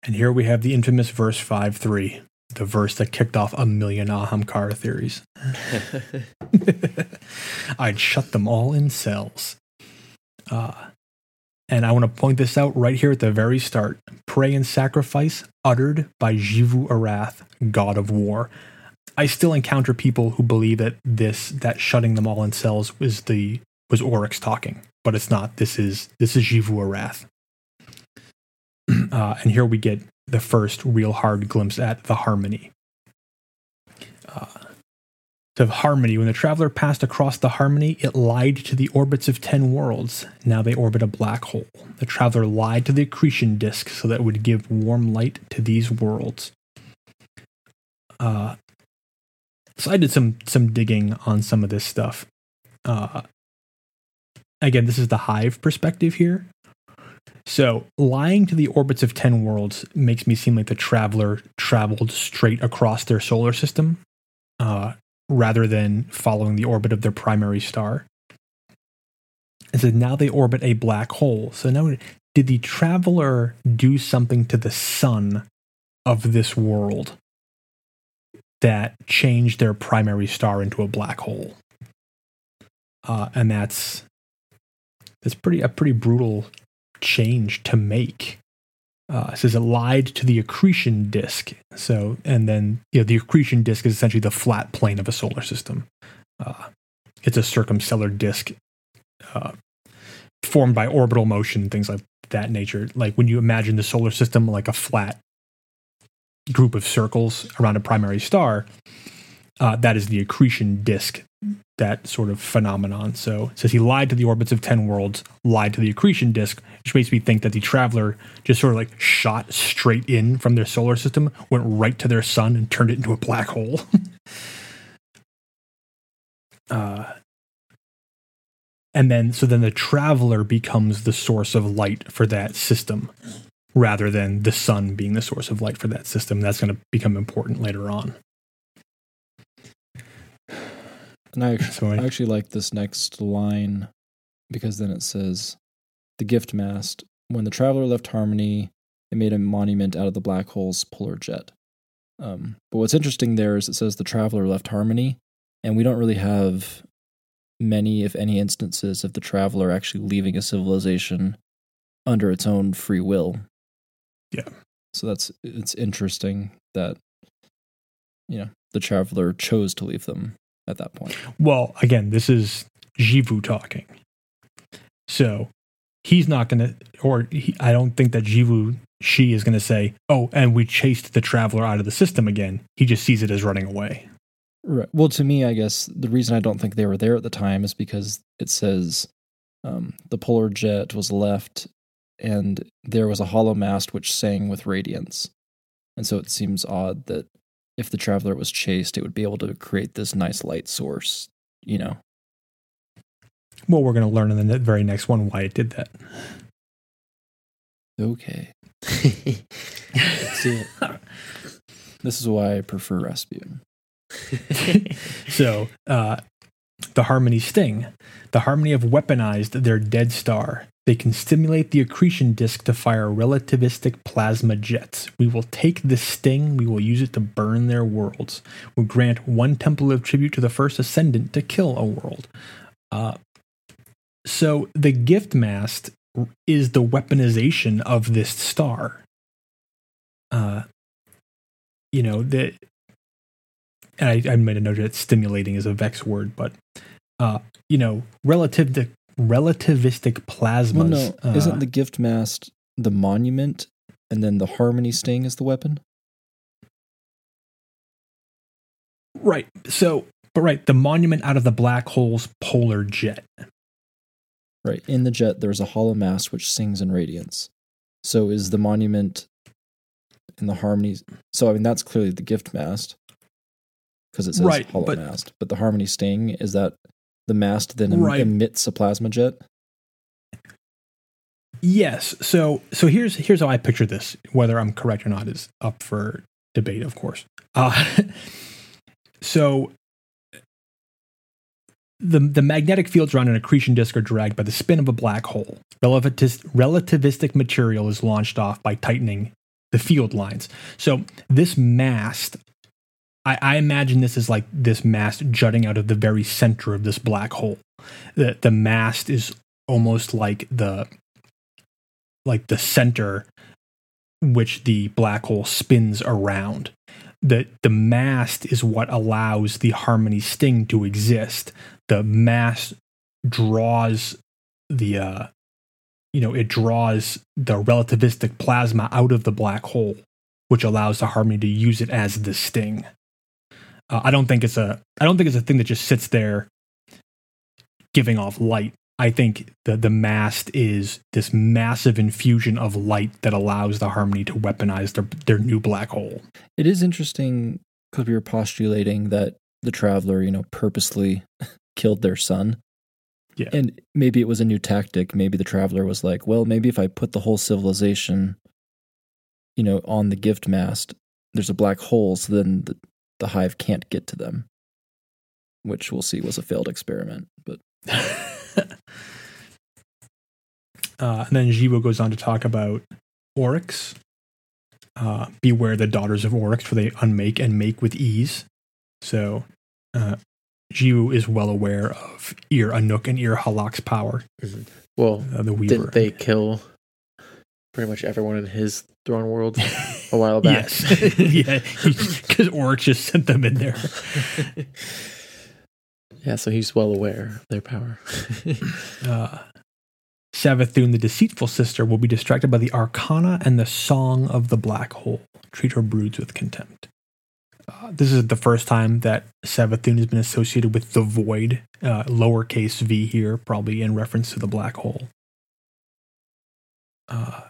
And here we have the infamous verse 5 3, the verse that kicked off a million Ahamkara theories. I'd shut them all in cells. Uh, and I want to point this out right here at the very start. Pray and sacrifice uttered by Xivu Arath, god of war. I still encounter people who believe that this that shutting them all in cells was the was Oryx talking, but it's not. This is this is Xivu Arath. Uh, and here we get the first real hard glimpse at the harmony. Uh, the harmony. When the traveler passed across the harmony, it lied to the orbits of ten worlds. Now they orbit a black hole. The traveler lied to the accretion disk so that it would give warm light to these worlds. Uh, so I did some some digging on some of this stuff. Uh, again, this is the hive perspective here. So, lying to the orbits of 10 worlds makes me seem like the traveler traveled straight across their solar system uh, rather than following the orbit of their primary star. And so now they orbit a black hole. So now, did the traveler do something to the sun of this world that changed their primary star into a black hole? Uh, and that's that's pretty a pretty brutal change to make. Uh, it says it lied to the accretion disk. So, and then you know the accretion disk is essentially the flat plane of a solar system. Uh, it's a circumstellar disk uh, formed by orbital motion, things like that nature. Like when you imagine the solar system like a flat group of circles around a primary star, uh, that is the accretion disk that sort of phenomenon. So it says he lied to the orbits of 10 worlds, lied to the accretion disk, which makes me think that the traveler just sort of like shot straight in from their solar system, went right to their sun, and turned it into a black hole. uh, and then, so then the traveler becomes the source of light for that system rather than the sun being the source of light for that system. That's going to become important later on. And I, So I I- actually like this next line because then it says, "The gift mast. When the traveler left Harmony, it made a monument out of the black hole's polar jet." Um, but what's interesting there is it says the traveler left Harmony, and we don't really have many, if any, instances of the traveler actually leaving a civilization under its own free will. Yeah. So that's it's interesting that you know the traveler chose to leave them at that point. Well, again, this is Xivu talking. So he's not going to, or he, I don't think that Xivu, she is going to say, oh, and we chased the traveler out of the system again. He just sees it as running away. Right. Well, to me, I guess the reason I don't think they were there at the time is because it says um, the polar jet was left and there was a hollow mast which sang with radiance. And so it seems odd that if the traveler was chased, it would be able to create this nice light source, you know. Well, we're going to learn in the very next one why it did that. Okay. See it. This is why I prefer Rasputin. So, uh, the Harmony Sting. The Harmony have weaponized their dead star. They can stimulate the accretion disk to fire relativistic plasma jets. We will take this sting, we will use it to burn their worlds. We'll grant one temple of tribute to the first ascendant to kill a world. Uh, so the gift mast is the weaponization of this star. Uh, you know, that and I, I made a note that stimulating is a vex word, but uh, you know, relative to relativistic plasmas. Well, no, uh, isn't the gift mast the monument, and then the harmony sting is the weapon? right? So, but right, the monument out of the black hole's polar jet. Right. In the jet, there's a hollow mast which sings in radiance. So is the monument in the harmony? So I mean, that's clearly the gift mast because it says Right, hollow but- mast. But the harmony sting is that the mast then em- Right. emits a plasma jet. Yes. So so here's here's how I picture this. Whether I'm correct or not is up for debate, of course. Uh, so the the magnetic fields around an accretion disk are dragged by the spin of a black hole. Relativist, relativistic material is launched off by tightening the field lines. So this mast, I, I imagine this is like this mast jutting out of the very center of this black hole. The the mast is almost like the like the center which the black hole spins around. The the mast is what allows the harmony sting to exist. The mast draws the uh you know, it draws the relativistic plasma out of the black hole, which allows the harmony to use it as the sting. Uh, I don't think it's a I don't think it's a thing that just sits there giving off light. I think the the mast is this massive infusion of light that allows the harmony to weaponize their their new black hole. It is interesting because we were postulating that the traveler, you know, purposely killed their son. Yeah. And maybe it was a new tactic. Maybe the traveler was like, well, maybe if I put the whole civilization, you know, on the gift mast, there's a black hole, so then the, the hive can't get to them, which we'll see was a failed experiment. But Uh, and then Xivu goes on to talk about Oryx. Uh, beware the daughters of Oryx, for they unmake and make with ease. So, uh, Xivu is well aware of Ir Anuk and Ir Halak's power, Well, uh, the Weaver. didn't they kill pretty much everyone in his throne world a while back? yes. yeah, because Oryx just sent them in there. yeah, so he's well aware of their power. uh, Savathun, the deceitful sister, will be distracted by the arcana and the song of the black hole. Treat her broods with contempt. Uh, this is the first time that Savathun has been associated with the void, uh, lowercase v here, probably in reference to the black hole. Uh,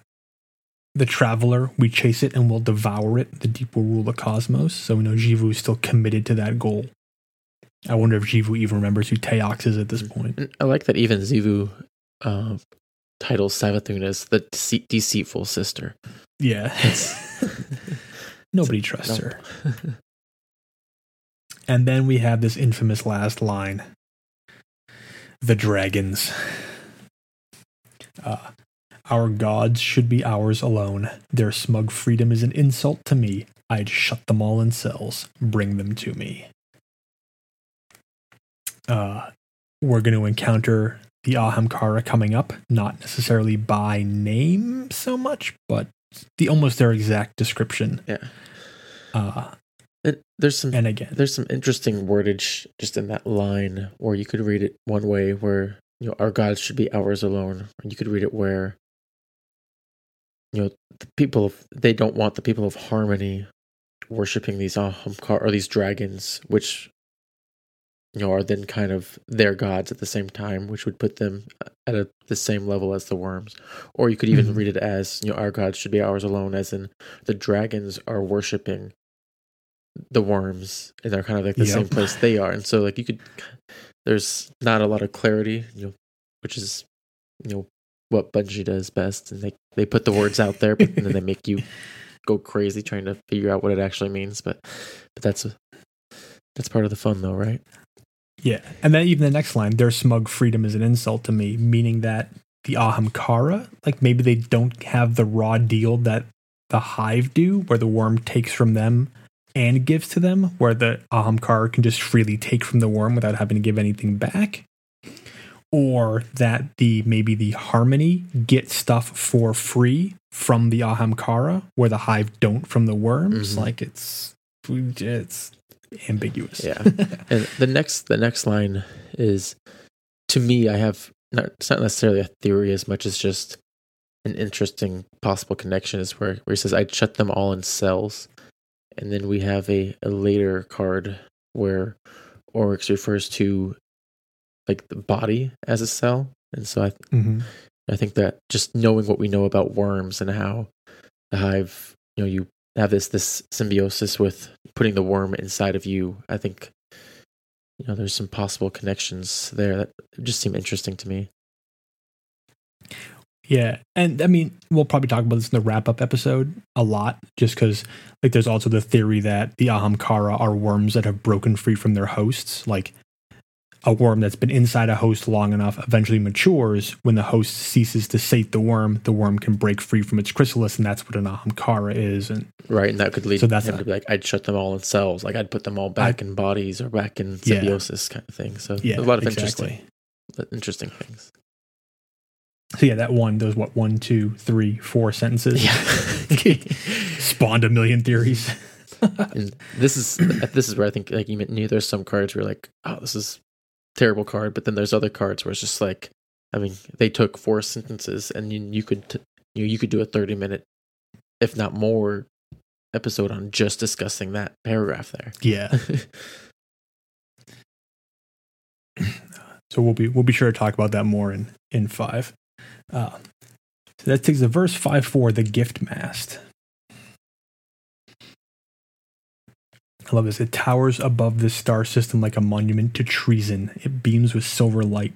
the traveler, we chase it and we'll devour it. The deep will rule the cosmos. So we know Xivu is still committed to that goal. I wonder if Xivu even remembers who Taox is at this point. I like that even Xivu uh, titles Savathun as the deceit- deceitful sister. Yeah. Nobody trusts her. And then we have this infamous last line The dragons. Uh, our gods should be ours alone. Their smug freedom is an insult to me. I'd shut them all in cells. Bring them to me. Uh, we're going to encounter the Ahamkara coming up, not necessarily by name so much, but the almost their exact description. Yeah. Uh, It, there's some and again, there's some interesting wordage just in that line where you could read it one way where you know our gods should be ours alone and you could read it where you know the people of they don't want the people of harmony worshiping these ahamkar or these dragons which you know are then kind of their gods at the same time which would put them at a, the same level as the worms or you could even Mhm. read it as you know our gods should be ours alone as in the dragons are worshiping the worms and they're kind of like the Yep. same place they are and so like you could there's not a lot of clarity you know which is you know what Bungie does best, and they they put the words out there, but then they make you go crazy trying to figure out what it actually means. But but that's that's part of the fun, though, right? Yeah, and then even the next line, their smug freedom is an insult to me, meaning that the Ahamkara, like maybe they don't have the raw deal that the Hive do, where the worm takes from them and gives to them, where the Ahamkara can just freely take from the worm without having to give anything back. Or that the maybe the Harmony get stuff for free from the Ahamkara, where the Hive don't from the worms. Mhm. Like it's it's ambiguous. Yeah. and the next the next line is to me i have not it's not necessarily a theory as much as just an interesting possible connection is where, where he says i'd shut them all in cells and then we have a, a later card where oryx refers to like the body as a cell and so i Mhm. I think that just knowing what we know about worms and how the hive, you know, you have this this symbiosis with putting the worm inside of you. I think you know there's some possible connections there that just seem interesting to me. Yeah, and I mean, we'll probably talk about this in the wrap up episode a lot, just because like there's also the theory that the Ahamkara are worms that have broken free from their hosts. Like a worm that's been inside a host long enough eventually matures. When the host ceases to sate the worm, the worm can break free from its chrysalis, and that's what an Ahamkara is. And Right, and that could lead So that's him a- to be like, I'd shut them all in cells, like I'd put them all back in bodies or back in Yeah. symbiosis kind of thing. So yeah, a lot of exactly. interesting, interesting things. So yeah, that one, those what one, two, three, four sentences spawned a million theories. and this is this is where I think like you knew there's some cards where you're like, oh, this is terrible card, but then there's other cards where it's just like, I mean, they took four sentences and you, you could t- you you could do a 30 minute, if not more, episode on just discussing that paragraph there. yeah. So we'll be we'll be sure to talk about that more in in five. Uh, so that takes the verse five four, the gift mast. I love this. It towers above this star system like a monument to treason. It beams with silver light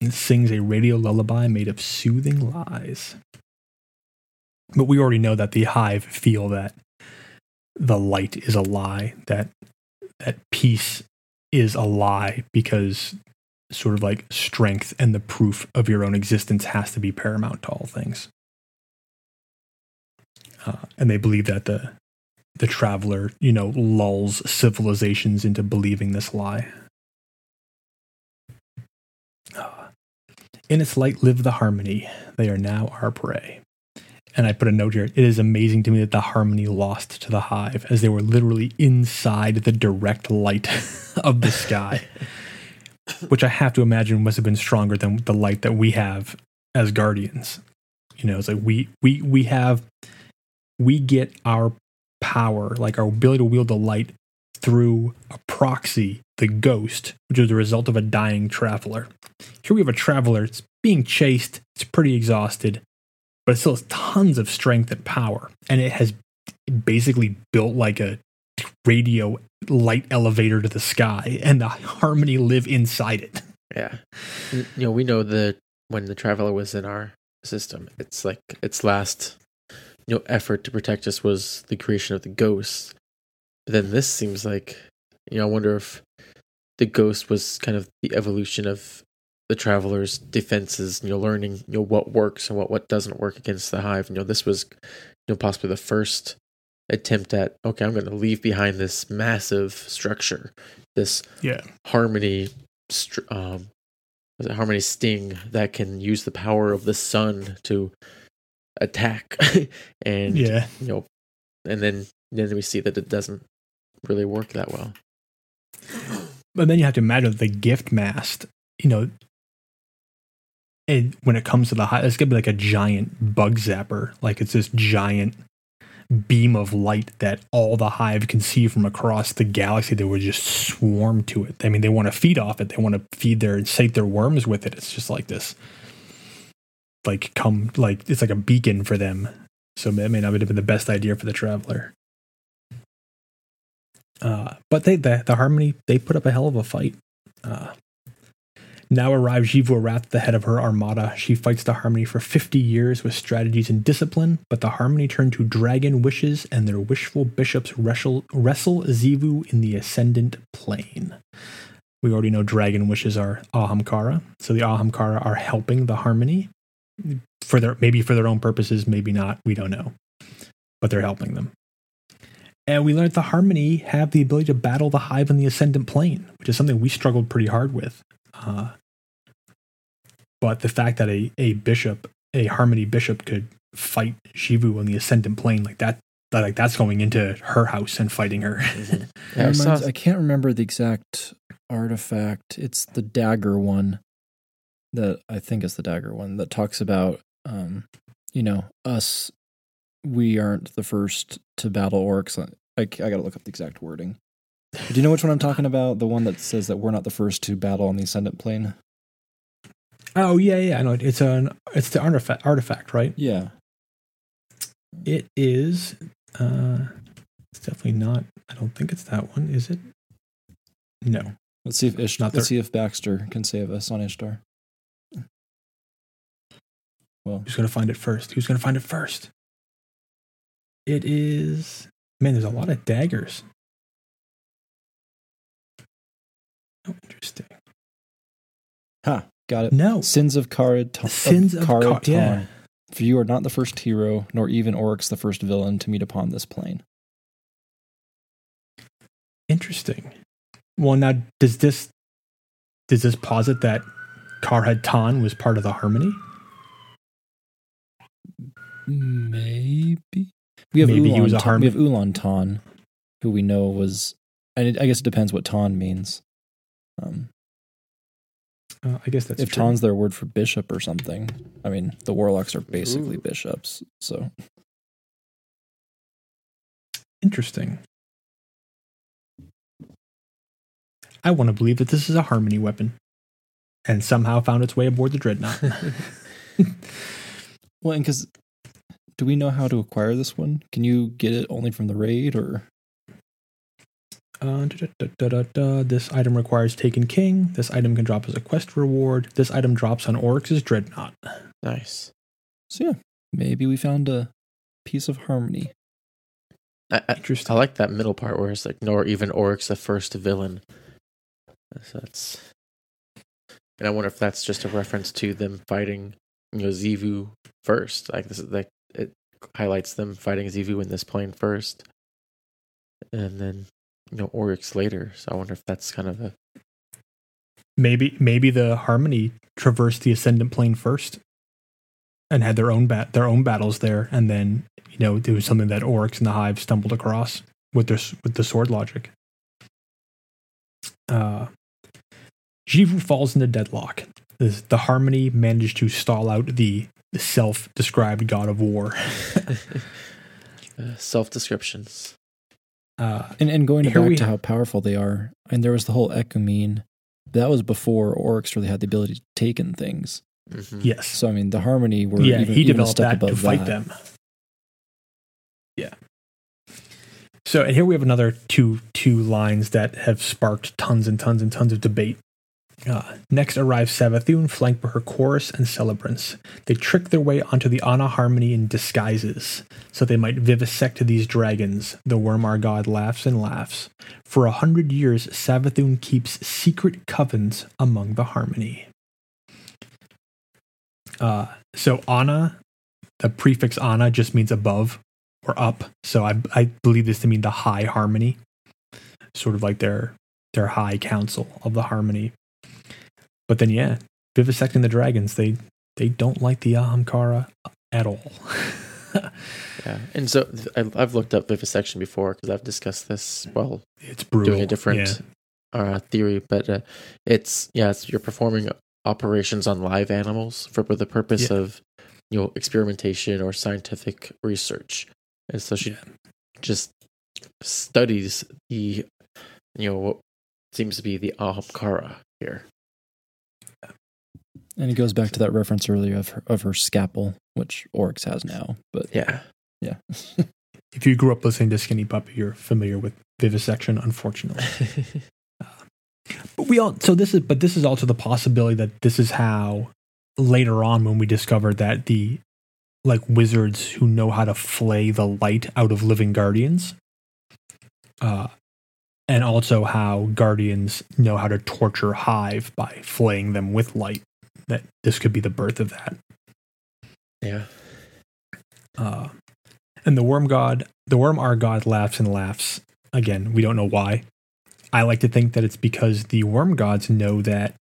and sings a radio lullaby made of soothing lies. But we already know that the hive feel that the light is a lie, that that peace is a lie because sort of like strength and the proof of your own existence has to be paramount to all things. Uh, and they believe that the the traveler, you know, lulls civilizations into believing this lie. Uh, in its light live the harmony. They are now our prey. And I put a note here. It is amazing to me that the harmony lost to the hive as they were literally inside the direct light of the sky which I have to imagine must have been stronger than the light that we have as guardians. You know, it's like we we we have we get our power, like our ability to wield the light through a proxy, the ghost, which is the result of a dying traveler. Here we have a traveler, it's being chased, it's pretty exhausted, but it still has tons of strength and power. And it has basically built like a radio light elevator to the sky and the harmony live inside it. Yeah, you know, we know that when the traveler was in our system, it's like its last, you know, effort to protect us was the creation of the ghost. But then this seems like, you know, I wonder if the ghost was kind of the evolution of the traveler's defenses. You know, learning you know what works and what what doesn't work against the hive. You know, this was, you know, possibly the first attempt at okay, I'm going to leave behind this massive structure, this Yeah. harmony um harmony sting that can use the power of the sun to attack and Yeah. you know and then then we see that it doesn't really work that well But then you have to imagine the gift mast, you know, and when it comes to the high, it's gonna be like a giant bug zapper. Like it's this giant beam of light that all the hive can see from across the galaxy. They would just swarm to it. I mean, they want to feed off it. They want to feed their sate their worms with it. It's just like this, like come like it's like a beacon for them. So it may not have been the best idea for the traveler. Uh, but they the, the harmony they put up a hell of a fight. Uh, Now arrives Xivu Arath, the head of her armada. She fights the Harmony for 50 years with strategies and discipline, but the Harmony turn to dragon wishes and their wishful bishops wrestle, wrestle Xivu in the Ascendant Plane. We already know dragon wishes are Ahamkara, so the Ahamkara are helping the Harmony for their maybe for their own purposes, maybe not, we don't know. But they're helping them. And we learned the Harmony have the ability to battle the Hive in the Ascendant Plane, which is something we struggled pretty hard with. Uh, but the fact that a, a bishop, a Harmony bishop, could fight Xivu on the Ascendant Plane like that, like that's going into her house and fighting her. Yeah, I saw- reminds- I can't remember the exact artifact. It's the dagger one that I think is the dagger one that talks about, um, you know, us. We aren't the first to battle Oryx. I, I got to look up the exact wording. Do you know which one I'm talking about? The one that says that we're not the first to battle on the ascendant plane. oh yeah, yeah, I know. It's an it's the artifact artifact, right? Yeah, It is. Uh, it's definitely not. I don't think it's that one. Is it? No. let's see if Ish, Not let's there. see if Baxter can save us on Ishtar. Well, Who's gonna find it first? Who's gonna find it first? It is. Man, there's a lot of daggers. Oh, interesting. ha, got it. No, Sins of Karid. Ta- Sins of Karid Kar- yeah. Tan. For you are not the first hero, nor even Oryx the first villain to meet upon this plane. interesting. Well, now does this does this posit that Karhad Tan was part of the Harmony? Maybe we have Maybe Ulan he was a harm- we have Ulan Tan, who we know was, and it, I guess it depends what Tan means. Um, Uh, I guess that's if true. Tan's their word for bishop or something, I mean the warlocks are basically Ooh. bishops. So Interesting. I want to believe that this is a Harmony weapon, and somehow found its way aboard the dreadnought. well, and because do we know how to acquire this one? Can you get it only from the raid or? Uh, da, da, da, da, da. This item requires Taken King. This item can drop as a quest reward. This item drops on Oryx's Dreadnought. nice. So yeah, maybe we found a piece of harmony. I, I, Interesting. I like that middle part where it's like, nor even Oryx the first villain. So that's, and I wonder if that's just a reference to them fighting, you know, Xivu first. Like this is like it highlights them fighting Xivu in this plane first, and then you know Oryx later. So I wonder if that's kind of a maybe maybe the Harmony traversed the Ascendant Plane first, and had their own bat their own battles there, and then you know it was something that Oryx and the Hive stumbled across with their with the sword logic. Uh, Xivu falls into deadlock. The, the Harmony managed to stall out the, the self-described god of war. uh, self descriptions. Uh, And and going back to ha- how powerful they are, and there was the whole Ecumene. That was before Oryx really had the ability to take in things. Mhm. yes, So I mean, the Harmony were yeah, even, he even a developed step that to above fight that. them. Yeah. So and here we have another two two lines that have sparked tons and tons and tons of debate. Uh, next arrives Savathun, flanked by her chorus and celebrants. They trick their way onto the Ana Harmony in disguises, so they might vivisect these dragons. The Wormar god laughs and laughs. For a hundred years, Savathun keeps secret covens among the Harmony. Uh, so Ana, the prefix Ana just means above or up. So I I believe this to mean the high harmony, sort of like their their high council of the harmony. But then yeah, vivisecting the dragons, they they don't like the Ahamkara at all. Yeah, and so I've looked up vivisection before because I've discussed this while it's brutal. doing a different uh, theory, but uh, it's yeah, it's you're performing operations on live animals for with the purpose Yeah. of you know experimentation or scientific research, and so she just studies the you know what seems to be the Ahamkara here. And it goes back to that reference earlier of her, of her scalpel, which Oryx has now. But Yeah, yeah, If you grew up listening to Skinny Puppy, you're familiar with vivisection. Unfortunately, But we all so this is but this is also the possibility that this is how later on when we discover that the like wizards who know how to flay the light out of living guardians uh and also how guardians know how to torture hive by flaying them with light that this could be the birth of that Yeah. uh and the worm god the worm our god laughs and laughs again we don't know why i like to think that it's because the worm gods know that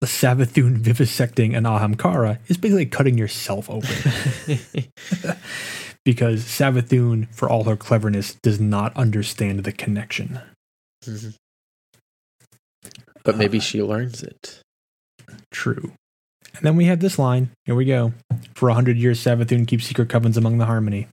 the Savathun vivisecting an Ahamkara is basically cutting yourself open. because Savathun, for all her cleverness, does not understand the connection. Mhm. But maybe Uh, she learns it. True. And then we have this line. Here we go. For a hundred years, Savathun keeps secret covens among the harmony.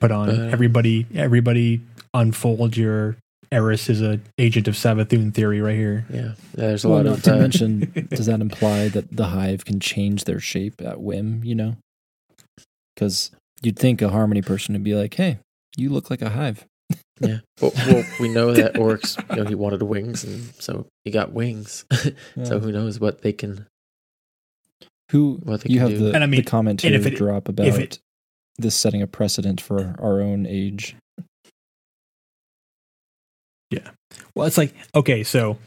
Put on Uh. everybody. Everybody, unfold your Eris is a agent of Savathun theory right here. Yeah. There's a Well, lot not of to uh, mention, does that imply that the hive can change their shape at whim? You know, because you'd think a harmony person would be like, "Hey, you look like a hive." Yeah. Well, well, we know that Oryx, you know, he wanted wings, and so he got wings. Yeah. so who knows what they can? Who what they you can have do. the, And I mean, the comment here if it- drop about if it- this setting a precedent for our own age. Yeah. Well, it's like okay, so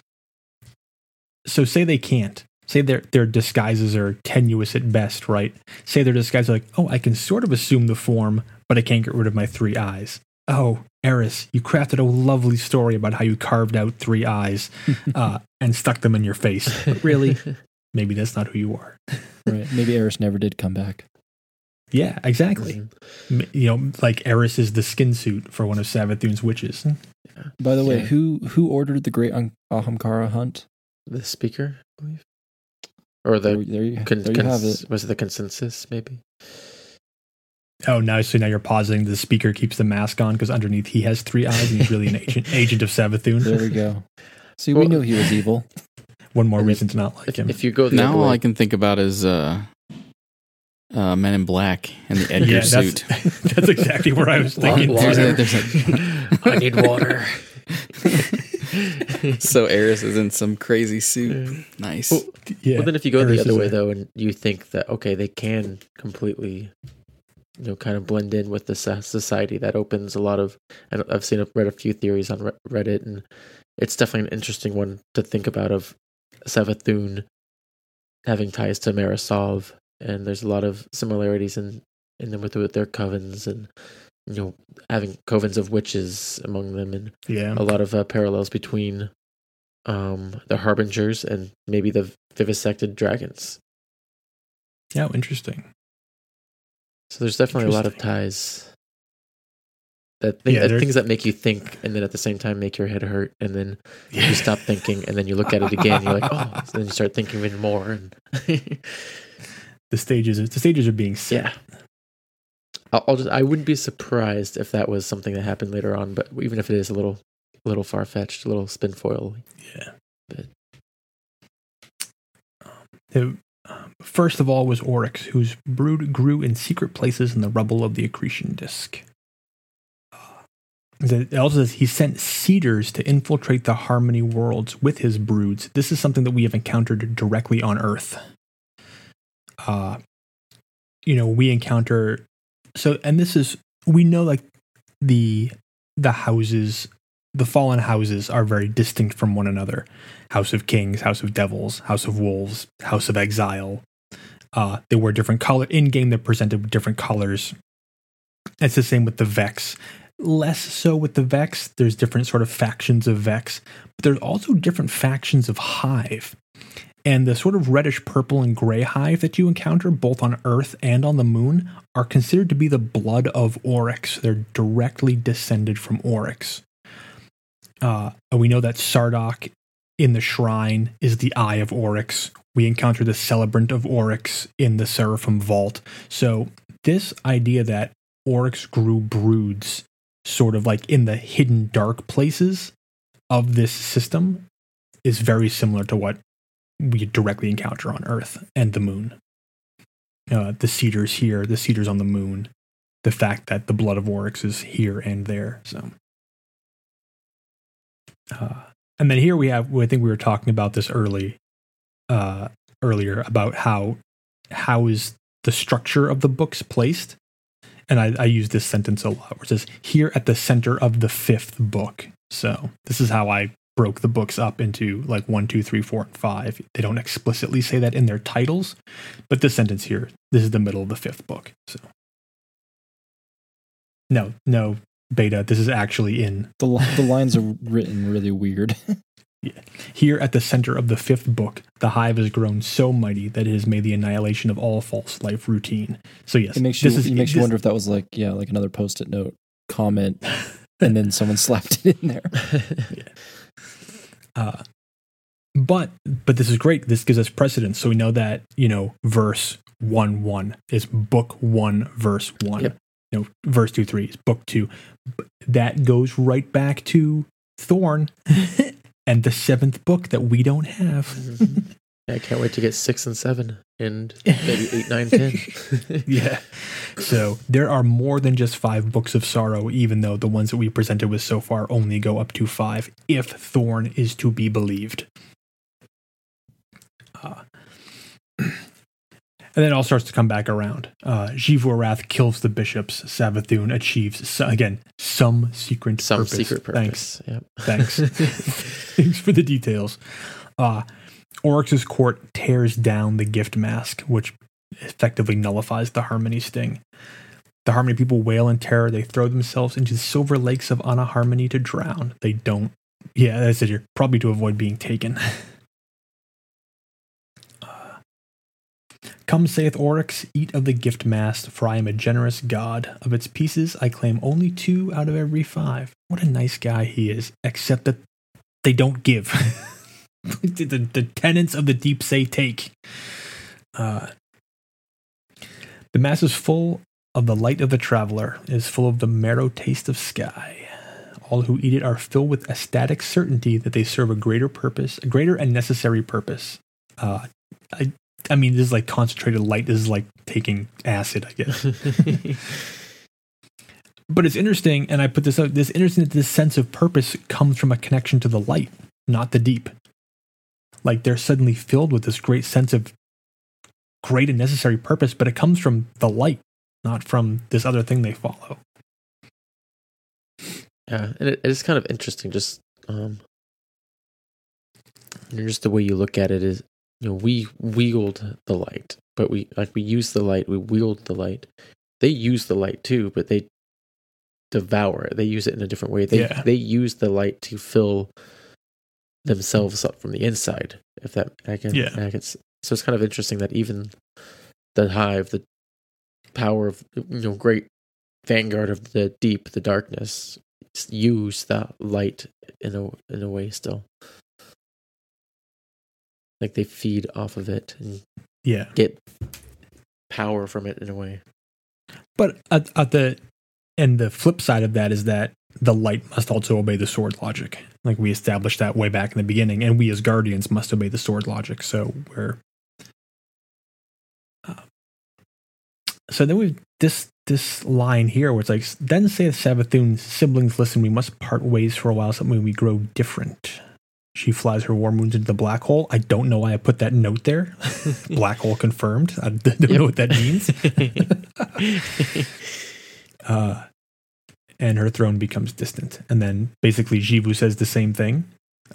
so say they can't. Say their their disguises are tenuous at best, right? Say their disguises are like, oh, I can sort of assume the form, but I can't get rid of my three eyes. Oh, Eris, you crafted a lovely story about how you carved out three eyes uh, and stuck them in your face. But really, maybe that's not who you are. Right? Maybe Eris never did come back. Yeah, exactly. Mhm. You know, like Eris is the skin suit for one of Savathun's witches. By the way, Yeah. who who ordered the Great An- Ahamkara hunt? The speaker, I believe, or the there you, con- there you have it. was it the consensus? Maybe. Oh, now so now you're pausing. the speaker keeps the mask on because underneath he has three eyes and he's really an agent agent of Savathun. There we go. See, we knew he was evil. One more And reason to not like If, him. if you go now other all way, I can think about is uh, uh, Men in Black and the Edgar yeah, suit. that's exactly where I was Long thinking. There's too. a- there's a- I need water. so Eris is in some crazy suit. Nice. Well, Yeah, well, then if you go Eris the other way a- though, and you think that okay, they can completely, you know, kind of blend in with the society, that opens a lot of. and I've seen read a few theories on Reddit, and it's definitely an interesting one to think about of Savathun having ties to Mara Sov, and there's a lot of similarities in in them with, with their covens and you know having covens of witches among them and yeah, a lot of uh, parallels between um the harbingers and maybe the vivisected dragons yeah, interesting. So there's definitely a lot of ties that, Yeah, that things that make you think and then at the same time make your head hurt and then Yeah. you stop thinking and then you look at it again you're like oh so then you start thinking even more and the stages. The stages are being set. yeah I'll, I'll just i wouldn't be surprised if that was something that happened later on but even if it is a little a little far-fetched a little spin foil Yeah. But- um, first of all was Oryx, whose brood grew in secret places in the rubble of the accretion disk. It also says he sent cedars to infiltrate the harmony worlds with his broods. This is something that we have encountered directly on Earth. Uh, you know, we encounter so, and this is we know like the the houses, the fallen houses are very distinct from one another. House of Kings, House of Devils, House of Wolves, House of Exile. Uh, they were different color in game. They're presented with different colors. It's the same with the Vex. Less so with the Vex. There's different sort of factions of Vex, but there's also different factions of Hive. And the sort of reddish purple and gray hive that you encounter both on Earth and on the moon are considered to be the blood of Oryx. They're directly descended from Oryx. Uh, we know that Sardok in the shrine is the Eye of Oryx. We encounter the Celebrant of Oryx in the Seraphim Vault. So, this idea that Oryx grew broods sort of like in the hidden dark places of this system is very similar to what we directly encounter on Earth and the moon. Uh, the cedars here, the cedars on the moon, the fact that the blood of Oryx is here and there. So, uh, and then here we have. I think we were talking about this early, uh, earlier about how how is the structure of the books placed, and I, I use this sentence a lot, where it says here at the center of the fifth book. So this is how I broke the books up into like one, two, three, four, and five. They don't explicitly say that in their titles, but this sentence here, this is the middle of the fifth book. So no, no, beta. This is actually in The the lines are written really weird. yeah. Here at the center of the fifth book, the hive has grown so mighty that it has made the annihilation of all false life routine. So yes, It makes you this is it makes you wonder if that was like yeah, like another post-it note comment, and then someone slapped it in there. yeah. Uh, but but this is great. This gives us precedence, so we know that you know verse one one is book one, verse one. Yep. You know, verse two three is book two. B- That goes right back to Thorn and the seventh book that we don't have. I can't wait to get six and seven and maybe eight, nine, ten. yeah. So there are more than just five books of sorrow, even though the ones that we presented with so far only go up to five, if Thorn is to be believed. Uh, and then it all starts to come back around. Uh, Xivu Arath kills the bishops. Savathun achieves, so, again, some secret Some purpose. secret Thanks. Yep. Thanks. Thanks for the details. Uh, Oryx's court tears down the gift mast, which effectively nullifies the Harmony sting. The Harmony people wail in terror. They throw themselves into the silver lakes of Anaharmony to drown. They don't. Yeah, that's it here. Probably to avoid being taken. Come, saith Oryx, eat of the gift mast, for I am a generous god. Of its pieces, I claim only two out of every five. What a nice guy he is, except that they don't give. the, the, tenants of the deep say take. Uh, the mass is full of the light of the traveler, is full of the marrow taste of sky. All who eat it are filled with ecstatic certainty that they serve a greater purpose, a greater and necessary purpose. Uh, I, I mean, this is like concentrated light. This is like taking acid, I guess. but it's interesting, and I put this out. This interesting that this sense of purpose comes from a connection to the light, not the deep. Like they're suddenly filled with this great sense of great and necessary purpose, but it comes from the light, not from this other thing they follow. Yeah, and it, it is kind of interesting. Just um, just the way you look at it is, you know, we wield the light, but we like we use the light, we wield the light. They use the light too, but they devour it. They use it in a different way. They Yeah. they use the light to fill themselves up from the inside. If that I can, Yeah. I can, so it's kind of interesting that even the hive, the power of you know great vanguard of the deep, the darkness, use that light in a in a way still. Like they feed off of it and Yeah. get power from it in a way. But at, at the and the flip side of that is that the light must also obey the sword logic. Like we established that way back in the beginning, and we as guardians must obey the sword logic. So we're uh, so then we this this line here where it's like then saith Savathun, siblings listen, we must part ways for a while, something we grow different. She flies her war moons into the black hole. I don't know why I put that note there. black hole confirmed. I don't know what that means. uh, and her throne becomes distant. And then basically Xivu says the same thing.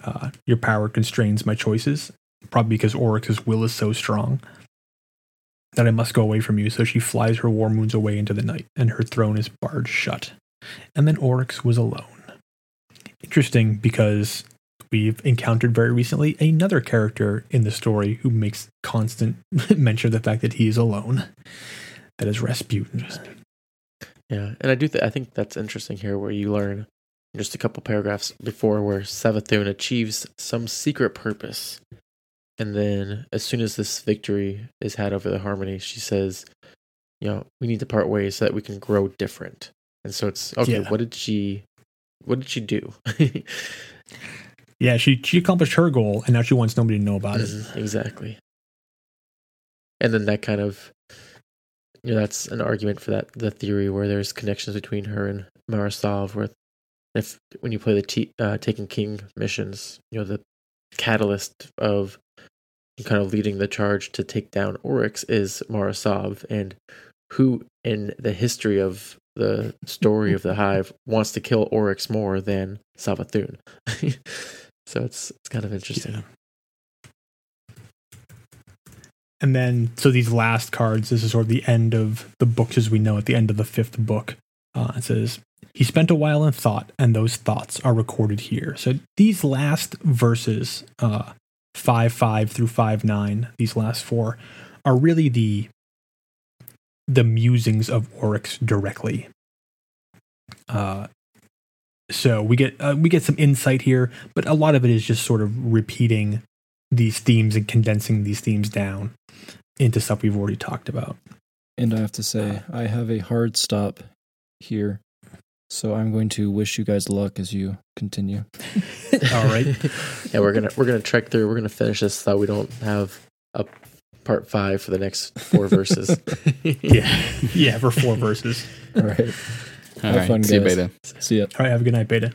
Uh, your power constrains my choices, probably because Oryx's will is so strong that I must go away from you. So she flies her war moons away into the night, and her throne is barred shut. And then Oryx was alone. Interesting because we've encountered very recently another character in the story who makes constant mention of the fact that he is alone. That is Rasputin. Yeah, and I do. Th- I think that's interesting here, where you learn just a couple paragraphs before where Savathun achieves some secret purpose, and then as soon as this victory is had over the Harmony, she says, "You know, we need to part ways so that we can grow different." And so it's okay. Yeah. What did she? What did she do? Yeah, she she accomplished her goal, and now she wants nobody to know about it. Mhm, exactly. And then that kind of, you know, that's an argument for that the theory where there's connections between her and Mara Sov, where If when you play the T, uh, Taken King missions, you know the catalyst of kind of leading the charge to take down Oryx is Marasov, and who in the history of the story of the Hive wants to kill Oryx more than Savathun. so it's it's kind of interesting. Yeah. And then, so these last cards, this is sort of the end of the books as we know at the end of the fifth book. Uh, it says, He spent a while in thought, and those thoughts are recorded here. So these last verses, uh, 5 5 through 5 9, these last four, are really the the musings of Oryx directly. Uh, so we get uh, we get some insight here, but a lot of it is just sort of repeating these themes and condensing these themes down into stuff we've already talked about. And I have to say, I have a hard stop here. So I'm going to wish you guys luck as you continue. All right. yeah, we're gonna we're gonna trek through. We're gonna finish this so we don't have a part five for the next four verses. yeah, yeah, for four verses. All right. All Have right. fun, See you. Beta. See ya. All right, have a good night, Beta.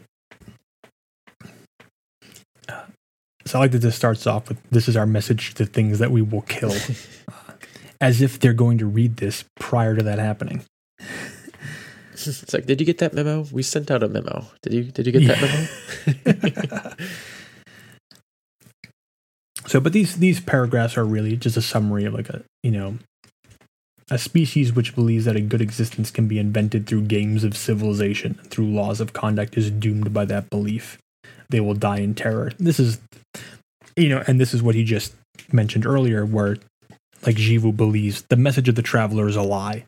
So I like that this starts off with this is our message to things that we will kill, as if they're going to read this prior to that happening. it's like, did you get that memo? We sent out a memo. Did you did you get that memo? So, but these these paragraphs are really just a summary of like a you know a species which believes that a good existence can be invented through games of civilization through laws of conduct is doomed by that belief. They will die in terror. This is you know, and this is what he just mentioned earlier, where like Xivu believes the message of the traveler is a lie.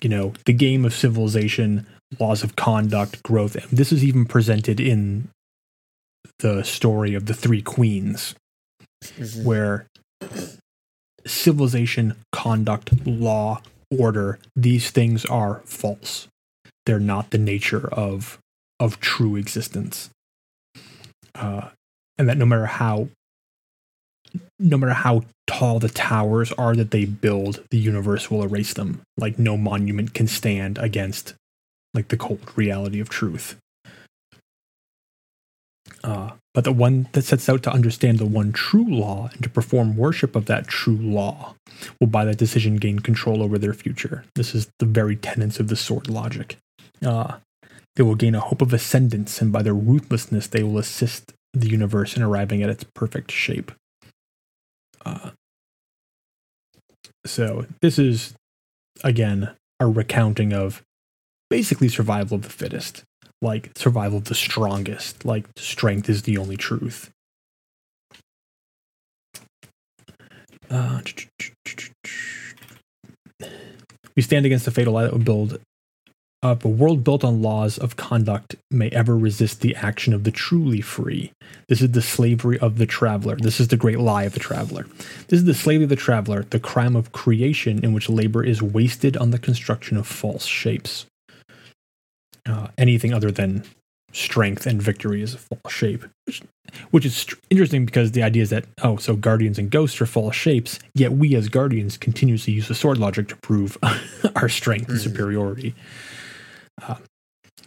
You know, the game of civilization, laws of conduct, growth. This is even presented in the story of the three queens Mhm. where civilization, conduct, law, order, these things are false. They're not the nature of of true existence. Uh, and that no matter how no matter how tall the towers are that they build, the universe will erase them. Like no monument can stand against like the cold reality of truth. Uh, but the one that sets out to understand the one true law and to perform worship of that true law will by that decision gain control over their future. This is the very tenets of the sword logic. Uh, they will gain a hope of ascendance, and by their ruthlessness, they will assist the universe in arriving at its perfect shape. Uh, so, this is, again, a recounting of basically survival of the fittest like survival of the strongest like strength is the only truth. Uh, we stand against the fatal lie that would build up a world built on laws of conduct may ever resist the action of the truly free. This is the slavery of the traveler. This is the great lie of the traveler. This is the slavery of the traveler the crime of creation in which labor is wasted on the construction of false shapes uh, anything other than strength and victory is a false shape, which, which is interesting because the idea is that oh, so guardians and ghosts are false shapes, yet we as guardians continuously use the sword logic to prove our strength and Mhm. superiority. Uh,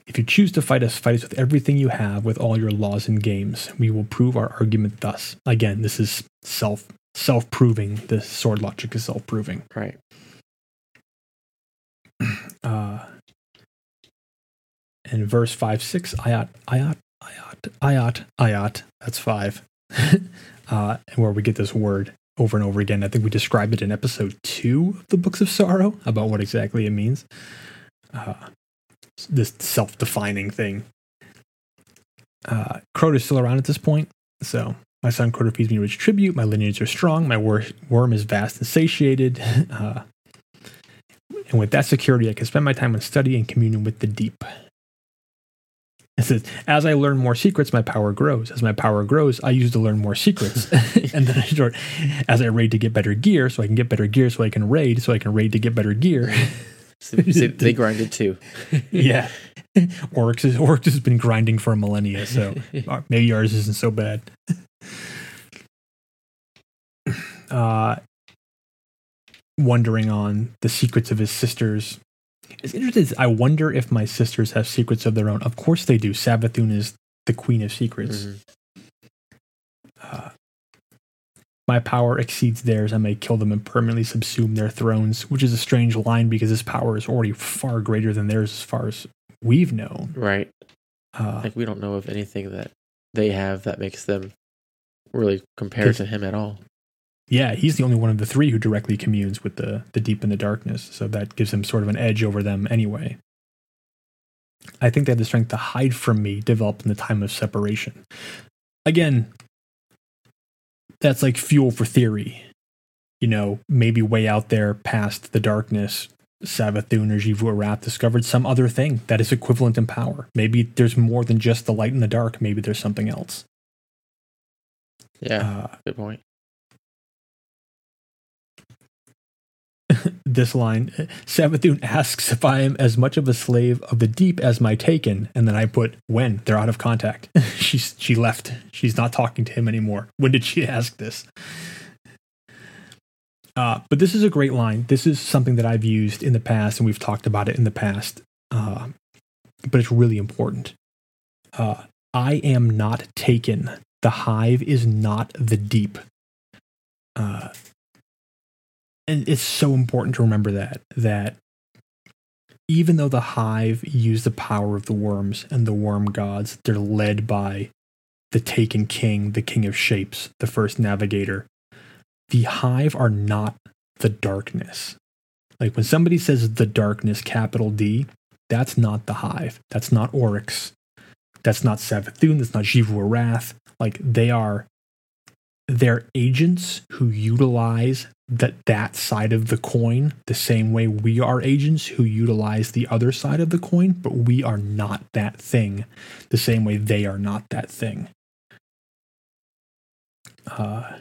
if you choose to fight us, fight us with everything you have, with all your laws and games. We will prove our argument thus. Again, this is self self proving. The sword logic is self proving. right. uh, in verse 5 6 ayat ayat ayat ayat ayat that's five uh, and where we get this word over and over again. I think we described it in episode 2 of the books of sorrow about what exactly it means. Uh, this self-defining thing. Uh, Crota is still around at this point so my son Crota feeds me rich tribute. My lineage are strong. My wor- worm is vast and satiated. Uh, and with that security, I can spend my time on study and communion with the deep. It says, as I learn more secrets, my power grows. As my power grows, I use to learn more secrets. and then I start, as I raid to get better gear, so I can get better gear, so I can raid, so I can raid to get better gear. So, so they grinded too. yeah. Oryx, is, Oryx has been grinding for a millennia, so uh, maybe ours isn't so bad. Uh, wondering on the secrets of his sisters. It's interesting. I wonder if my sisters have secrets of their own. Of course they do. Savathun is the queen of secrets. Mhm. Uh, my power exceeds theirs. I may kill them and permanently subsume their thrones, which is a strange line because this power is already far greater than theirs as far as we've known. Right. Uh, Like we don't know of anything that they have that makes them really compare to him at all. Yeah, he's the only one of the three who directly communes with the, the deep in the darkness, so that gives him sort of an edge over them anyway. I think they have the strength to hide from me, developed in the time of separation. Again, that's like fuel for theory. You know, maybe way out there past the darkness, Savathun or Xivu Arath discovered some other thing that is equivalent in power. Maybe there's more than just the light and the dark. Maybe there's something else. Yeah. Uh, good point. This line Savathun asks if I am as much of a slave of the deep as my taken, and then I put when they're out of contact. She's she left. She's not talking to him anymore. When did she ask this? Uh, but this is a great line. This is something that I've used in the past, and we've talked about it in the past. Uh, but it's really important. Uh, I am not taken. The hive is not the deep. And it's so important to remember that that even though the hive use the power of the worms and the worm gods they're led by the taken king the king of shapes the first navigator the hive are not the darkness. Like when somebody says the darkness capital d that's not the hive. That's not oryx. That's not savathun. That's not Xivu Arath like they are they're agents who utilize that that side of the coin the same way we are agents who utilize the other side of the coin but we are not that thing the same way they are not that thing. Uh,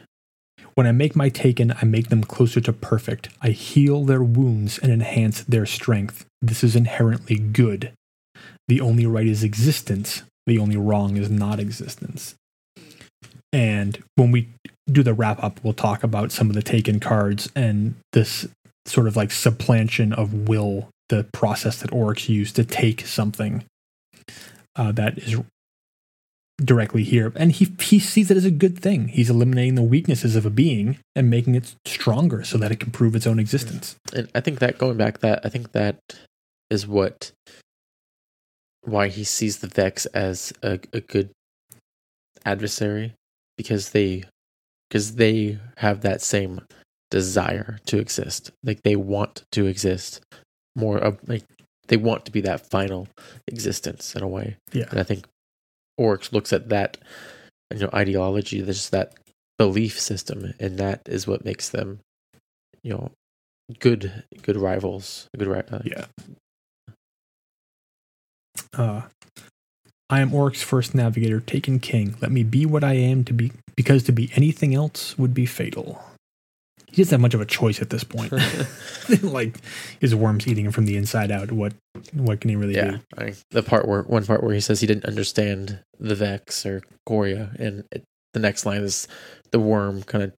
when i make my taken i make them closer to perfect. I heal their wounds and enhance their strength. This is inherently good. The only right is existence. The only wrong is not existence. And when we do the wrap up, we'll talk about some of the taken cards and this sort of like supplantation of will, the process that Oryx used to take something uh, that is directly here. And he, he sees it as a good thing. He's eliminating the weaknesses of a being and making it stronger so that it can prove its own existence. And I think that going back that I think that is what why he sees the Vex as a, a good adversary because they because they have that same desire to exist like they want to exist more of like they want to be that final existence in a way Yeah. and i think oryx looks at that you know ideology there's that belief system and that is what makes them you know good good rivals good ri- uh, Yeah. Uh, I am Oryx's first navigator, taken king. Let me be what I am to be, because to be anything else would be fatal. He doesn't have much of a choice at this point. like, his worms eating him from the inside out. What, what can he really yeah do? I, the part where one part where he says he didn't understand the vex or Quria and it, the next line is the worm kind of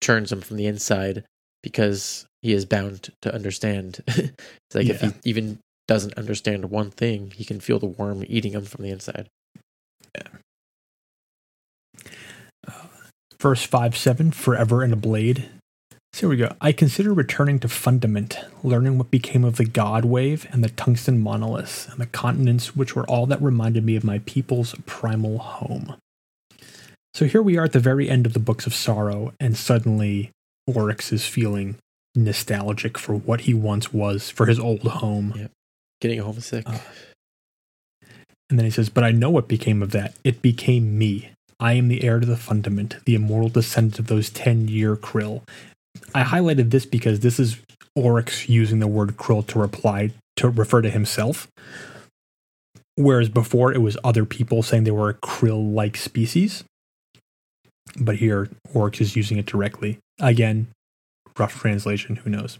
turns him from the inside because he is bound to understand it's like if he even doesn't understand one thing he can feel the worm eating him from the inside Verse 5 7, forever in a blade. So here we go. I consider returning to fundament, learning what became of the God wave and the tungsten monoliths and the continents which were all that reminded me of my people's primal home. So here we are at the very end of the Books of Sorrow, and suddenly Oryx is feeling nostalgic for what he once was, for his old home. getting homesick Uh, And then he says, But I know what became of that. It became me. I am the heir to the fundament, the immortal descendant of those 10 year krill. I highlighted this because this is Oryx using the word krill to reply to refer to himself. Whereas before it was other people saying they were a krill like species. But here Oryx is using it directly. Again, rough translation, who knows.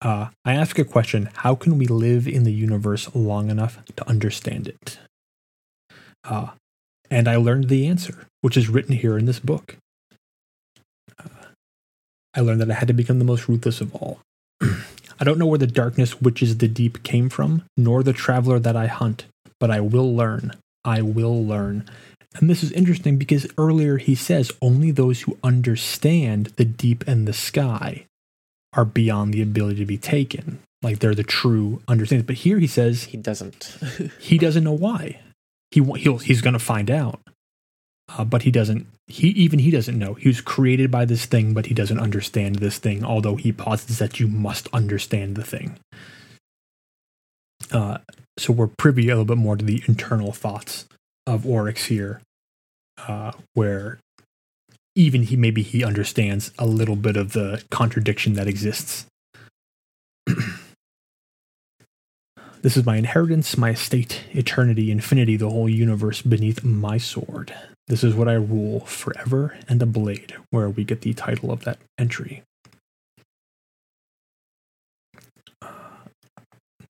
Uh, I ask a question How can we live in the universe long enough to understand it? Uh, and I learned the answer, which is written here in this book. Uh, I learned that I had to become the most ruthless of all. I don't know where the darkness which is the deep came from, nor the traveler that I hunt, but I will learn. I will learn. And this is interesting because earlier he says only those who understand the deep and the sky are beyond the ability to be taken. Like they're the true understanders. But here he says He doesn't. he doesn't know why. He he'll, he's going to find out, uh, but he doesn't. He even he doesn't know. He was created by this thing, but he doesn't understand this thing. Although he posits that you must understand the thing. Uh, so we're privy a little bit more to the internal thoughts of Oryx here, uh, where even he maybe he understands a little bit of the contradiction that exists. This is my inheritance, my estate, eternity, infinity, the whole universe beneath my sword. This is what I rule forever and a blade, where we get the title of that entry.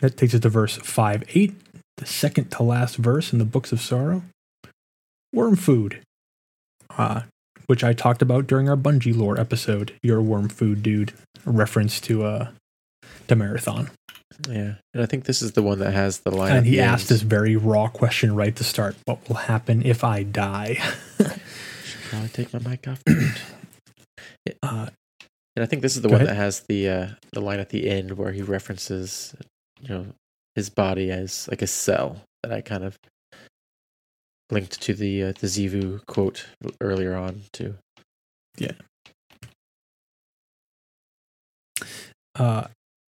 That takes us to verse 5 8, the second to last verse in the Books of Sorrow. Worm food, uh, which I talked about during our Bungie lore episode. Your worm food, dude. Reference to uh, to Marathon. Yeah, and I think this is the one that has the line. And he asked this very raw question right to start What will happen if I die? Should probably take my mic off. Uh, and I think this is the one ahead. that has the uh, the line at the end where he references, you know, his body as like a cell that I kind of linked to the uh, the Xivu quote earlier on too. Yeah. Uh,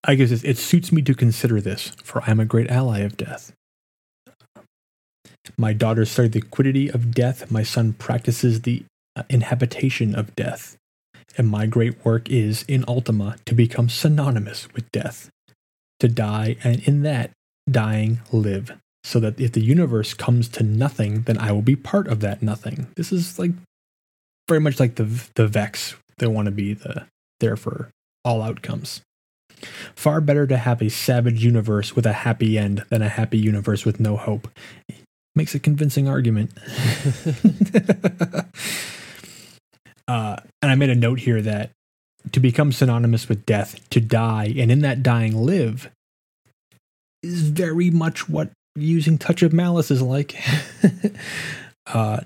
I guess it, it suits me to consider this, for I am a great ally of death. My daughter studied the quiddity of death. My son practices the uh, inhabitation of death. And my great work is, in Ultima, to become synonymous with death. To die, and in that, dying, live. So that if the universe comes to nothing, then I will be part of that nothing. This is like very much like the the Vex. They want to be the there for all outcomes. Far better to have a savage universe with a happy end than a happy universe with no hope. Makes a convincing argument. uh, and I made a note here that to become synonymous with death, to die, and in that dying live, is very much what using Touch of Malice is like. uh,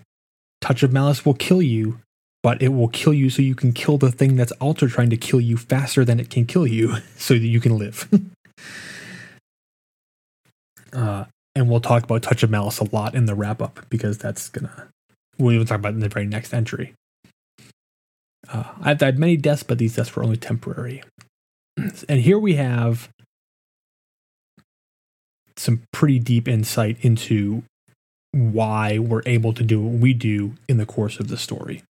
Touch of Malice will kill you, but it will kill you so you can kill the thing that's also trying to kill you faster than it can kill you so that you can live. uh, and we'll talk about Touch of Malice a lot in the wrap up because that's gonna, we'll even talk about it in the very next entry. Uh, I've had many deaths, but these deaths were only temporary. And here we have some pretty deep insight into why we're able to do what we do in the course of the story.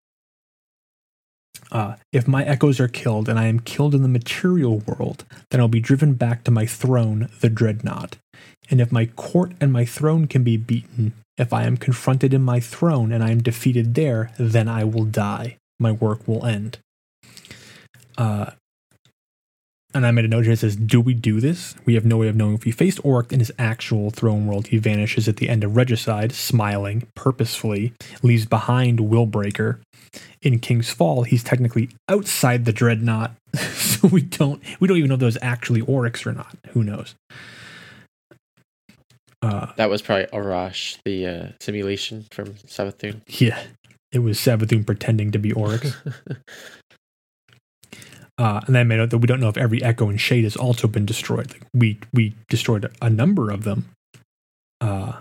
Uh, if my echoes are killed and I am killed in the material world, then I'll be driven back to my throne, the dreadnought. And if my court and my throne can be beaten, if I am confronted in my throne and I am defeated there, then I will die. My work will end. Uh, and I made a note here that says, Do we do this? We have no way of knowing if he faced Oryx in his actual throne world. He vanishes at the end of Regicide, smiling purposefully, leaves behind Willbreaker. In King's Fall, he's technically outside the dreadnought, so we don't we don't even know if those actually Oryx or not. Who knows? Uh, That was probably Aurash, the uh, simulation from Savathun. yeah, it was Savathun pretending to be Oryx. Uh, and then I made note that we don't know if every Echo and Shade has also been destroyed. Like we we destroyed a number of them, uh,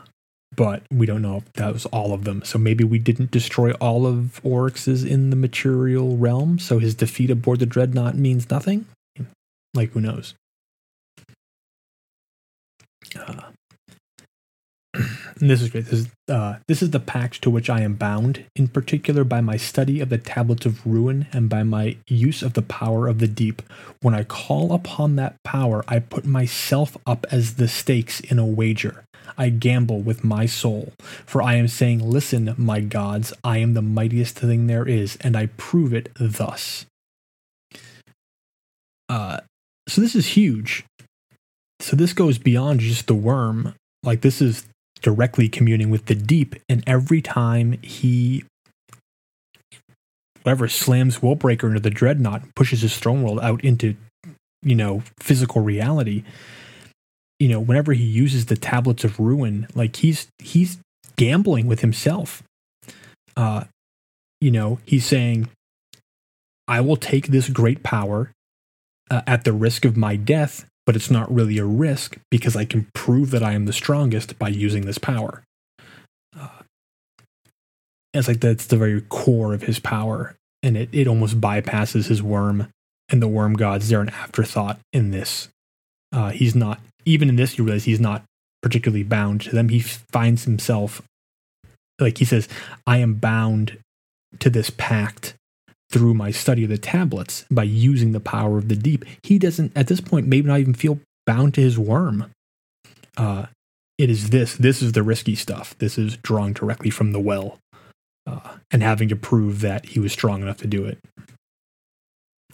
but we don't know if that was all of them. So maybe we didn't destroy all of Oryx's in the material realm. So his defeat aboard the Dreadnought means nothing. Like who knows? Uh, this is great. This is uh, this is the pact to which I am bound, in particular by my study of the tablets of ruin and by my use of the power of the deep. When I call upon that power, I put myself up as the stakes in a wager. I gamble with my soul, for I am saying, Listen, my gods, I am the mightiest thing there is, and I prove it thus. Uh, so this is huge. So this goes beyond just the worm. Like this is directly communing with the deep, and every time he whatever slams Willbreaker into the dreadnought, pushes his throne world out into you know, physical reality, you know, whenever he uses the tablets of ruin, like he's he's gambling with himself. Uh, you know, he's saying, "I will take this great power uh, at the risk of my death, but it's not really a risk because I can prove that I am the strongest by using this power." Uh, it's like that's the very core of his power, and it it almost bypasses his worm and the worm gods. They're an afterthought in this. Uh, he's not even in this. You realize he's not particularly bound to them. He finds himself like he says, I am bound to this pact through my study of the tablets by using the power of the deep. He doesn't, at this point, maybe not even feel bound to his worm. Uh, it is this. This is the risky stuff. This is drawing directly from the well uh, and having to prove that he was strong enough to do it.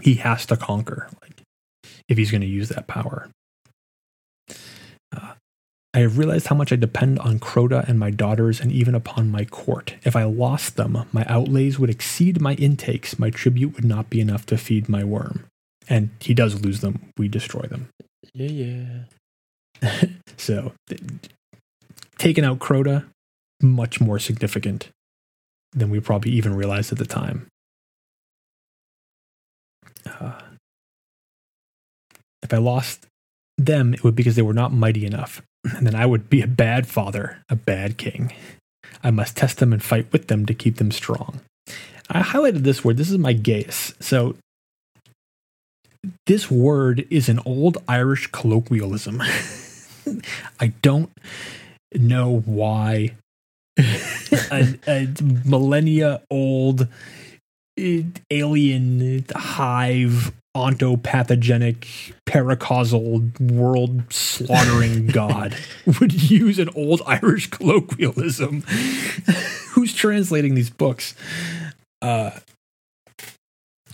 He has to conquer, like, if he's going to use that power. I have realized how much I depend on Crota and my daughters and even upon my court. If I lost them, my outlays would exceed my intakes. My tribute would not be enough to feed my worm. And he does lose them. We destroy them. Yeah, yeah. so, th- taking out Crota, much more significant than we probably even realized at the time. Uh, if I lost them, it would be because they were not mighty enough. And then I would be a bad father, a bad king. I must test them and fight with them to keep them strong. I highlighted this word. This is my geas. So this word is an old Irish colloquialism. I don't know why a, a millennia old alien hive ontopathogenic paracausal world slaughtering god would use an old irish colloquialism who's translating these books. Uh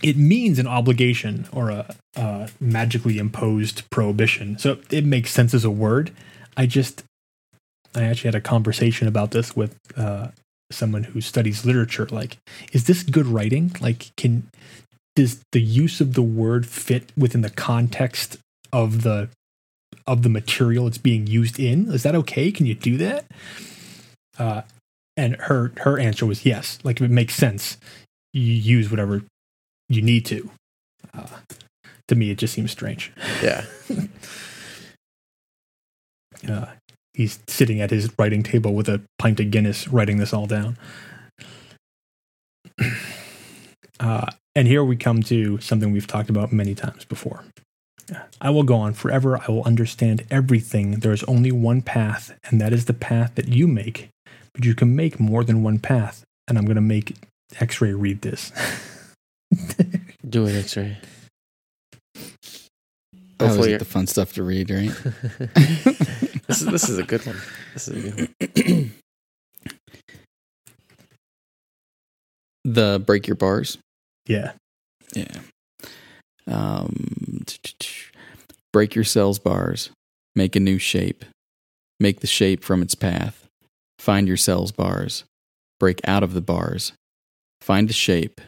it means an obligation or a, a magically imposed prohibition. So it makes sense as a word. I just i actually had a conversation about this with uh someone who studies literature like is this good writing? Like can does the use of the word fit within the context of the of the material it's being used in? Is that okay? Can you do that? Uh and her her answer was yes. Like if it makes sense you use whatever you need to. Uh, to me it just seems strange. Yeah. uh, he's sitting at his writing table with a pint of Guinness, writing this all down. Uh, and here we come to something we've talked about many times before. I will go on forever. I will understand everything. There is only one path, and that is the path that you make. But you can make more than one path. And I'm going to make X Ray read this. Do an x ray. I always Hopefully get the fun stuff to read, right? this is this is a good one. This is a good one. the break your bars. yeah. Yeah. Um, break your cells bars. Make a new shape. Make the shape from its path. Find your cells bars. Break out of the bars. Find the shape.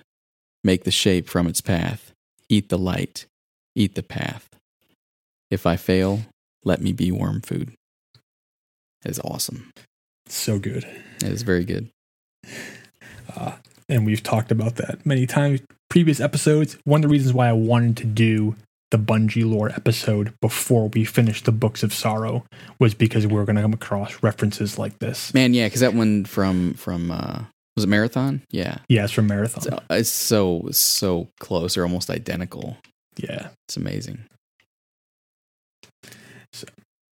Make the shape from its path. Eat the light. Eat the path. If I fail, let me be worm food. Is awesome. So good. It is very good. Uh, and we've talked about that many times previous episodes one of the reasons why i wanted to do the Bungie lore episode before we finished the books of sorrow was because we were going to come across references like this Man, yeah, because that one from from uh was it Marathon? Yeah, yeah it's from marathon it's, it's so so close or almost identical. yeah It's amazing.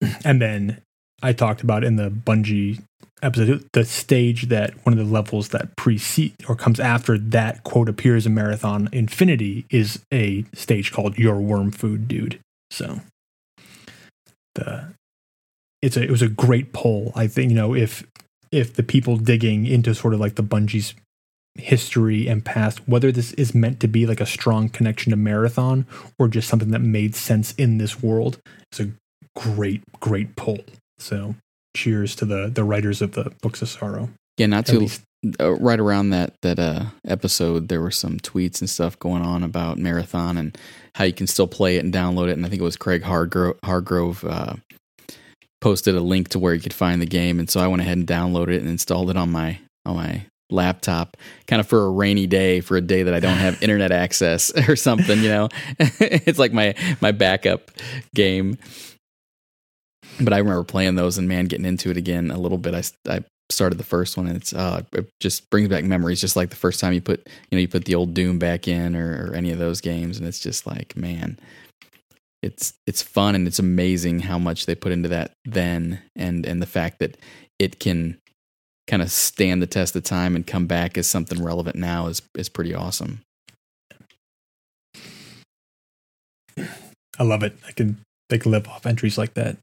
and then i talked about in the Bungie episode the stage that one of the levels that precede or comes after that quote appears in marathon infinity is a stage called your worm food dude. So the it's a it was a great poll i think you know if if the people digging into sort of like the bungie's history and past whether this is meant to be like a strong connection to marathon or just something that made sense in this world it's a great great poll so cheers to the the writers of the books of sorrow Yeah, not too uh, right around that that uh, episode, there were some tweets and stuff going on about Marathon and how you can still play it and download it. And I think it was Craig Hargrove, Hargrove uh, posted a link to where you could find the game, and so I went ahead and downloaded it and installed it on my on my laptop, kind of for a rainy day, for a day that I don't have internet access or something. You know, it's like my my backup game. But I remember playing those and man, getting into it again a little bit. I, I started the first one and it's uh it just brings back memories just like the first time you put you know you put the old doom back in or, or any of those games and it's just like man it's it's fun and it's amazing how much they put into that then and and the fact that it can kind of stand the test of time and come back as something relevant now is is pretty awesome I love it. I can they can live off entries like that.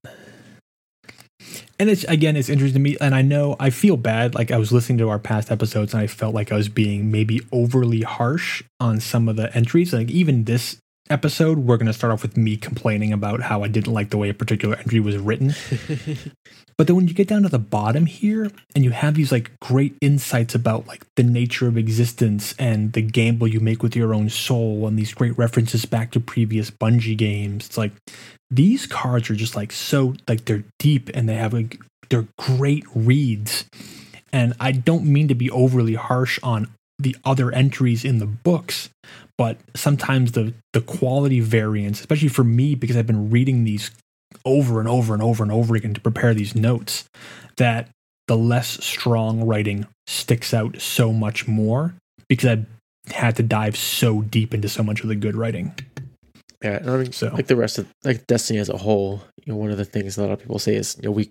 And it's again, it's interesting to me, and I know I feel bad. Like I was listening to our past episodes, and I felt like I was being maybe overly harsh on some of the entries. Like even this episode, we're going to start off with me complaining about how I didn't like the way a particular entry was written. But then when you get down to the bottom here and you have these like great insights about like the nature of existence and the gamble you make with your own soul and these great references back to previous Bungie games, it's like these cards are just like so like they're deep and they have like they're great reads. And I don't mean to be overly harsh on the other entries in the books, but sometimes the the quality variance, especially for me because I've been reading these over and over and over and over again to prepare these notes, that the less strong writing sticks out so much more because I had to dive so deep into so much of the good writing. Yeah, I mean, So- like the rest of like Destiny as a whole, you know, one of the things that a lot of people say is, you know, we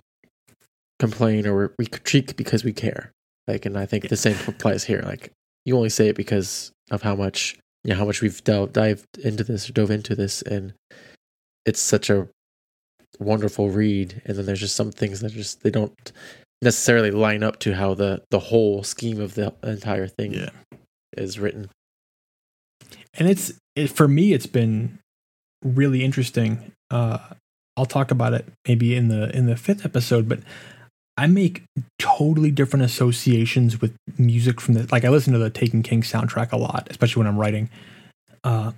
complain or we critique because we care. Like, and I think the same applies here. Like, you only say it because of how much, you know, how much we've delved, dived into this or dove into this, and it's such a wonderful read. And then there's just some things that just they don't necessarily line up to how the the whole scheme of the entire thing Yeah. is written. and it's it, for me it's been really interesting uh i'll talk about it maybe in the in the fifth episode but i make totally different associations with music from the like i listen to the taken king soundtrack a lot especially when i'm writing. Uh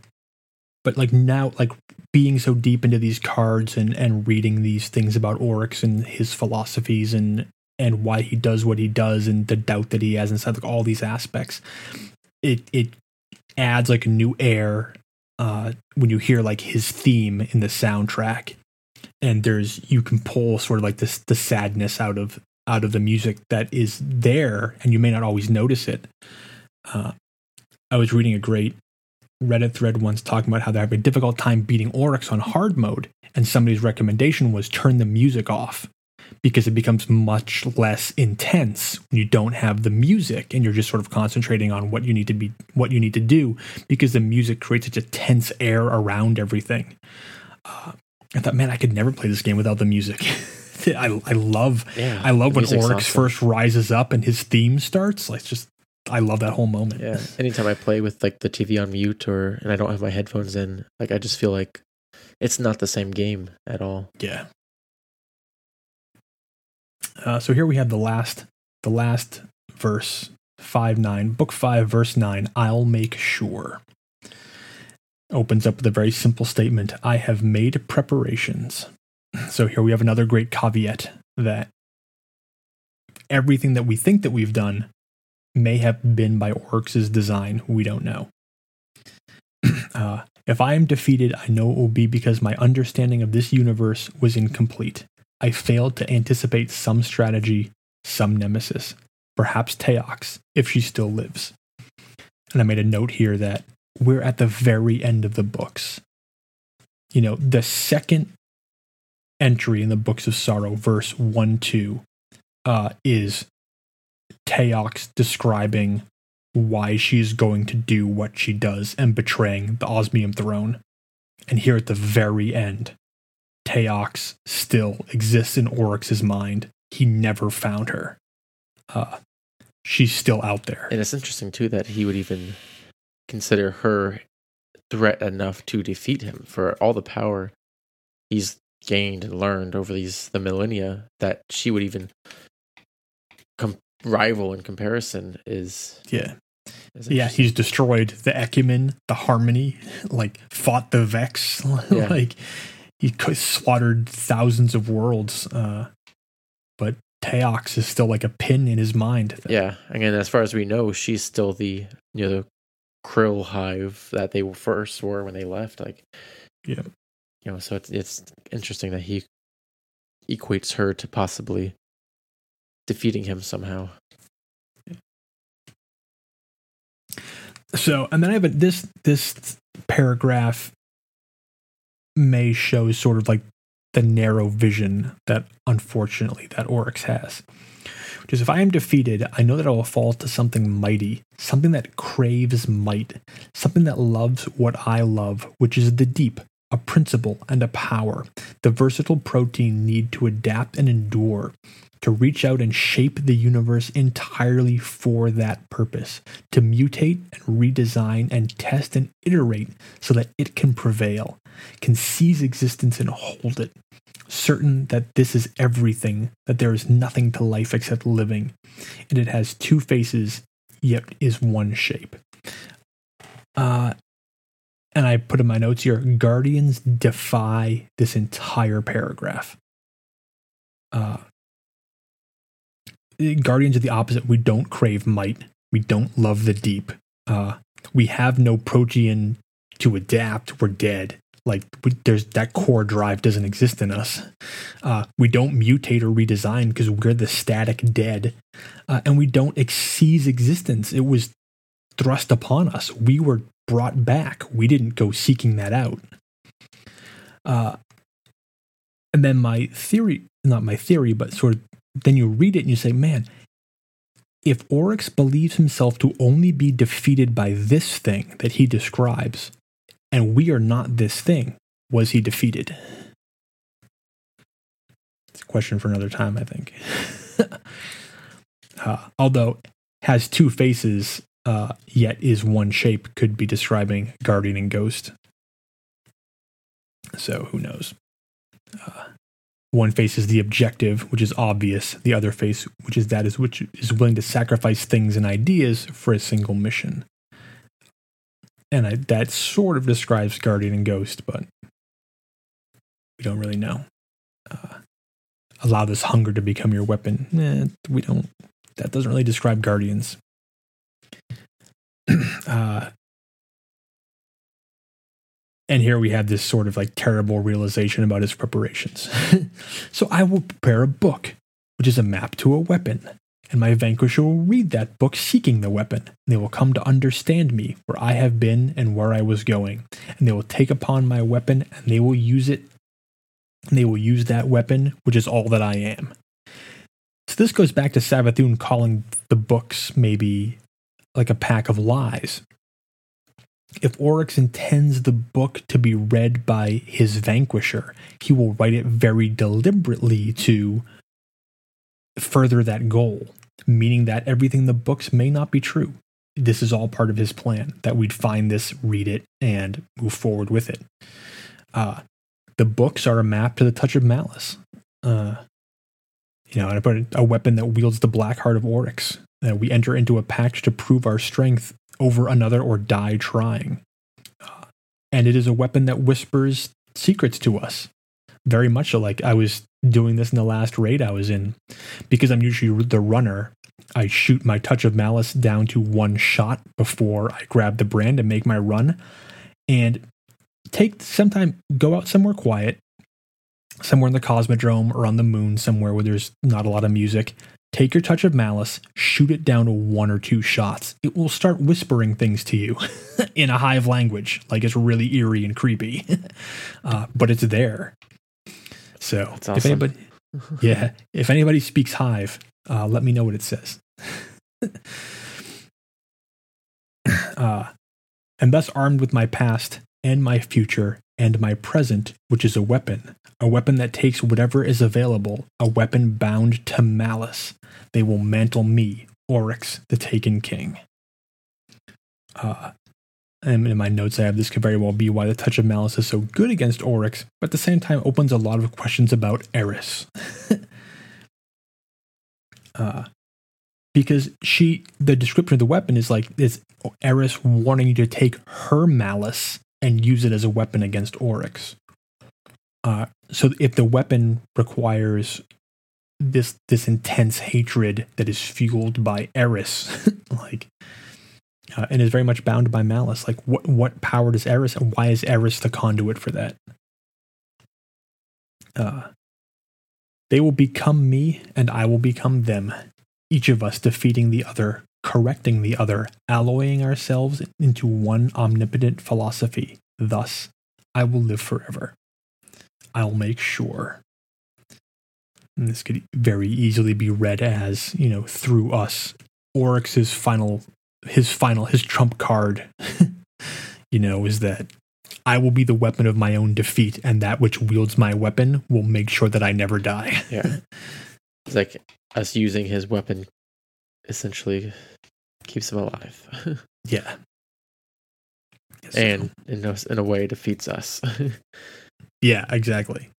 but like now like being so deep into these cards and and reading these things about oryx and his philosophies and and why he does what he does and the doubt that he has inside like all these aspects it it adds like a new air uh, when you hear like his theme in the soundtrack, and there's you can pull sort of like this the sadness out of out of the music that is there, and you may not always notice it. Uh, I was reading a great Reddit thread once talking about how they're having a difficult time beating Oryx on hard mode, and somebody's recommendation was turn the music off because it becomes much less intense when you don't have the music and you're just sort of concentrating on what you need to be what you need to do because the music creates such a tense air around everything. Uh, I thought, man, I could never play this game without the music. I, I love Yeah, I love when Oryx awesome. first rises up and his theme starts. Like just I love that whole moment. Yeah. Anytime I play with like the TV on mute or and I don't have my headphones in, like I just feel like it's not the same game at all. Yeah. Uh, so here we have the last, the last verse, five nine, book five, verse nine. I'll make sure. Opens up with a very simple statement. I have made preparations. So here we have another great caveat that everything that we think that we've done may have been by Oryx's design. We don't know. uh, if I am defeated, I know it will be because my understanding of this universe was incomplete. I failed to anticipate some strategy, some nemesis, perhaps Taox, if she still lives. And I made a note here that we're at the very end of the books. You know, the second entry in the Books of Sorrow, verse 1 2, uh, is Taox describing why she's going to do what she does and betraying the Osmium throne. And here at the very end, Taox still exists in Oryx's mind. He never found her. Uh, she's still out there. And it's interesting too that he would even consider her threat enough to defeat him for all the power he's gained and learned over these the millennia that she would even com- rival in comparison is Yeah. is Yeah, he's destroyed the Ecumene, the Harmony, like fought the Vex, Yeah. like he slaughtered thousands of worlds. Uh, but Taox is still like a pin in his mind. yeah. Again, as far as we know, she's still the you know the krill hive that they first were when they left. Like, Yeah. you know, so it's it's interesting that he equates her to possibly defeating him somehow. So, and then I have a, this this paragraph may show sort of like the narrow vision that unfortunately that Oryx has. Is if I am defeated, I know that I will fall to something mighty, something that craves might, something that loves what I love, which is the deep, a principle and a power, the versatile protein need to adapt and endure, to reach out and shape the universe entirely for that purpose, to mutate and redesign and test and iterate so that it can prevail, can seize existence and hold it, certain that this is everything, that there is nothing to life except living, and it has two faces, yet is one shape. Uh, and I put in my notes here Guardians defy this entire paragraph. Uh, Guardians are the opposite. We don't crave might. We don't love the deep. Uh, we have no protean to adapt. We're dead. Like we, there's that core drive doesn't exist in us. Uh, we don't mutate or redesign because we're the static dead, uh, and we don't seize existence. It was thrust upon us. We were brought back. We didn't go seeking that out. Uh, and then my theory, not my theory, but sort of then you read it and you say, man, if Oryx believes himself to only be defeated by this thing that he describes, and we are not this thing, was he defeated? It's a question for another time, I think. uh, although has two faces, uh, yet is one shape, could be describing Guardian and Ghost. So who knows? Uh, one face is the objective, which is obvious. The other face, which is that is which is willing to sacrifice things and ideas for a single mission. And I, that sort of describes Guardian and Ghost, but we don't really know. Uh, allow this hunger to become your weapon. Eh, we don't. That doesn't really describe Guardians. uh, and here we have this sort of like terrible realization about his preparations. so I will prepare a book, which is a map to a weapon, and my vanquisher will read that book seeking the weapon. And they will come to understand me, where I have been and where I was going. And they will take upon my weapon and they will use it. And they will use that weapon, which is all that I am. So this goes back to Savathun calling the books maybe like a pack of lies if Oryx intends the book to be read by his vanquisher, he will write it very deliberately to further that goal, meaning that everything in the books may not be true. This is all part of his plan that we'd find this, read it, and move forward with it. Uh, the books are a map to the touch of malice. Uh, you know, and I put a weapon that wields the black heart of Oryx. Uh, we enter into a pact to prove our strength over another or die trying. Uh, and it is a weapon that whispers secrets to us. Very much like I was doing this in the last raid I was in. Because I'm usually the runner, I shoot my touch of malice down to one shot before I grab the brand and make my run. And take some time, go out somewhere quiet, somewhere in the Cosmodrome or on the moon, somewhere where there's not a lot of music, Take your touch of malice, shoot it down to one or two shots. It will start whispering things to you in a hive language, like it's really eerie and creepy. uh, but it's there. So That's if anybody, yeah, if anybody speaks hive, uh, let me know what it says. uh, and thus armed with my past and my future and my present, which is a weapon, a weapon that takes whatever is available, a weapon bound to malice. They will mantle me, Oryx, the Taken King. Uh, and in my notes, I have this could very well be why the touch of malice is so good against Oryx, but at the same time opens a lot of questions about Eris. uh, because she the description of the weapon is like this Eris wanting you to take her malice and use it as a weapon against Oryx. Uh, so if the weapon requires this this intense hatred that is fueled by Eris, like, uh, and is very much bound by malice, like what what power does Eris? And why is Eris the conduit for that? Uh, they will become me, and I will become them. Each of us defeating the other, correcting the other, alloying ourselves into one omnipotent philosophy. Thus, I will live forever. I'll make sure. And this could very easily be read as, you know, through us. Oryx's final, his final, his trump card, you know, is that I will be the weapon of my own defeat, and that which wields my weapon will make sure that I never die. Yeah. It's like us using his weapon essentially keeps him alive. yeah. and in a, in a way defeats us. yeah, exactly.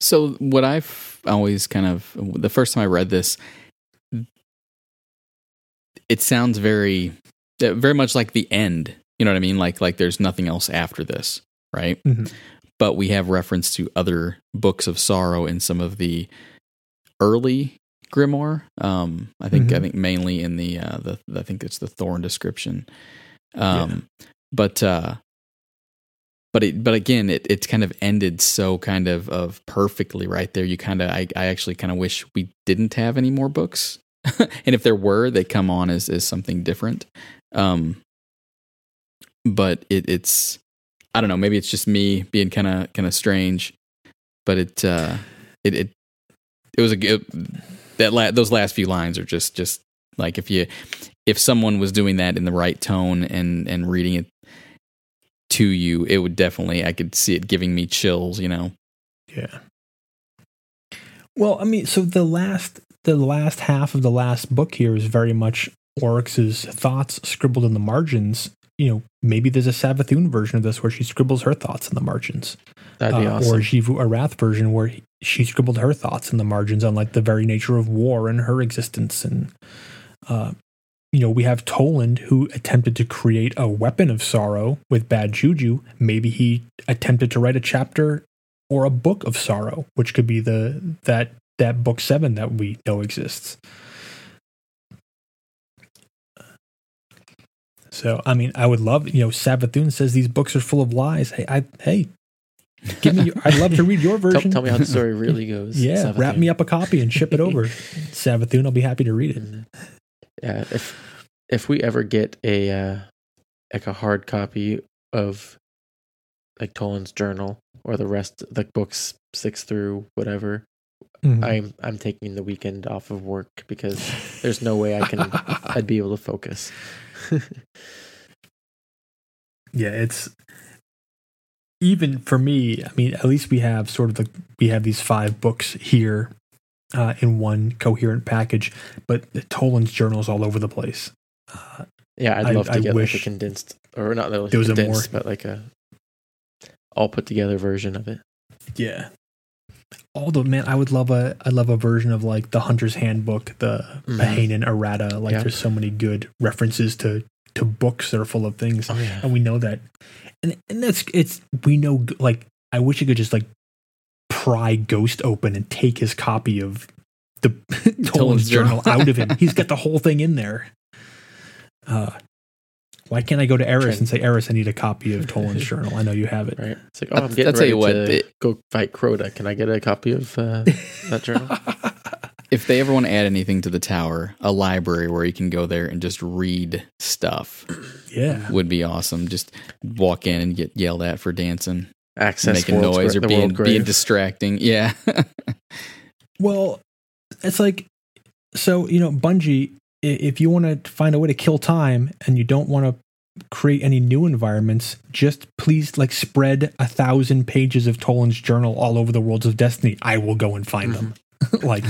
So what I've always kind of the first time I read this, it sounds very, very much like the end. You know what I mean? Like like there's nothing else after this, right? Mhm. But we have reference to other books of sorrow in some of the early grimoire. Um, I think I Mhm. think mainly in the uh, the I think it's the thorn description. Um, but uh, but it but again it it's kind of ended so kind of of perfectly right there. You kind of I I actually kind of wish we didn't have any more books, and if there were, they come on as as something different. Um, but it it's I don't know. Maybe it's just me being kind of kind of strange, but it uh, it it it was a good that la- those last few lines are just just like if you if someone was doing that in the right tone and and reading it to you, it would definitely I could see it giving me chills. You know. Yeah. Well, I mean, so the last the last half of the last book here is very much Oryx's thoughts scribbled in the margins. You know, maybe there's a Savathun version of this where she scribbles her thoughts in the margins, That'd be Uh, awesome. or Xivu Arath version where she scribbled her thoughts in the margins on like the very nature of war and her existence. And uh, you know, we have Toland who attempted to create a weapon of sorrow with bad juju. Maybe he attempted to write a chapter or a book of sorrow, which could be the that that book seven that we know exists. So I mean, I would love you know. Savathun says these books are full of lies. Hey, I hey, give me. Your, I'd love to read your tell, version. tell me how the story really goes. yeah, Savathun. wrap me up a copy and ship it over. Savathun, I'll be happy to read it. Mm-hmm. Yeah, if if we ever get a uh, like a hard copy of like Toland's journal or the rest like books six through whatever, Mhm. I'm I'm taking the weekend off of work because there's no way I can I'd be able to focus. yeah, it's even for me. I mean, at least we have sort of the we have these five books here uh, in one coherent package, but Toland's journals all over the place. Uh, yeah, I'd I- love to I get like a condensed or not like there was a condensed, more- but like a all put together version of it. yeah. Although, man, I would love a I love a version of like the Hunter's Handbook, the Mhm. Mahanan errata. Like, Yeah. there's so many good references to to books that are full of things. Oh yeah. and we know that and and that's it's we know like i wish you could just like pry ghost open and take his copy of the Toland's Toland's journal journal. out of him he's got the whole thing in there uh why can't I go to Eris and say, Eris, I need a copy of Toland's journal? I know you have it. Right. It's like, oh, I'll- I'm getting I'll tell ready you what, to it- go fight Crota. Can I get a copy of uh, that journal? If they ever want to add anything to the tower, a library where you can go there and just read stuff yeah. would be awesome. Just walk in and get yelled at for dancing, Access making noise, gra- or the being world being distracting. Yeah. Well, it's like, so, you know, Bungie, if you want to find a way to kill time and you don't want to create any new environments, just please like spread a thousand pages of Toland's journal all over the worlds of Destiny. I will go and find mm-hmm. them. like,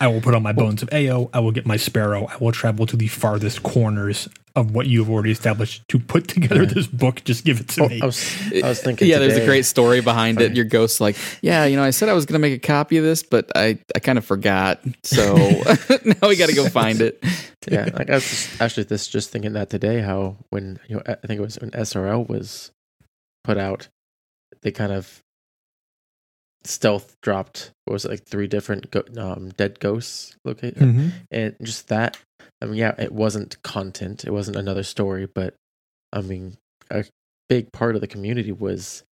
I will put on my bones of Eao. I will get my sparrow. I will travel to the farthest corners of what you've already established to put together Yeah. this book. Just give it to Oh, me. I was, I was thinking. yeah, there's a great story behind it. Your ghost's like, yeah, you know, I said I was going to make a copy of this, but I, I kind of forgot. So now we got to go find it. yeah, like I was just, actually this just thinking that today. How when you know, I think it was when SRL was put out, they kind of stealth dropped. What was it like three different go- um, dead ghosts located, Mhm. and just that. I mean, yeah, it wasn't content. It wasn't another story, but I mean, a big part of the community was,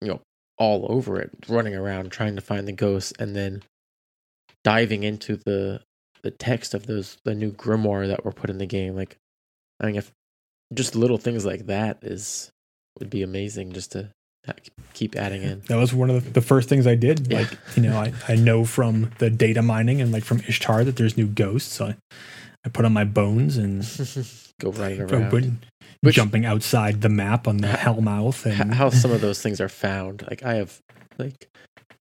you know, all over it, running around trying to find the ghosts, and then diving into the the text of those the new grimoire that were put in the game. Like, I mean, if just little things like that is would be amazing just to Uh, keep adding in. That was one of the, the first things I did. Yeah. Like, you know, I, I know from the data mining and like from Ishtar that there's new ghosts. So I, I put on my bones and Go running around. went- Which- jumping outside the map on the Hellmouth. And how some of those things are found. Like I have, like,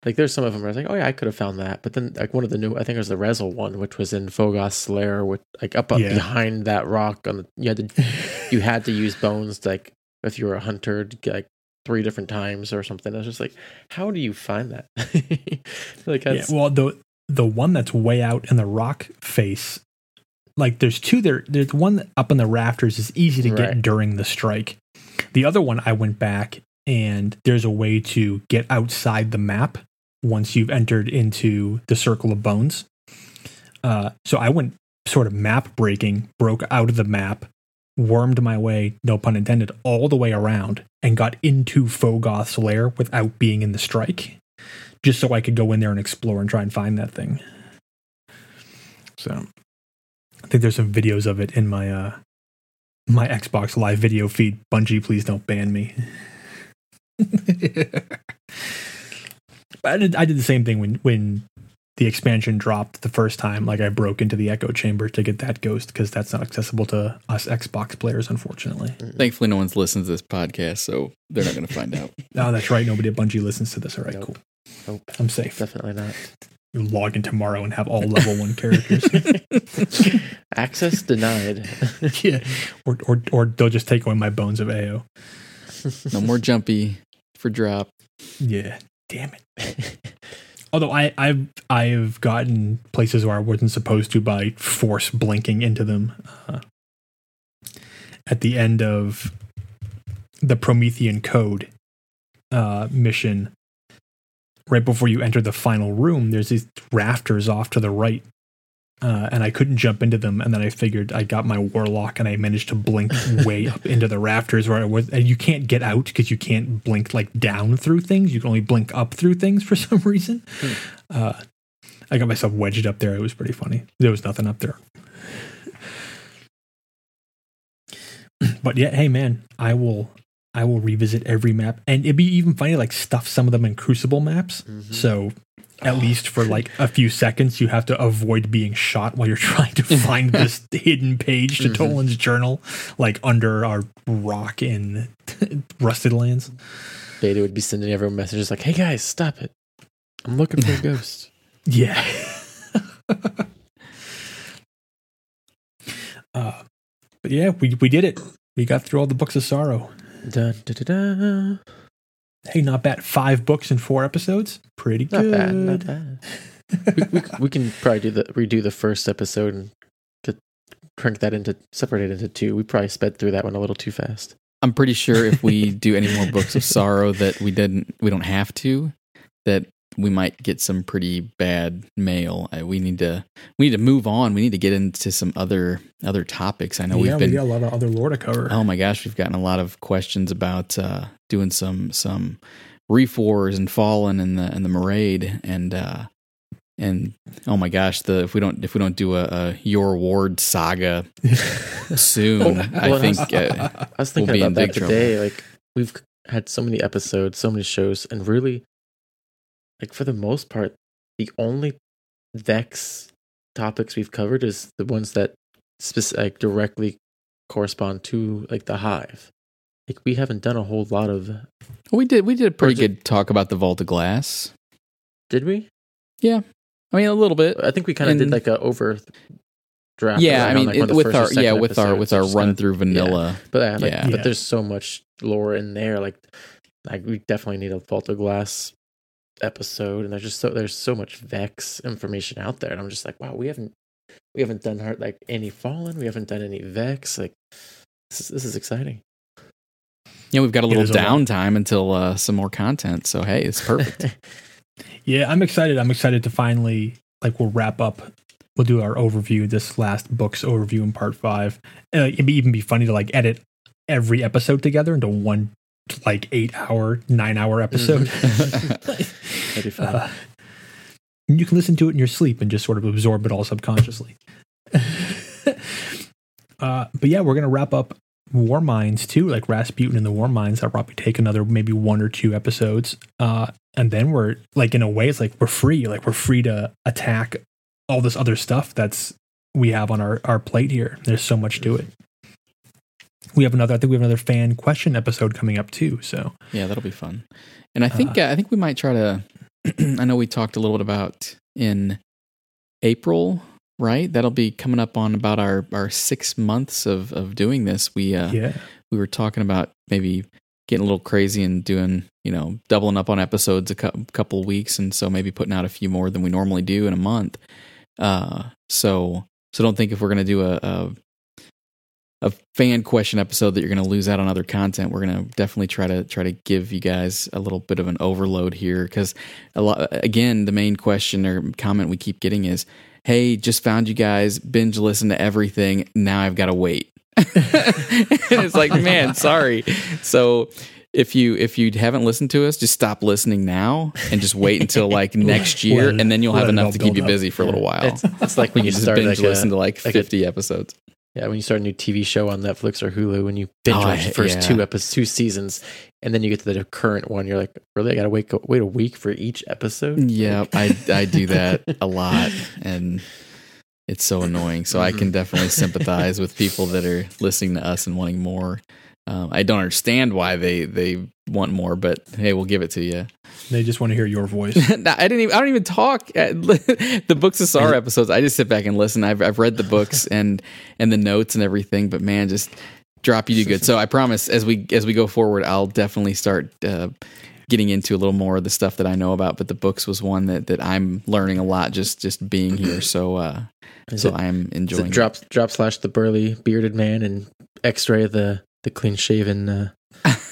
like there's some of them where I was like, oh yeah, I could have found that. But then like one of the new, I think it was the Rezel one, which was in Phogoth's Lair, with like up, up Yeah. behind that rock on the you had to you had to use bones like if you were a hunter to like three different times or something. I was just like, how do you find that? like yeah, well, the the one that's way out in the rock face, like there's two there. There's one up in the rafters is easy to get during the strike. The other one, I went back and there's a way to get outside the map once you've entered into the circle of bones. Uh, so I went sort of map breaking, broke out of the map, wormed my way, no pun intended, all the way around and got into Phogoth's lair without being in the strike just so I could go in there and explore and try and find that thing. So I think there's some videos of it in my uh my Xbox live video feed. Bungie, please don't ban me. but I did I did the same thing when when the expansion dropped the first time. Like I broke into the echo chamber to get that ghost because that's not accessible to us Xbox players, unfortunately. Thankfully, no one's listened to this podcast, so they're not going to find out. Oh, that's right. Nobody at Bungie listens to this. All right, Nope. cool. Nope. I'm safe. definitely not. You log in tomorrow and have all level one characters. Access denied. yeah, or, or or they'll just take away my bones of Eao. No more jumpy for drop. Yeah, damn it. Although I I've I've gotten places where I wasn't supposed to by force blinking into them. Uh, at the end of the Promethean Code uh, mission, right before you enter the final room, there's these rafters off to the right. Uh, and I couldn't jump into them, and then I figured I got my warlock, and I managed to blink way up into the rafters where I was. And you can't get out because you can't blink like down through things. You can only blink up through things for some reason. Uh, I got myself wedged up there. It was pretty funny. There was nothing up there. but yeah, hey man, I will I will revisit every map, and it'd be even funny like stuff some of them in Crucible maps. Mhm. So at least for like a few seconds, you have to avoid being shot while you're trying to find this hidden page to Mhm. Toland's journal, like under our rock in Rusted Lands. Beta would be sending everyone messages like, "Hey guys, stop it! I'm looking for a ghost." Yeah. uh, but yeah, we we did it. We got through all the books of sorrow. Dun, da, da, da. Hey, not bad. Five books in four episodes. Pretty Not good. bad, not bad. we, we, we can probably do the redo the first episode and to crank that into separate it into two. We probably sped through that one a little too fast. I'm pretty sure if we do any more books of sorrow that we didn't, we don't have to, that we might get some pretty bad mail. Uh, We need to, we need to move on. We need to get into some other other topics. I know yeah, we've been we got a lot of other lore to cover. Oh my gosh, we've gotten a lot of questions about uh, doing some some reef wars and fallen and the and the Marade and uh, and oh my gosh, the if we don't if we don't do a, a your ward saga soon, Well, I well, think I was- uh, I was We'll thinking be in about that big trouble. today. Like we've had so many episodes, so many shows, and really, like for the most part, the only Vex topics we've covered is the ones that spec- like directly correspond to like the hive. Like we haven't done a whole lot of. we did we did a pretty Or is it- good talk about the Vault of Glass. Did we? Yeah, I mean, a little bit. I think we kind of did like a over draft. yeah, I mean, like, it, with our yeah with our episodes, with our just kinda- run through vanilla. But uh, like, Yeah. Yeah. but there's so much lore in there. Like, like we definitely need a Vault of Glass episode, and there's just so there's so much Vex information out there, and I'm just like, wow, we haven't we haven't done her like any Fallen, we haven't done any Vex. Like, this is this is exciting. Yeah, we've got a little is a downtime until uh, some more content. So hey, it's perfect. Yeah, I'm excited. I'm excited to finally like we'll wrap up. We'll do our overview, this last book's overview in part five. Uh, it'd be, even be funny to like edit every episode together into one like eight hour, nine hour episode. That'd be fun. Uh, you can listen to it in your sleep and just sort of absorb it all subconsciously. uh, but yeah, we're gonna wrap up War Minds too, like Rasputin and the War Minds. That'll probably take another maybe one or two episodes, uh, and then we're like in a way, it's like we're free, like we're free to attack all this other stuff that's we have on our our plate here. There's so much to it. We have another. I think we have another fan question episode coming up too. So yeah, that'll be fun. And I think uh, I think we might try to. I know we talked a little bit about in April, right? That'll be coming up on about our our six months of of doing this. We uh, yeah, we were talking about maybe getting a little crazy and doing you know doubling up on episodes a cou- couple weeks, and so maybe putting out a few more than we normally do in a month. Uh, so so don't think if we're gonna do a, a a fan question episode that you're going to lose out on other content. We're going to definitely try to try to give you guys a little bit of an overload here because a lot again the main question or comment we keep getting is, "Hey, just found you guys, binge listen to everything. Now I've got to wait." it's like, man, sorry. So if you if you haven't listened to us, just stop listening now and just wait until like next year, it- and then you'll have let it all enough to keep you up. busy for a little while. It's, it's like when you just start binge like a, listen to like like a- 50 episodes. Yeah, when you start a new TV show on Netflix or Hulu, when you binge Oh, watch the first yeah. two episodes, two seasons, and then you get to the current one, you're like, really? I gotta wait wait a week for each episode. Yeah, I I do that a lot, and it's so annoying. So I can definitely sympathize with people that are listening to us and wanting more. Um, I don't understand why they they want more, but hey, we'll give it to you. They just want to hear your voice. No, I didn't. Even, I don't even talk. The books of Sorrow episodes. I just sit back and listen. I've I've read the books and and the notes and everything. But man, just drop you do good. So I promise, as we as we go forward, I'll definitely start uh, getting into a little more of the stuff that I know about. But the books was one that that I'm learning a lot just just being here. So uh, Is so it- I'm enjoying. it it. drop drop slash the burly bearded man and X-ray the the clean shaven. Uh,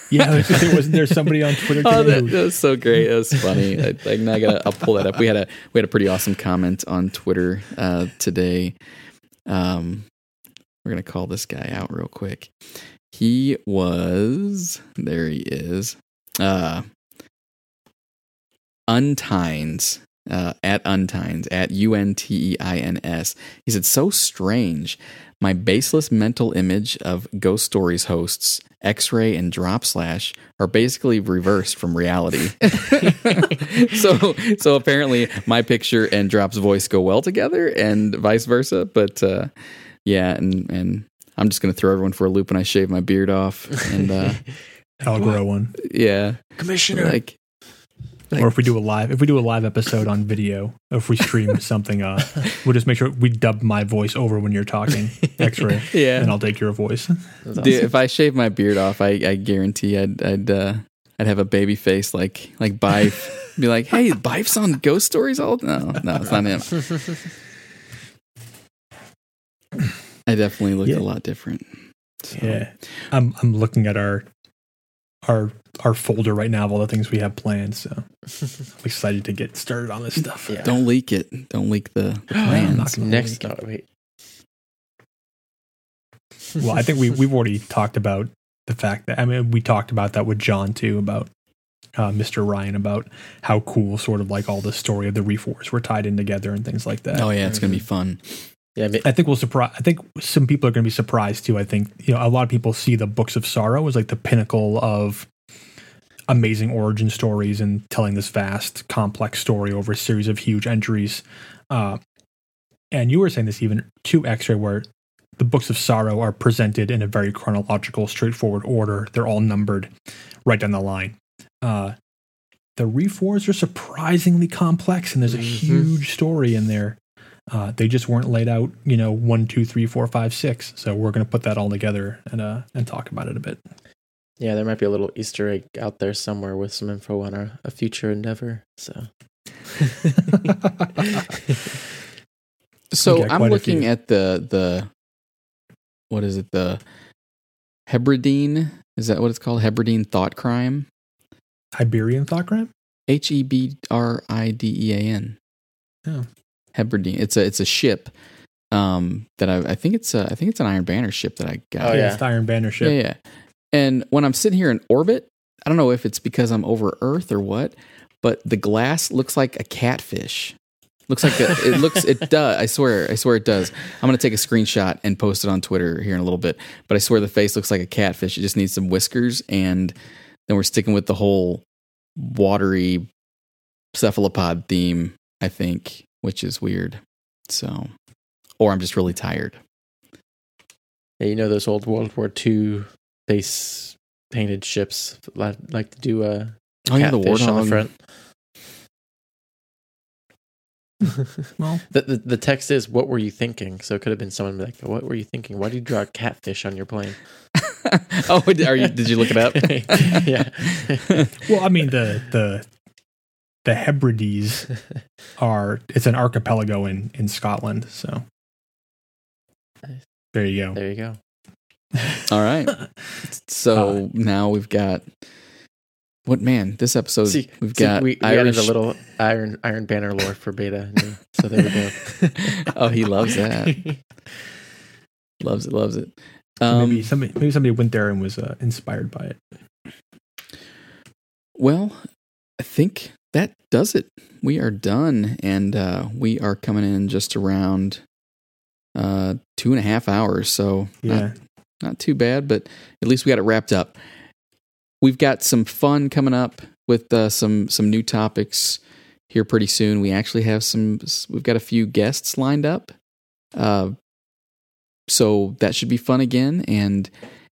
Yeah, was say, wasn't there somebody on Twitter today? Oh, that, that was so great. That was funny. I, like, now I gotta, I'll pull that up. We had a we had a pretty awesome comment on Twitter uh, today. Um, we're gonna call this guy out real quick. He was there. He is. Uh, Unteins uh, at Unteins at U N T E I N S. He said, "So strange. My baseless mental image of Ghost Stories hosts X-Ray and Drop Slash are basically reversed from reality. so, so apparently, my picture and Drop's voice go well together, and vice versa. But uh, yeah, and and I'm just gonna throw everyone for a loop when I shave my beard off, and uh, I'll grow one. yeah, Commissioner. like or if we do a live, if we do a live episode on video, or if we stream something, uh, we'll just make sure we dub my voice over when you're talking, X-ray, yeah. and I'll take your voice. Dude, if I shave my beard off, I, I guarantee I'd I'd uh, I'd have a baby face like like Byf. Be like, hey, Byf's on Ghost Stories all no no it's not him. I definitely look Yeah. a lot different. So, Yeah, I'm I'm looking at our our our folder right now of all the things we have planned. So I'm excited to get started on this stuff. Yeah. Don't leak it. Don't leak the, the plans. Next, link oh, wait. Well, I think we we've already talked about the fact that I mean we talked about that with John too about uh, Mr. Ryan about how cool sort of like all the story of the Reforce were tied in together and things like that. Oh yeah, it's gonna be fun. Yeah, I mean, I think we'll surprise. I think some people are going to be surprised too. I think you know a lot of people see the books of sorrow as like the pinnacle of amazing origin stories and telling this vast, complex story over a series of huge entries. Uh, and you were saying this even to X-ray, where the books of sorrow are presented in a very chronological, straightforward order. They're all numbered right down the line. Uh, the reforms are surprisingly complex, and there's a Mhm. huge story in there Uh, they just weren't laid out, you know, one, two, three, four, five, six. So we're going to put that all together and uh, and talk about it a bit. Yeah, there might be a little Easter egg out there somewhere with some info on a, a future endeavor. So, So Okay, I'm looking at the the what is it the Hebridean is that what it's called Hebridean thought crime Iberian thought crime. H E B R I D E A N Oh. Hebridean it's a it's a ship um that I I think it's a I think it's an Iron Banner ship that I got Oh, yeah. it's the Iron Banner ship. yeah yeah and when I'm sitting here in orbit I don't know if it's because I'm over Earth or what but the glass looks like a catfish looks like a, it looks it does I swear I swear it does I'm gonna take a screenshot and post it on Twitter here in a little bit. But I swear the face looks like a catfish. It just needs some whiskers, and then we're sticking with the whole watery cephalopod theme. I think, which is weird. So, or I'm just really tired. yeah, you know those old World War II base painted ships like, like to do a Oh yeah, the catfish on the front. Well, The, the the text is "What were you thinking?" So it could have been someone like, "What were you thinking? Why do you draw a catfish on your plane?" oh, are you? Did you look it up? yeah. well, I mean the the the Hebrides are it's an archipelago in in Scotland. So Nice. there you go. there you go. All right. So Uh, now we've got what man? This episode See, we've see, got we, we added Irish. a little Iron Iron Banner lore for beta. and So there we go. oh, he loves that. Loves it. Loves it. Um, maybe somebody maybe somebody went there and was uh, inspired by it. Well, I think that does it. We are done, and uh, we are coming in just around uh, two and a half hours. So Yeah. not, not too bad, but at least we got it wrapped up. We've got some fun coming up with uh, some some new topics here pretty soon. We actually have some. We've got a few guests lined up, uh, so that should be fun again, and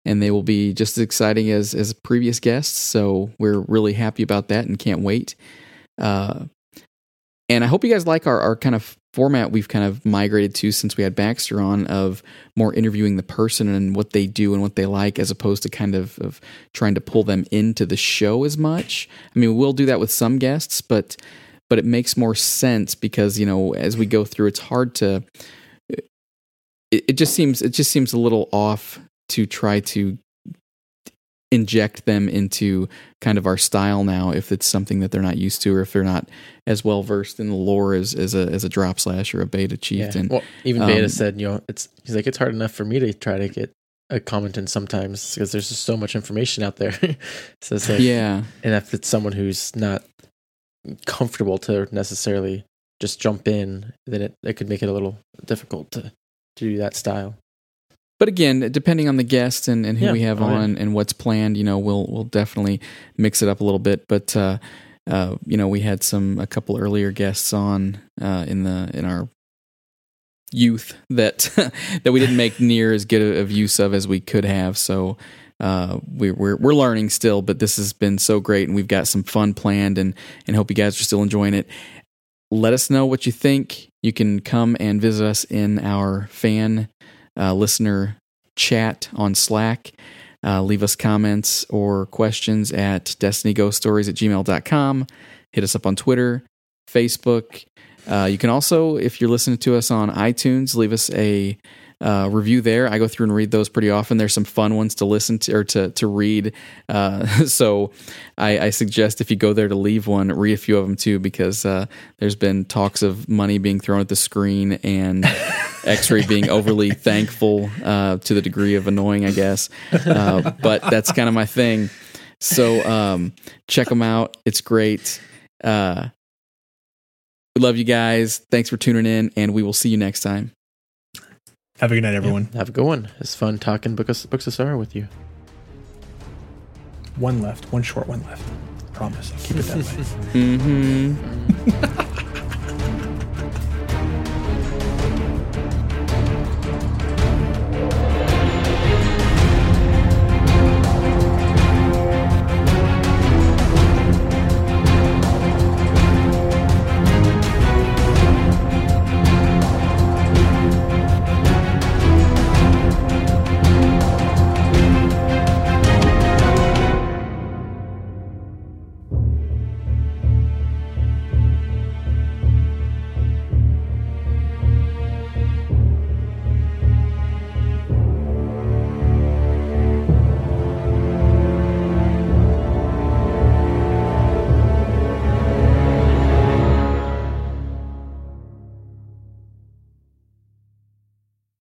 and they will be just as exciting as as previous guests. So we're really happy about that and can't wait. Uh, and I hope you guys like our our kind of format we've kind of migrated to since we had Baxter on of more interviewing the person and what they do and what they like as opposed to kind of, of trying to pull them into the show as much. I mean, we'll do that with some guests, but but it makes more sense because you know as we go through, it's hard to. It, it just seems it just seems a little off to try to inject them into kind of our style now if it's something that they're not used to or if they're not as well versed in the lore as, as a as a drop slash or a beta Yeah. chieftain. Well, even Beta Um, said, you know, it's he's like it's hard enough for me to try to get a comment in sometimes because there's just so much information out there. so it's like, yeah. and if it's someone who's not comfortable to necessarily just jump in, then it, it could make it a little difficult to, to do that style. But again, depending on the guests and, and who Yeah. we have Oh, yeah. on and what's planned, you know, we'll we'll definitely mix it up a little bit. But uh, uh, you know, we had some a couple earlier guests on uh, in the in our youth that that we didn't make near as good of use of as we could have. So uh, we, we're we're learning still, but this has been so great, and we've got some fun planned, and and hope you guys are still enjoying it. Let us know what you think. You can come and visit us in our fan uh, listener chat on Slack. Uh, leave us comments or questions at destinyghoststories at gmail.com. Hit us up on Twitter, Facebook. Uh, you can also, if you're listening to us on iTunes, leave us a uh, review there. I go through and read those pretty often. There's some fun ones to listen to or to, to read. Uh, so I, I suggest if you go there to leave one, read a few of them too, because uh, there's been talks of money being thrown at the screen and X-ray being overly thankful uh, to the degree of annoying, I guess. Uh, but that's kind of my thing. So um, check them out. It's great. Uh, we love you guys. Thanks for tuning in, and we will see you next time. Have a good night, everyone. Yeah, have a good one. It's fun talking books, books of sorrow with you. One left, one short, one left. Promise. I'll keep it that way. Mm-hmm.